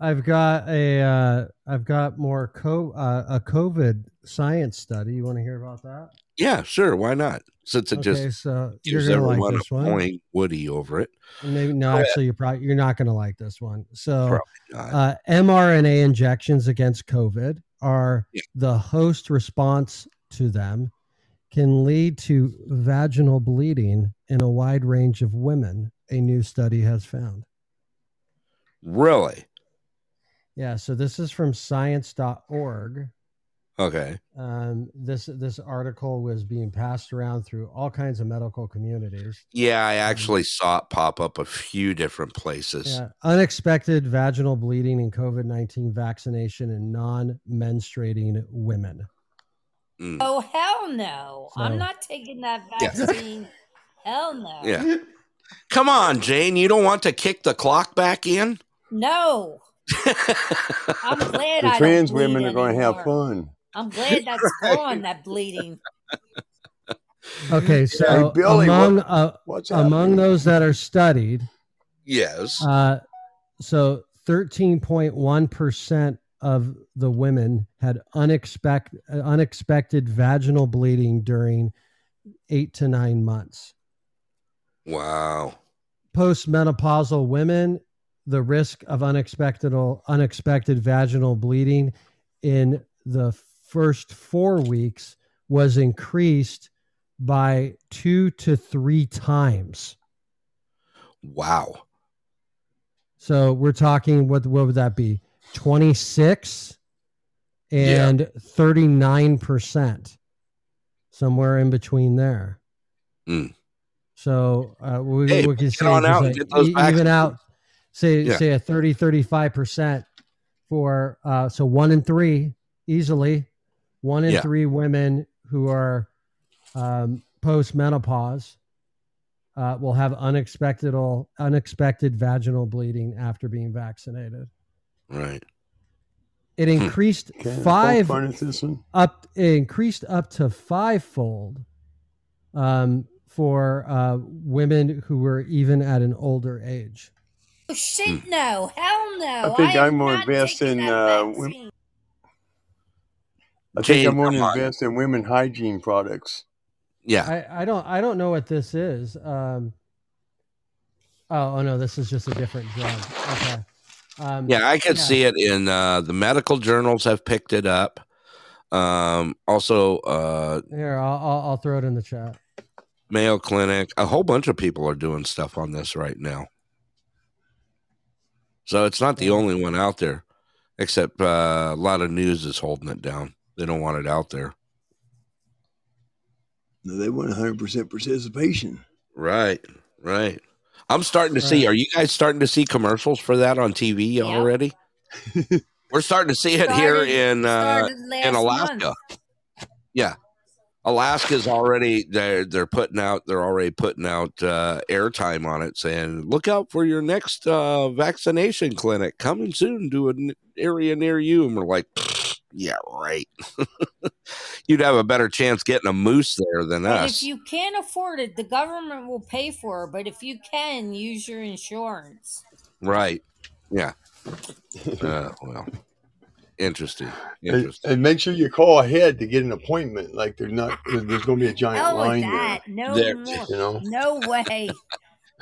I've got a uh, I've got more co uh, a COVID science study. You want to hear about that? Yeah, sure. Why not? Since it Okay, just so you're gives gonna like this a one. point Woody over it. Maybe no, actually, you're probably you're not going to like this one. So, uh, mRNA injections against COVID are the host response to them can lead to vaginal bleeding in a wide range of women. A new study has found. Really? Yeah, so this is from science.org. Okay. Um, this this article was being passed around through all kinds of medical communities. Yeah, I actually saw it pop up a few different places. Yeah, unexpected vaginal bleeding in COVID nineteen vaccination in non menstruating women. Mm. oh hell no! So- I'm not taking that Yeah. vaccine. hell no. Yeah. Come on, Jane. You don't want to kick the clock back in? No. I'm glad The I trans don't women are going to have fun. I'm glad that's gone. That bleeding. Okay, so Billy, what- among uh, among happening? those that are studied, Yes. uh, so thirteen point one percent of the women had unexpected unexpected vaginal bleeding during eight to nine months. Wow. Postmenopausal women, the risk of unexpected unexpected vaginal bleeding in the first four weeks was increased by two to three times. Wow. So we're talking what what would that be? 26 and 39%. Somewhere in between there. Mm. So uh, we, Hey, we can say out and like get those even vaccines. out say Yeah. say a 30 35% for uh so 1 in 3 easily 1 in Yeah. 3 women who are um post menopause uh, will have unexpected unexpected vaginal bleeding after being vaccinated. Right. It Hmm. increased Okay, five fun at this one. up. It increased up to fivefold um, for uh, women who were even at an older age. Oh shit! No, hell no. I think am I'm more not advanced in that uh, vaccine. Wom- I think Jane, I'm more come on. in women hygiene products. Yeah. I, I don't I don't know what this is. Um, oh, oh no, this is just a different drug. Okay. Um, Yeah, I could yeah. see it in uh, the medical journals have picked it up. Um, also, uh, Here, I'll, I'll I'll throw it in the chat. Mayo Clinic, a whole bunch of people are doing stuff on this right now. So it's not the only one out there, except uh, a lot of news is holding it down. They don't want it out there. No, they want 100% participation. Right, right. I'm starting to see. Are you guys starting to see commercials for that on TV already? We're starting to see it here in uh, in Alaska. Yeah, Alaska's already they're they're putting out they're already putting out uh, airtime on it, saying look out for your next uh, vaccination clinic coming soon to an area near you. And we're like, yeah, right. You'd have a better chance getting a moose there than But us. if you can't afford it, the government will pay for it. But if you can, use your insurance. Right. Yeah. Uh, well, interesting. Interesting. and make sure you call ahead to get an appointment. Like there's not, there's going to be a giant Hell line that. there. No There- more. You know? No way.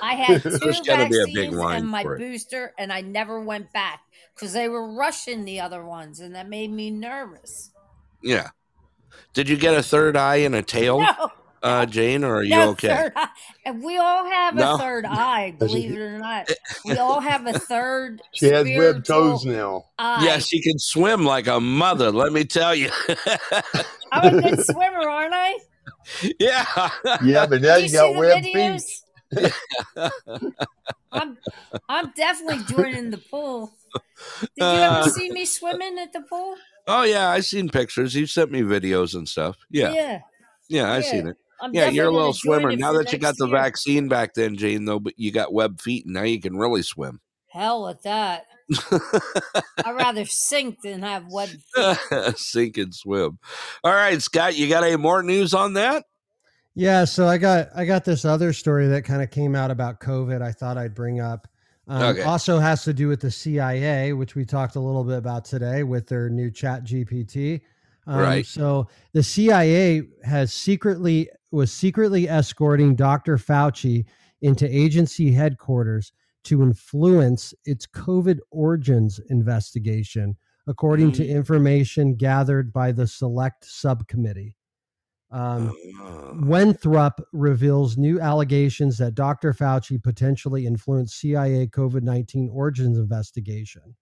I had two There's be a big vaccines line and my for it. booster, and I never went back because they were rushing the other ones, and that made me nervous. Yeah. Did you get a third eye and a tail, No, uh, Jane, or are you no okay? third eye. We all have No? a third eye, believe it or not. We all have a third. She has webbed toes now. eye. Yeah, she can swim like a mother. Let me tell you. I'm a good swimmer, aren't I? yeah. Yeah, but now you you got webbed videos? feet. I'm I'm definitely joining the pool. Did you Uh, ever see me swimming at the pool? Oh yeah, I seen pictures. You sent me videos and stuff. Yeah. Yeah, Yeah. I Yeah. seen it. I'm yeah, you're a little swimmer. Now that you got the year. vaccine back then, Jane, though, but you got web feet and now you can really swim. Hell with that. I'd rather sink than have web feet. Sink and swim. All right, Scott, you got any more news on that? Yeah, so I got I got this other story that kind of came out about COVID. I thought I'd bring up. Um, Okay. Also has to do with the CIA, which we talked a little bit about today with their new Chat GPT. Um, Right. So the CIA has secretly was secretly escorting Dr. Fauci into agency headquarters to influence its COVID origins investigation, according to Mm. information gathered by the Select Subcommittee. Um, Uh, reveals new allegations that Dr. Fauci potentially influenced CIA COVID 19 origins investigation.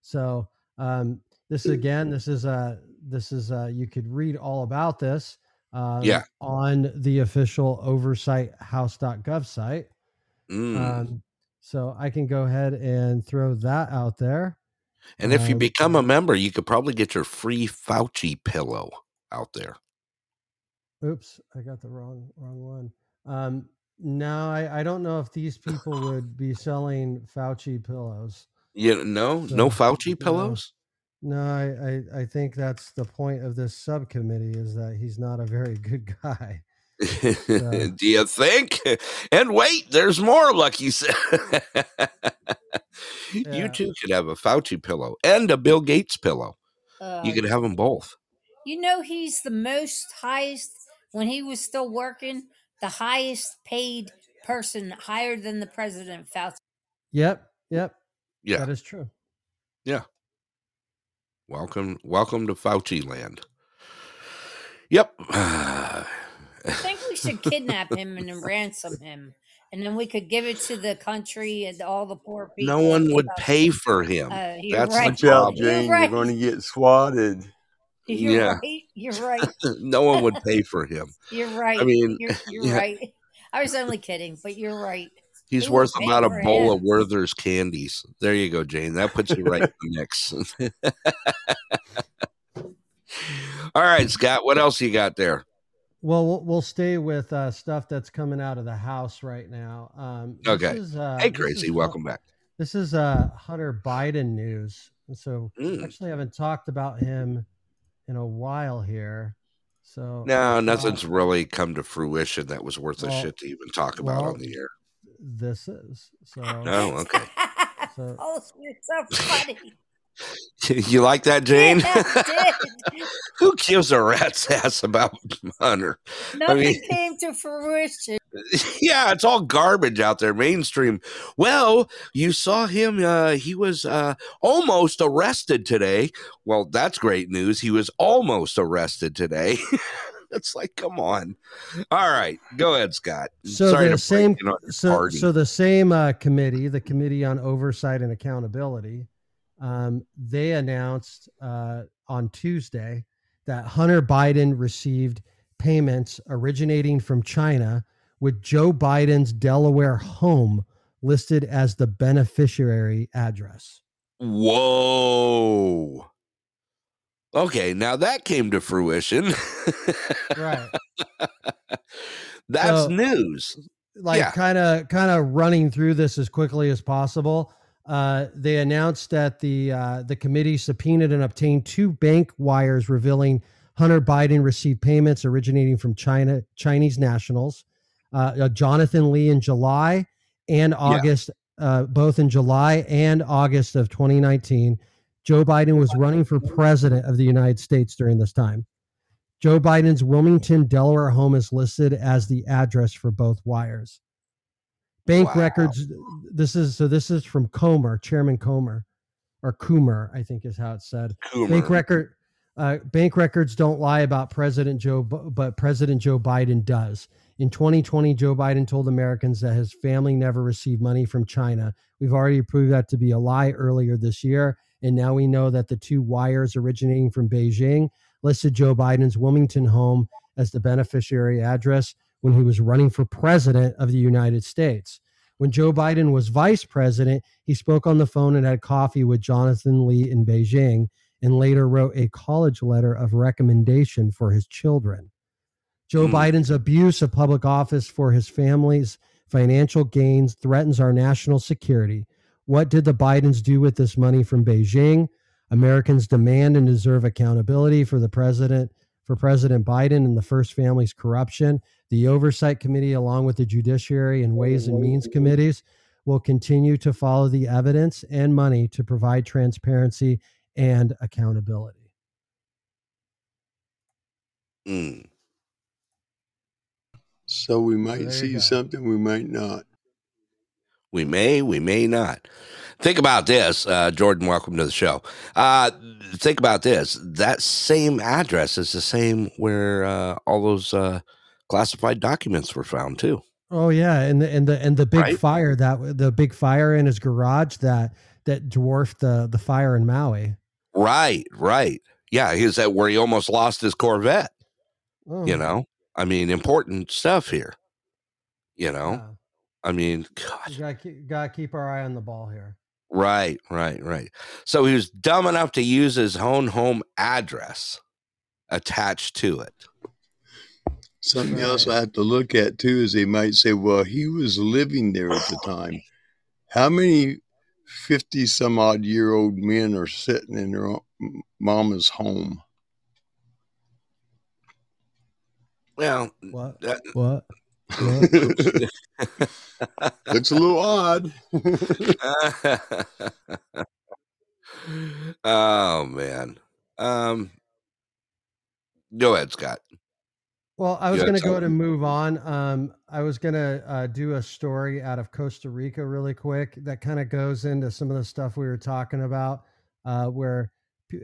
So, um, this again, this is uh this is uh you could read all about this um, Yeah. on the official oversight house.gov site. mm. Um, so I can go ahead and throw that out there. and if you um, become a member, you could probably get your free Fauci pillow out there. Oops, I got the wrong wrong one. Um, no, I, I don't know if these people would be selling Fauci pillows. You no, no Fauci pillows. No, I, I, I think that's the point of this subcommittee is that he's not a very good guy. Do you think? And wait, there's more, Lucky said. Yeah. You too could have a Fauci pillow and a Bill Gates pillow. Uh, You could have them both. You know, he's the most highest when he was still working, the highest paid person higher than the president, Fauci. Yep. Yep. Yeah. That is true. Yeah. Welcome, welcome to Fauci land. Yep. I think we should kidnap him and then ransom him. And then we could give it to the country and all the poor people. no one would pay for him. Uh, That's right. The out, problem. You're right. You're going to get swatted. You're Yeah. right. You're right. no one would pay for him. You're right. I mean, you're, you're yeah, right. I was only kidding, but you're right. he's They worth about a bowl him. of Werther's candies. There you go, Jane. That puts you right in the mix. All right, Scott. What else you got there? Well, we'll, we'll stay with uh, stuff that's coming out of the house right now. Um, this Okay. is, uh, hey, this is, Welcome back. This is uh, Hunter Biden news. And So Mm. actually haven't talked about him in a while here. So No, uh, nothing's really come to fruition that was worth a shit to even talk about well, on the air. this is so. Oh, okay. So Oh, you're so funny. you like that, Jane? Yeah, Who gives a rat's ass about Hunter? I Nothing mean, came to fruition. yeah, it's all garbage out there, mainstream. Well, you saw him. Uh, he was uh, almost arrested today. Well, that's great news. He was almost arrested today. it's like, come on. All right, go ahead, Scott. so Sorry the to same break in on your so so the same uh, committee, the Committee on Oversight and Accountability, um, they announced uh, on Tuesday that Hunter Biden received payments originating from China, with Joe Biden's Delaware home listed as the beneficiary address. Whoa. Okay, now that came to fruition. Right. That's So- news. like kind of kind of running through this as quickly as possible. Uh, they announced that the uh, the committee subpoenaed and obtained two bank wires revealing Hunter Biden received payments originating from China Chinese nationals, uh, uh, Jonathan Li in July and August, uh, both in July and August of 2019. Joe Biden was running for president of the United States during this time. Joe Biden's Wilmington, Delaware home is listed as the address for both wires. Bank Wow. records. This is so. This is from Comer, Chairman Comer, or Coomer, I think is how it's said. Bank record. Uh, bank records don't lie about President Joe, but President Joe Biden does. In 2020, Joe Biden told Americans that his family never received money from China. We've already proved that to be a lie earlier this year, and now we know that the two wires originating from Beijing listed Joe Biden's Wilmington home as the beneficiary address when he was running for president of the United States. When Joe Biden was vice president, he spoke on the phone and had coffee with Jonathan Li in Beijing and later wrote a college letter of recommendation for his children. Joe Hmm. Biden's abuse of public office for his family's financial gains threatens our national security. What did the Bidens do with this money from Beijing? Americans demand and deserve accountability for the president for President Biden and the first family's corruption. The Oversight Committee, along with the Judiciary and Ways and Means Committees, will continue to follow the evidence and money to provide transparency and accountability. Mm. So we might there see something, we might not. We may, we may not. Think about this, uh, Jordan. Welcome to the show. Uh, think about this. That same address is the same where uh, all those uh, classified documents were found too. Oh yeah, and the and the and the big Right. fire that the big fire in his garage that that dwarfed the the fire in Maui. Right, right. Yeah, he's at where he almost lost his Corvette. Oh, You know, I mean, important stuff here. You know, yeah. I mean, God. Gotta keep, gotta keep our eye on the ball here. Right, right, right. So he was dumb enough to use his own home address attached to it. Something else I have to look at too is they might say, well, he was living there at the time. How many 50 some odd year old men are sitting in their own- mama's home? Well, What? that- What? Looks a little odd. oh man. Um go ahead, Scott. Well, I was going to go ahead and move on. Um, I was going to uh, do a story out of Costa Rica really quick that kind of goes into some of the stuff we were talking about, uh, where p-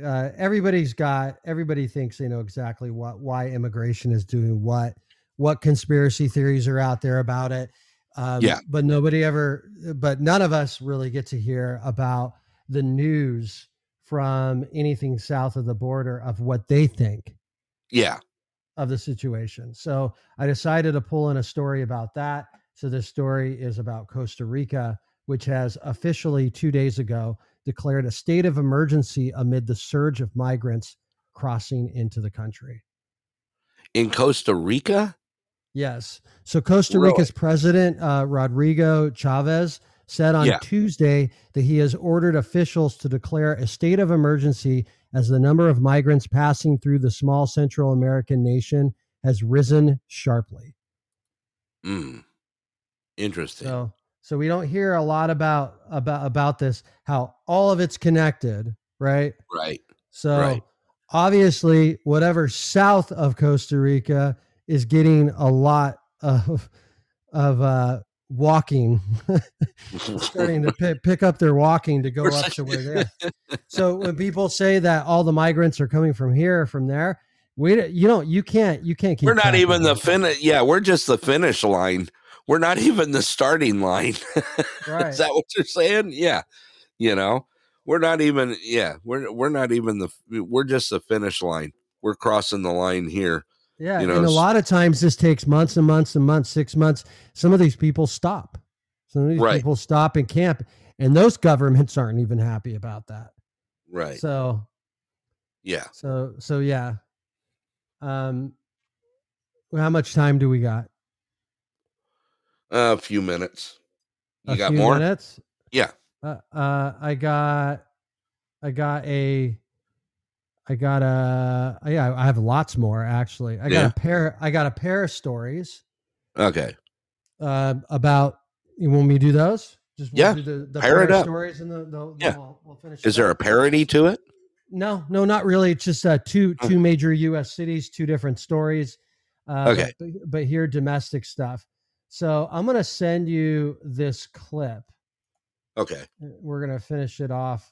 uh, everybody's got everybody thinks they know exactly what why immigration is doing what, what conspiracy theories are out there about it. Um, Yeah. but nobody ever, but none of us really get to hear about the news from anything south of the border of what they think Yeah. of the situation. So I decided to pull in a story about that. So this story is about Costa Rica, which has officially two days ago declared a state of emergency amid the surge of migrants crossing into the country. In Costa Rica? Yes. So Costa Really? Rica's president, uh, Rodrigo Chaves, said on Yeah. Tuesday that he has ordered officials to declare a state of emergency as the number of migrants passing through the small Central American nation has risen sharply. Mm. Interesting. So, so we don't hear a lot about about about this. How all of it's connected, right? right. So Right. obviously, whatever south of Costa Rica is getting a lot of of uh, walking, starting to pick, pick up their walking to go We're up such- to where they're. So when people say that all the migrants are coming from here, or from there, we you don't you can't you can't keep. We're not even the finish. Yeah, we're just the finish line. We're not even the starting line. Right. Is that what you're saying? Yeah. You know, we're not even. Yeah, we're we're not even the. We're just the finish line. We're crossing the line here. Yeah, you know, and a lot of times this takes months and months and months, six months. Some of these people stop. Some of these Right. people stop and camp, and those governments aren't even happy about that. Right. So, yeah. so, so yeah. Um, how much time do we got? A few minutes. You A got more? minutes. Yeah. Uh, uh, I got, I got a, I got a, yeah, I have lots more actually. I got Yeah. a pair. I got a pair of stories. Okay. uh, about you want me to do those? Just Yeah, do the, the pair it up. stories and the, the Yeah. we'll, we'll finish. Is there a parody to it? No, no, not really. It's just uh, two two major U.S. cities, two different stories. Uh, Okay. but, but here domestic stuff. So I'm gonna send you this clip. Okay. We're gonna finish it off.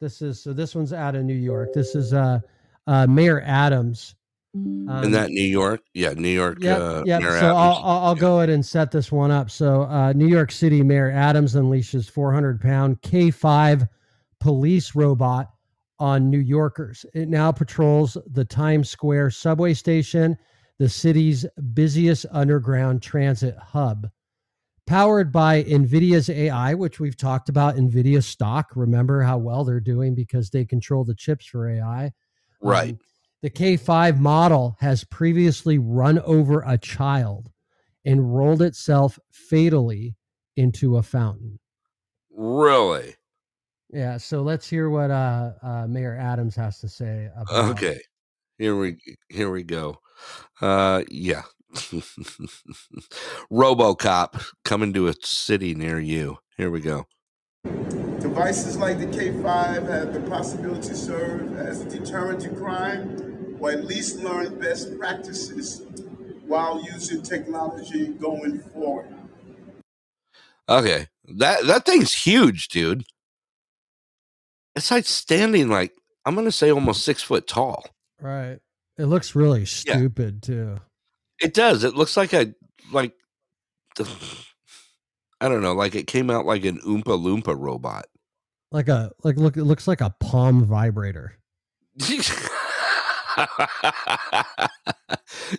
This is so. This one's out of New York. This is uh, uh Mayor Adams. Um, In that New York? Yeah, New York. Yeah, uh, yep. So I'll, Adams. I'll I'll go ahead and set this one up. So uh, New York City Mayor Adams unleashes 400 pound K5 police robot on New Yorkers. It now patrols the Times Square subway station, the city's busiest underground transit hub. Powered by NVIDIA's AI, which we've talked about, NVIDIA stock. Remember how well they're doing because they control the chips for AI. Right. Um, the K5 model has previously run over a child and rolled itself fatally into a fountain. Really? Yeah, so let's hear what uh, uh, Mayor Adams has to say about Okay. Here we here we go. Uh yeah. RoboCop coming to a city near you. Here we go. Devices like the K5 have the possibility to serve as a deterrent to crime or at least learn best practices while using technology going forward. Okay. That that thing's huge, dude. It's like standing like I'm gonna say almost six foot tall. Right. It looks really stupid too. It does. It looks like a like I don't know, like it came out like an Oompa Loompa robot. Like a like look it looks like a palm vibrator.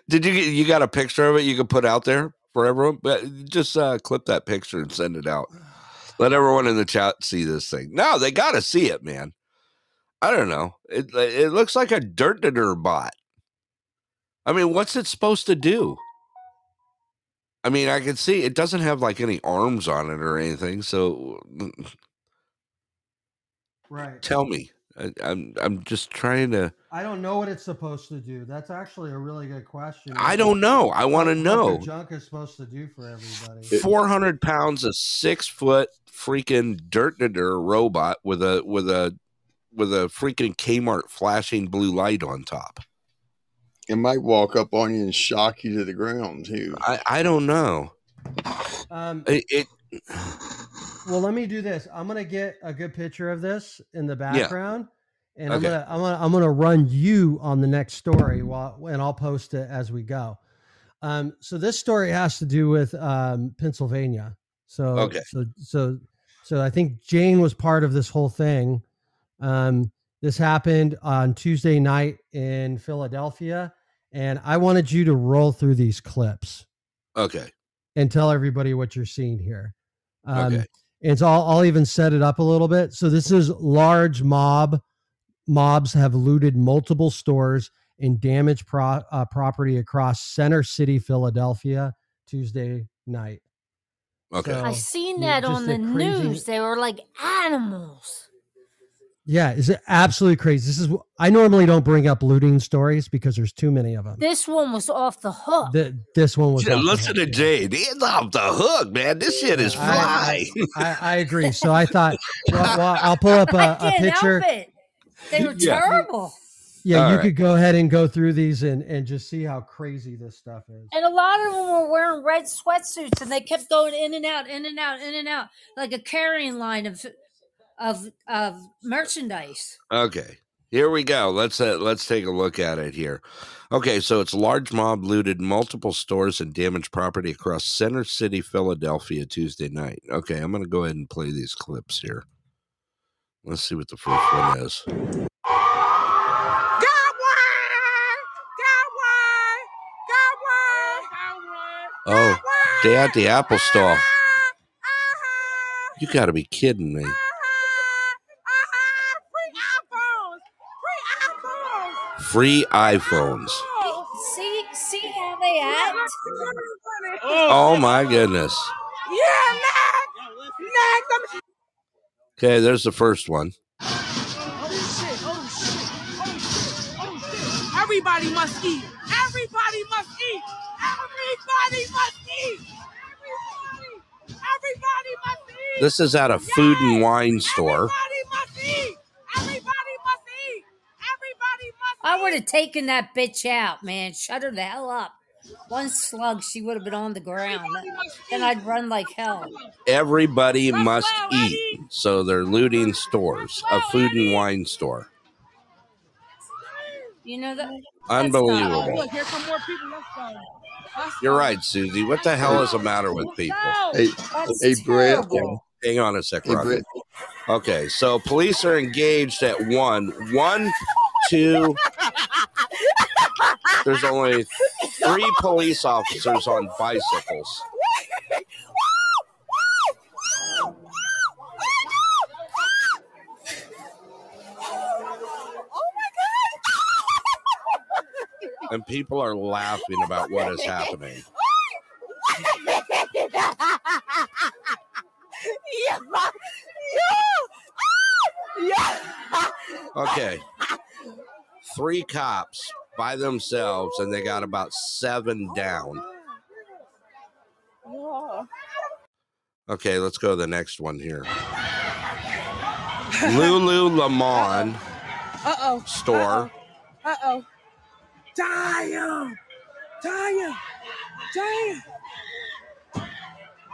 Did you get you got a picture of it you could put out there for everyone? But just uh, clip that picture and send it out. Let everyone in the chat see this thing. No, they got to see it, man. I don't know. It it looks like a dirt ditter bot. I mean, what's it supposed to do? I mean, I can see it doesn't have like any arms on it or anything. So Right. tell me, I, I'm I'm just trying to. I don't know what it's supposed to do. That's actually a really good question. I don't know. I want to What know. junk is supposed to do for everybody. Four hundred pounds, a six foot freaking dirt dirt robot with a with a with a freaking Kmart flashing blue light on top. It might walk up on you and shock you to the ground too. I I don't know. Um, It, it well, let me do this. I'm gonna get a good picture of this in the background, and I'm gonna I'm gonna I'm gonna run you on the next story while and I'll post it as we go. Um, so this story has to do with um, Pennsylvania. So Okay. so so so I think Jane was part of this whole thing. Um, this happened on Tuesday night in Philadelphia, and I wanted you to roll through these clips okay. and tell everybody what you're seeing here. Um, Okay. And so I'll, I'll even set it up a little bit. So this is large mob. Mobs have looted multiple stores and damaged pro, uh, property across Center City, Philadelphia, Tuesday night. Okay. So, I seen yeah, that on the a crazy- news. They were like animals. Yeah, is it absolutely crazy? This is I normally don't bring up looting stories because there's too many of them. This one was off the hook. Th- this one was. Yeah, off the listen hook. to Jade. He's off the hook, man. This shit is fly. I, I, I agree. So I thought, well, well, I'll pull up a, a Can't picture. help it. They were Yeah. terrible. Yeah, All you right. could go ahead and go through these and, and just see how crazy this stuff is. And a lot of them were wearing red sweatsuits, and they kept going in and out, in and out, in and out, like a carrying line of of of merchandise. Okay. Here we go. Let's uh, let's take a look at it here. Okay, so it's large mob looted multiple stores and damaged property across Center City, Philadelphia, Tuesday night. Okay, I'm going to go ahead and play these clips here. Let's see what the first one is. Oh, they at the Apple Store. You got to be kidding me. Free iPhones. See, see how they act. Oh my goodness. Yeah, Mac. Mac. Okay, there's the first one. Everybody must eat. Everybody must eat. Everybody must eat. Everybody, everybody must eat. This is at a food and wine store. Everybody must eat. Everybody must eat. Everybody must I would have taken that bitch out, man. Shut her the hell up. One slug, she would have been on the ground. Then I'd run like hell. Everybody must eat. So they're looting stores, a food and wine store. You know that. Unbelievable. Look, here come more people. Let's go. Let's You're right, Susie. What the hell is the matter with people? Hey, That's hey, Brett. Hang on a sec, Hey, Okay, so police are engaged at one, one, two. There's only three police officers on bicycles. And people are laughing about what is happening. Okay. Three cops by themselves, and they got about seven down. Okay, let's go to the next one here. Lululemon Uh oh. store. Uh oh. Damn. Damn. Damn.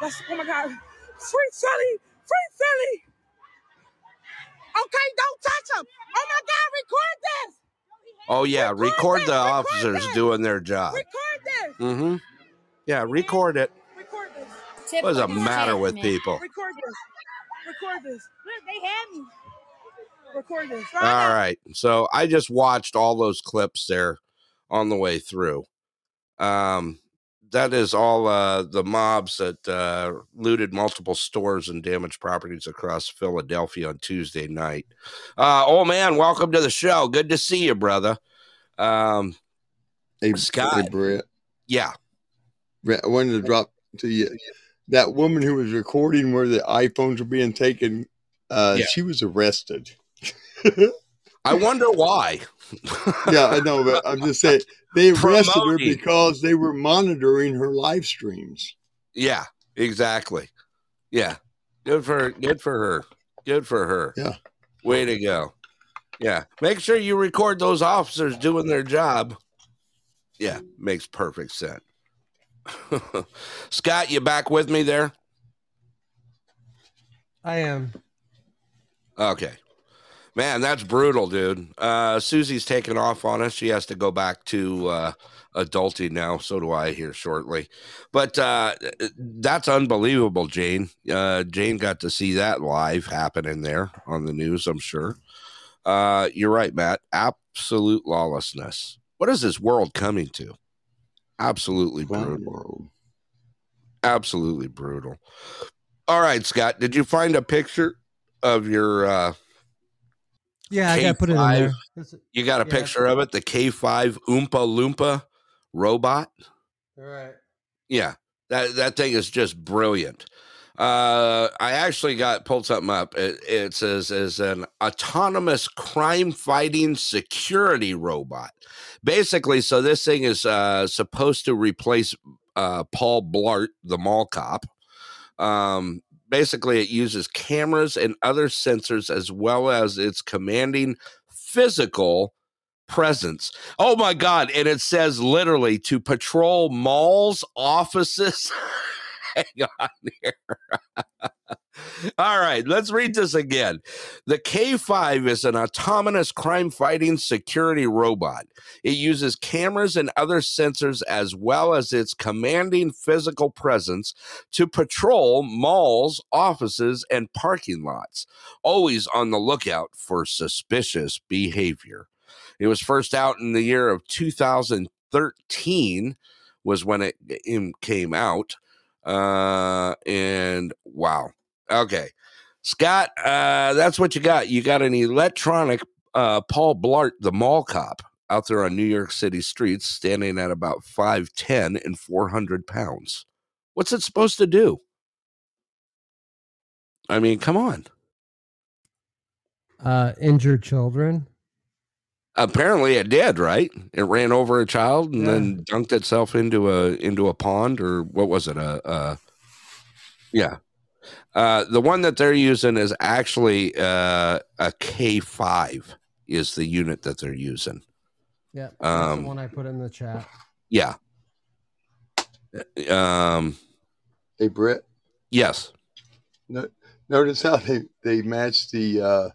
That's, oh my God. Free Sully. Free Sully. Okay, don't touch him. Oh my God, record this. Oh yeah, record the officers doing their job. Record this. Mm-hmm. Yeah, record it. Record this. What's the matter with people? Record this. Record this. Look, they have me. Record this. All right. So I just watched all those clips there on the way through. Um, that is all uh, the mobs that uh, looted multiple stores and damaged properties across Philadelphia on Tuesday night. Uh, oh man, welcome to the show. Good to see you, brother. Um, Hey, Scott. Hey, Brett. yeah. Brett, I wanted to drop to you that woman who was recording where the iPhones were being taken. Uh, Yeah. She was arrested. I wonder why. yeah, I know, but I'm just saying they arrested her because they were monitoring her live streams. Yeah, exactly. Yeah. Good for good for her. Good for her. Yeah. Way to go. Yeah. Make sure you record those officers doing their job. Yeah, makes perfect sense. Scott, you back with me there? I am. Okay. Man, that's brutal, dude. Uh Susie's taken off on us. She has to go back to uh adulting now. So do I here shortly. But uh that's unbelievable, Jane. Uh Jane got to see that live happening there on the news, I'm sure. Uh you're right, Matt. Absolute lawlessness. What is this world coming to? Absolutely brutal. Absolutely brutal. All right, Scott, did you find a picture of your uh Yeah, I got to put it in K5? there. It's- You got a yeah. picture of it, the K5 Oompa Loompa robot? All right. Yeah, that that thing is just brilliant. Uh, I actually got pulled something up. It, it says as an autonomous crime fighting security robot. Basically, so this thing is uh, supposed to replace uh, Paul Blart, the mall cop. Um, basically, it uses cameras and other sensors as well as its commanding physical presence. Oh my God. And it says literally to patrol malls, offices. Hang on here. All right, let's read this again. The K5 is an autonomous crime fighting security robot. It uses cameras and other sensors as well as its commanding physical presence to patrol malls, offices, and parking lots, always on the lookout for suspicious behavior. It was first out in the year of 2013 was when it came out. Uh, and wow. Okay. Scott, uh, that's what you got. You got an electronic uh, Paul Blart, the mall cop, out there on New York City streets, standing at about 5'10 and 400 pounds. What's it supposed to do? I mean, come on. Uh, injured children. Apparently it did, right? It ran over a child and Yeah. then dunked itself into a into a pond or what was it? A, a yeah. Uh, the one that they're using is actually uh, a K five is the unit that they're using. Yeah, Um, the one I put in the chat. Yeah. Um. Hey, Brett. Yes. No, notice how they they match the uh,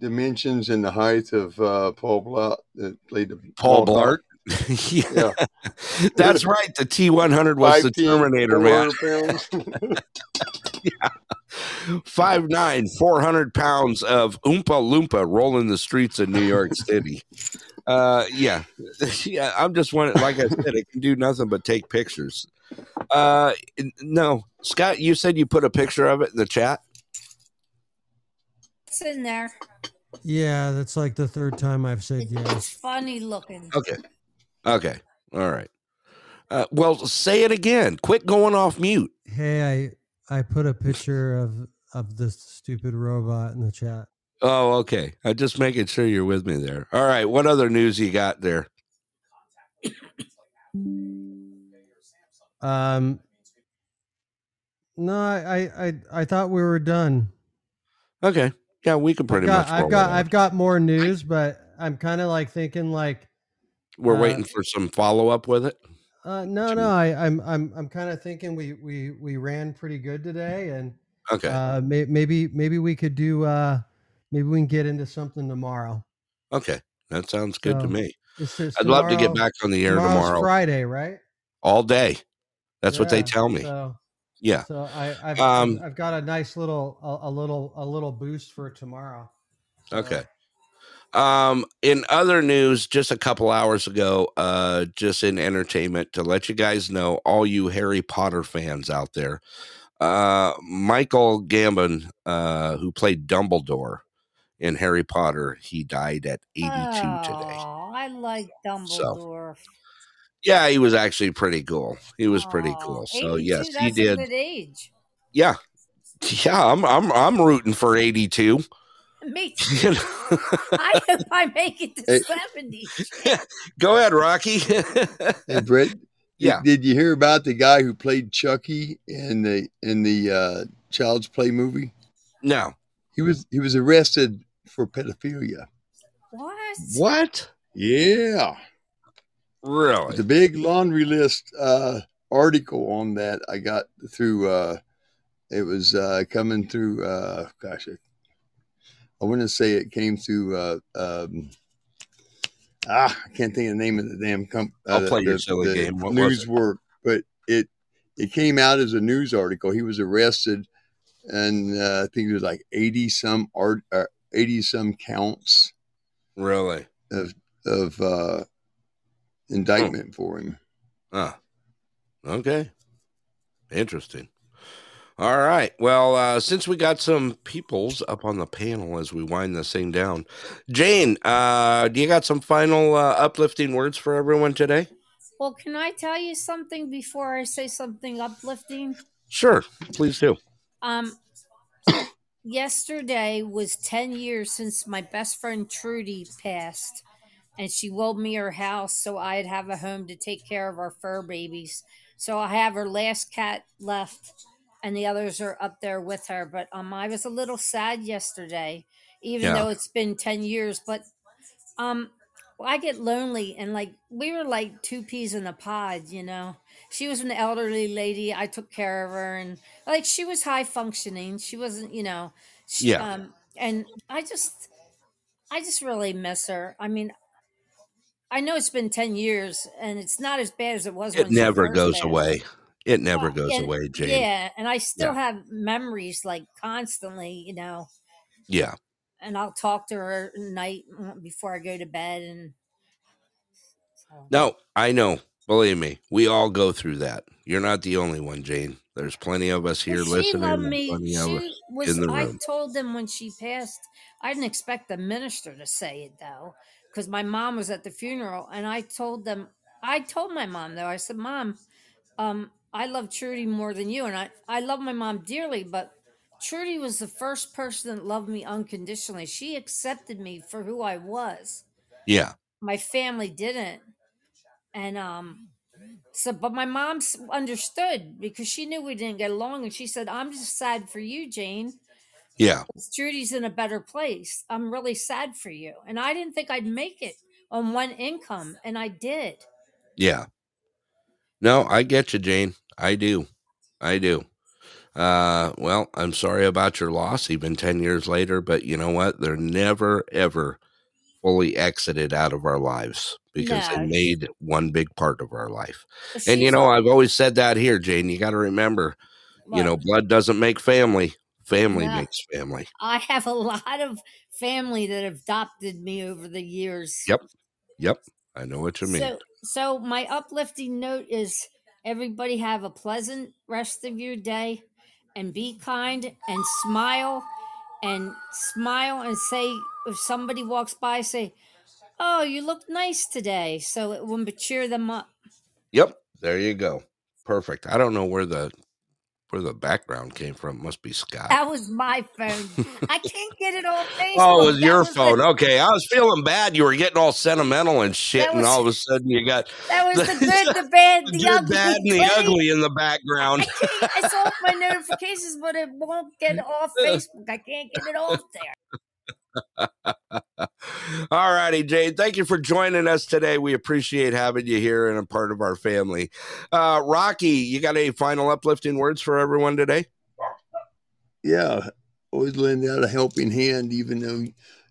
dimensions and the height of uh, Paul Blart that played the Paul Blart. Yeah. That's right. The T one hundred was the Terminator, man. 400 pounds. Five nine, four hundred pounds of Oompa Loompa rolling the streets of New York City. Uh, yeah, yeah. I'm just one. Like I said, it can do nothing but take pictures. Uh, no, Scott, you said you put a picture of it in the chat. It's in there. Yeah, that's like the third time I've said yes. It's yes. funny looking. Okay. Okay. All right. Uh, well, say it again. Quit going off mute. Hey, I I put a picture of of this stupid robot in the chat. Oh, okay. I'm just making sure you're with me there. All right. What other news you got there? Um, no, I I I, thought we were done. Okay. Yeah, we can pretty I've got, much. I've got. I've got more news, but I'm kind of like thinking like We're uh, waiting for some follow up with it. Uh, no, no, I, I'm, I'm, I'm kind of thinking we, we, we ran pretty good today, and Okay. uh, may, maybe, maybe we could do, uh, maybe we can get into something tomorrow. Okay. That sounds good to me. I'd love to get back on the air tomorrow. Friday, right? All day. That's what they tell me. So, yeah. so I, I've, Um, I've, got a nice little, a, a little, a little boost for tomorrow. Okay. Um, in other news, just a couple hours ago, uh, just in entertainment, to let you guys know, all you Harry Potter fans out there, uh, Michael Gambon, uh, who played Dumbledore in Harry Potter, he died at 82 today. Oh, I like Dumbledore. Yeah, he was actually pretty cool. He was pretty Oh, cool. So 82, yes, he did. Yeah, yeah. I'm I'm I'm rooting for 82. Me You too. know? I hope I make it to Hey. 70. Go ahead, Rocky. Hey, Brett. did- Yeah. Did you hear about the guy who played Chucky in the in the uh, Child's Play movie? no. He was he was arrested for pedophilia. What? What? Yeah. Really? The big laundry list uh, article on that I got through. Uh, it was uh, coming through. Uh, gosh, I, I want to say it came through. Uh, um, ah, I can't think of the name of the damn comp. I'll uh, play your silly the game. What was news it? work, but it it came out as a news article. He was arrested, and uh, I think it was like eighty some art, uh, eighty some counts Really? of of uh, indictment for him. Ah. Okay. Interesting. All right. Well, uh, since we got some peoples up on the panel as we wind this thing down, Jane, uh, do you got some final uh, uplifting words for everyone today? Well, can I tell you something before I say something uplifting? Sure. Please do. Um, yesterday was 10 years since my best friend Trudy passed, and she willed me her house so I'd have a home to take care of our fur babies. So I have her last cat left, and the others are up there with her. But um, I was a little sad yesterday, even Yeah. though it's been 10 years. But um, I get lonely, and like we were like two peas in a pod, you know. She was an elderly lady. I took care of her, and like she was high functioning. She wasn't, you know. She, Yeah. Um, and I just, I just really miss her. I mean, I know it's been ten years, and it's not as bad as it was. It when she never goes away. It never goes And- away, Jane. Yeah, and I still Yeah. have memories like constantly, you know. Yeah. And I'll talk to her at night mm, before I go to bed, and No, I know. Believe me, we all go through that. You're not the only one, Jane. There's plenty of us here she listening. loved me. Plenty of us She was. in the room. I told them when she passed. I didn't expect the minister to say it though, because my mom was at the funeral, and I told them. I told my mom though. I said, "Mom, um, I love Trudy more than you, and I I love my mom dearly, but." Trudy was the first person that loved me unconditionally. She accepted me for who I was. Yeah. My family didn't. And um so but my mom understood because she knew we didn't get along and she said, "I'm just sad for you, Jane. Yeah. Trudy's in a better place. I'm really sad for you." And I didn't think I'd make it on one income, and I did. Yeah. No, I get you, Jane. I do. I do. Uh, well, I'm sorry about your loss, even 10 years later, but you know what? They're never, ever fully exited out of our lives because they made one big part of our life. But And you know, I've always said that here, Jane. You got to remember, you know, blood doesn't make family, family makes family. I have a lot of family that have adopted me over the years. Yep. Yep. I know what you mean. So, so my uplifting note is everybody have a pleasant rest of your day and be kind and smile and smile and say if somebody walks by say oh you look nice today so it will cheer them up Yep, there you go. Perfect. I don't know where the where the background came from. Must be Scott. that was my phone i can't get it on facebook Oh, it was That your was the- phone. Okay, I was feeling bad. You were getting all sentimental and shit, That and all of a sudden you got that was the good the bad the, the ugly bad, and the ugly in the background. it's off my notifications but it won't get off facebook i can't get it off there all righty, Jane. Thank you for joining us today. We appreciate having you here and a part of our family. Uh, Rocky, you got any final uplifting words for everyone today? yeah, always lend out a helping hand, even though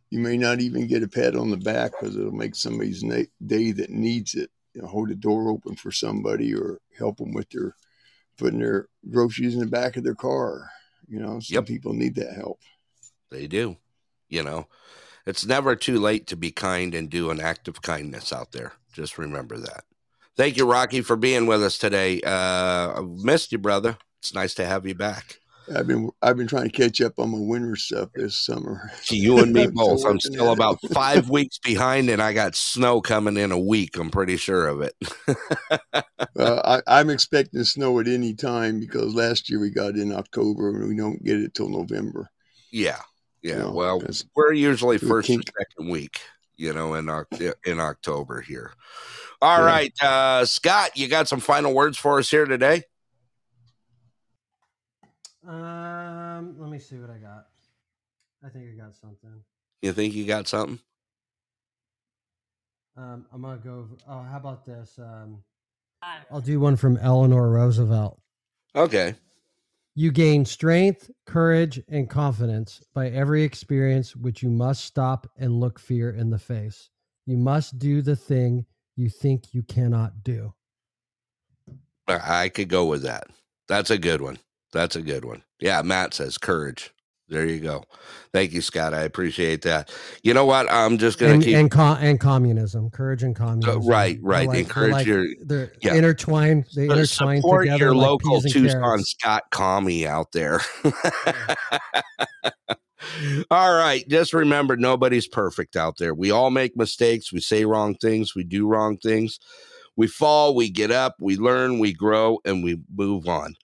you may not even get a pat on the back because it'll make somebody's na- day that needs it. You know, hold the door open for somebody or help them with their putting their groceries in the back of their car. You know, some Yep. people need that help. They do. You know, it's never too late to be kind and do an act of kindness out there. Just remember that. Thank you, Rocky, for being with us today. Uh, I've missed you, brother. It's nice to have you back. I've been I've been trying to catch up on my winter stuff this summer. You and me both. I'm still about five weeks behind, and I got snow coming in a week. I'm pretty sure of it. Uh, I, I'm expecting snow at any time because last year we got it in October and we don't get it till November. yeah, Yeah, know, well, 'cause we're usually first or second week, you know, in in October here. All Yeah. right, uh, Scott, you got some final words for us here today? Um, let me see what I got. I think I got something. You think you got something? Um, I'm gonna go. Oh, how about this? Um, I'll do one from Eleanor Roosevelt. Okay. You gain strength, courage, and confidence by every experience which you must stop and look fear in the face. You must do the thing you think you cannot do. I could go with that. That's a good one. That's a good one. Yeah, Matt says courage. There you go. Thank you, Scott. I appreciate that. You know what? I'm just gonna And keep and, and communism, courage and communism. right, right. like- Encourage like- your they're yeah. intertwined. They Uh, intertwine support together your like local Tucson. Scott commie out there. all right. Just remember nobody's perfect out there. We all make mistakes. We say wrong things. We do wrong things. We fall, we get up, we learn, we grow, and we move on.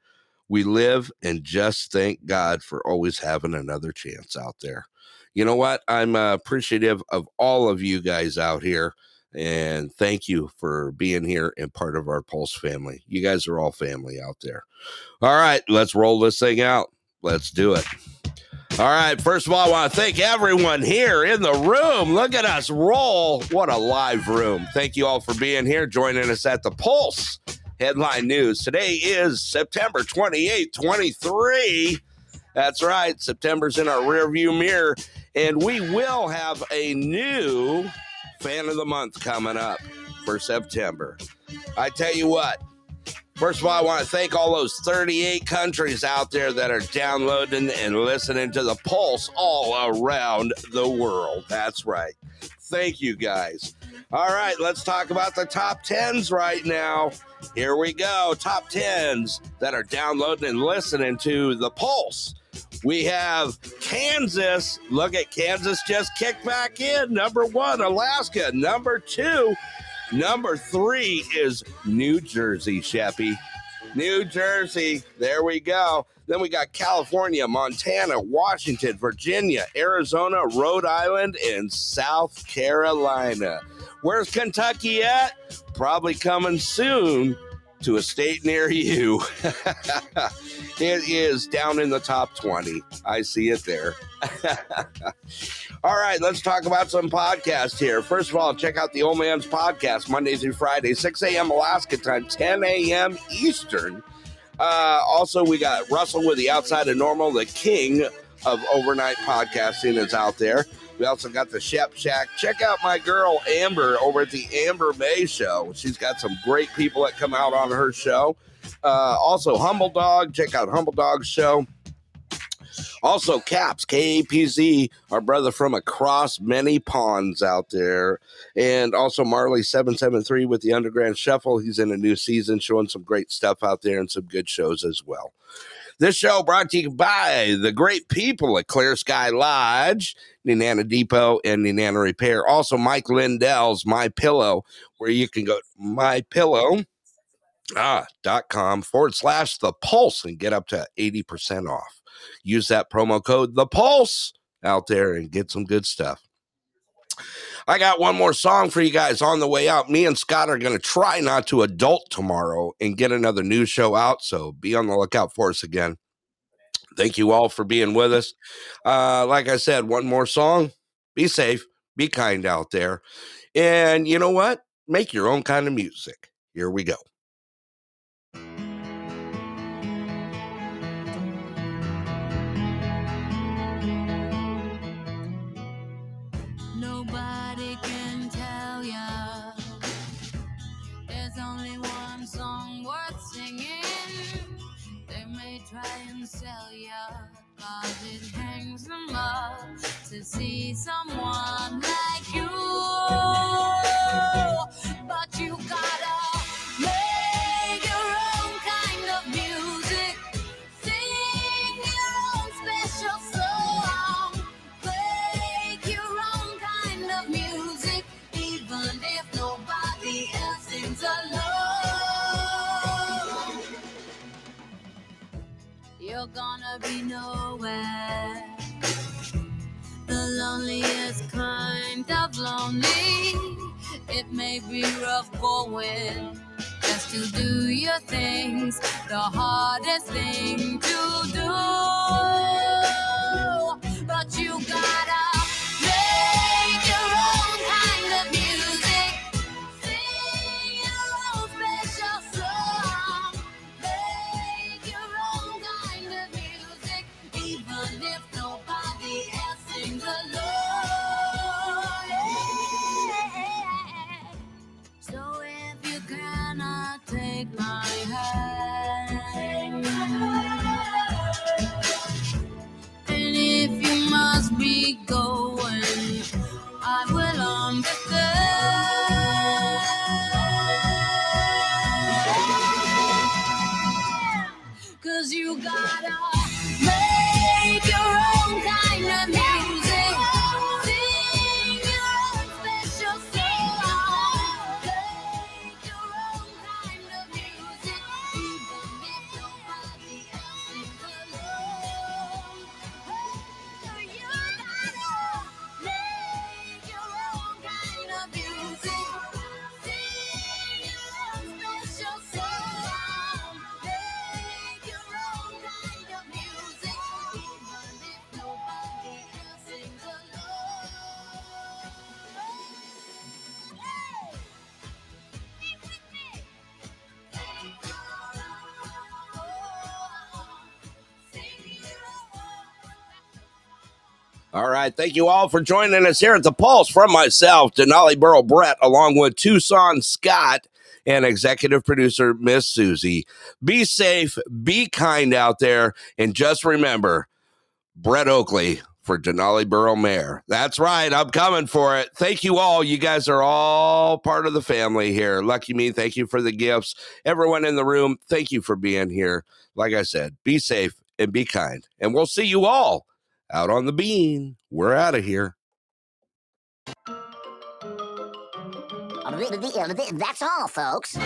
We live and just thank God for always having another chance out there. You know what? I'm uh, appreciative of all of you guys out here. And thank you for being here and part of our Pulse family. You guys are all family out there. All right, let's roll this thing out. Let's do it. All right, first of all, I want to thank everyone here in the room. Look at us roll. What a live room. Thank you all for being here, joining us at the Pulse Headline News. Today is September 28, 23. That's right, September's in our rearview mirror, and we will have a new fan of the month coming up for September. I tell you what, First of all, I want to thank all those 38 countries out there that are downloading and listening to the Pulse all around the world. That's right. Thank you guys. All right, let's talk about the top 10s right now. Here we go. Top 10s that are downloading and listening to the Pulse. We have Kansas. Look at Kansas just kicked back in. Number one, Alaska. Number two, Number three is New Jersey, Sheppy. New Jersey. There we go. Then we got California, Montana, Washington, Virginia, Arizona, Rhode Island, and South Carolina. Where's Kentucky at? Probably coming soon to a state near you. it is down in the top 20. I see it there. All right, let's talk about some podcasts here. First of all, check out the Old Man's Podcast Monday through Friday, 6 a.m. Alaska time, 10 a.m. Eastern. Uh, also, we got Russell with the Outside of Normal, the king of overnight podcasting is out there. We also got the Shep Shack. Check out my girl Amber over at the Amber May Show. She's got some great people that come out on her show. Uh, also, Humble Dog. Check out Humble Dog's show. Also, Caps, K A P Z, our brother from across many ponds out there. And also, Marley773 with the Underground Shuffle. He's in a new season showing some great stuff out there and some good shows as well. This show brought to you by the great people at Clear Sky Lodge, Nenana Depot, and Nenana Repair. Also, Mike Lindell's My Pillow, where you can go My Pillow. Ah, dot com forward slash the pulse and get up to 80% off. Use that promo code the pulse out there and get some good stuff. I got one more song for you guys on the way out. Me and Scott are going to try not to adult tomorrow and get another news show out. So be on the lookout for us again. Thank you all for being with us. Uh, like I said, one more song. Be safe, be kind out there. And you know what? Make your own kind of music. Here we go. Ya, cause it hangs them up to see someone like Nowhere is kind of lonely. It may be rough going just to do your things, the hardest thing to do. But you gotta must All right. Thank you all for joining us here at the Pulse from myself, Denali Borough Brett, along with Tucson Scott and executive producer Miss Susie. Be safe, be kind out there, and just remember Brett Oakley for Denali Borough Mayor. That's right. I'm coming for it. Thank you all. You guys are all part of the family here. Lucky me. Thank you for the gifts. Everyone in the room, thank you for being here. Like I said, be safe and be kind. And we'll see you all out on the bean. We're out of here. That's all, folks.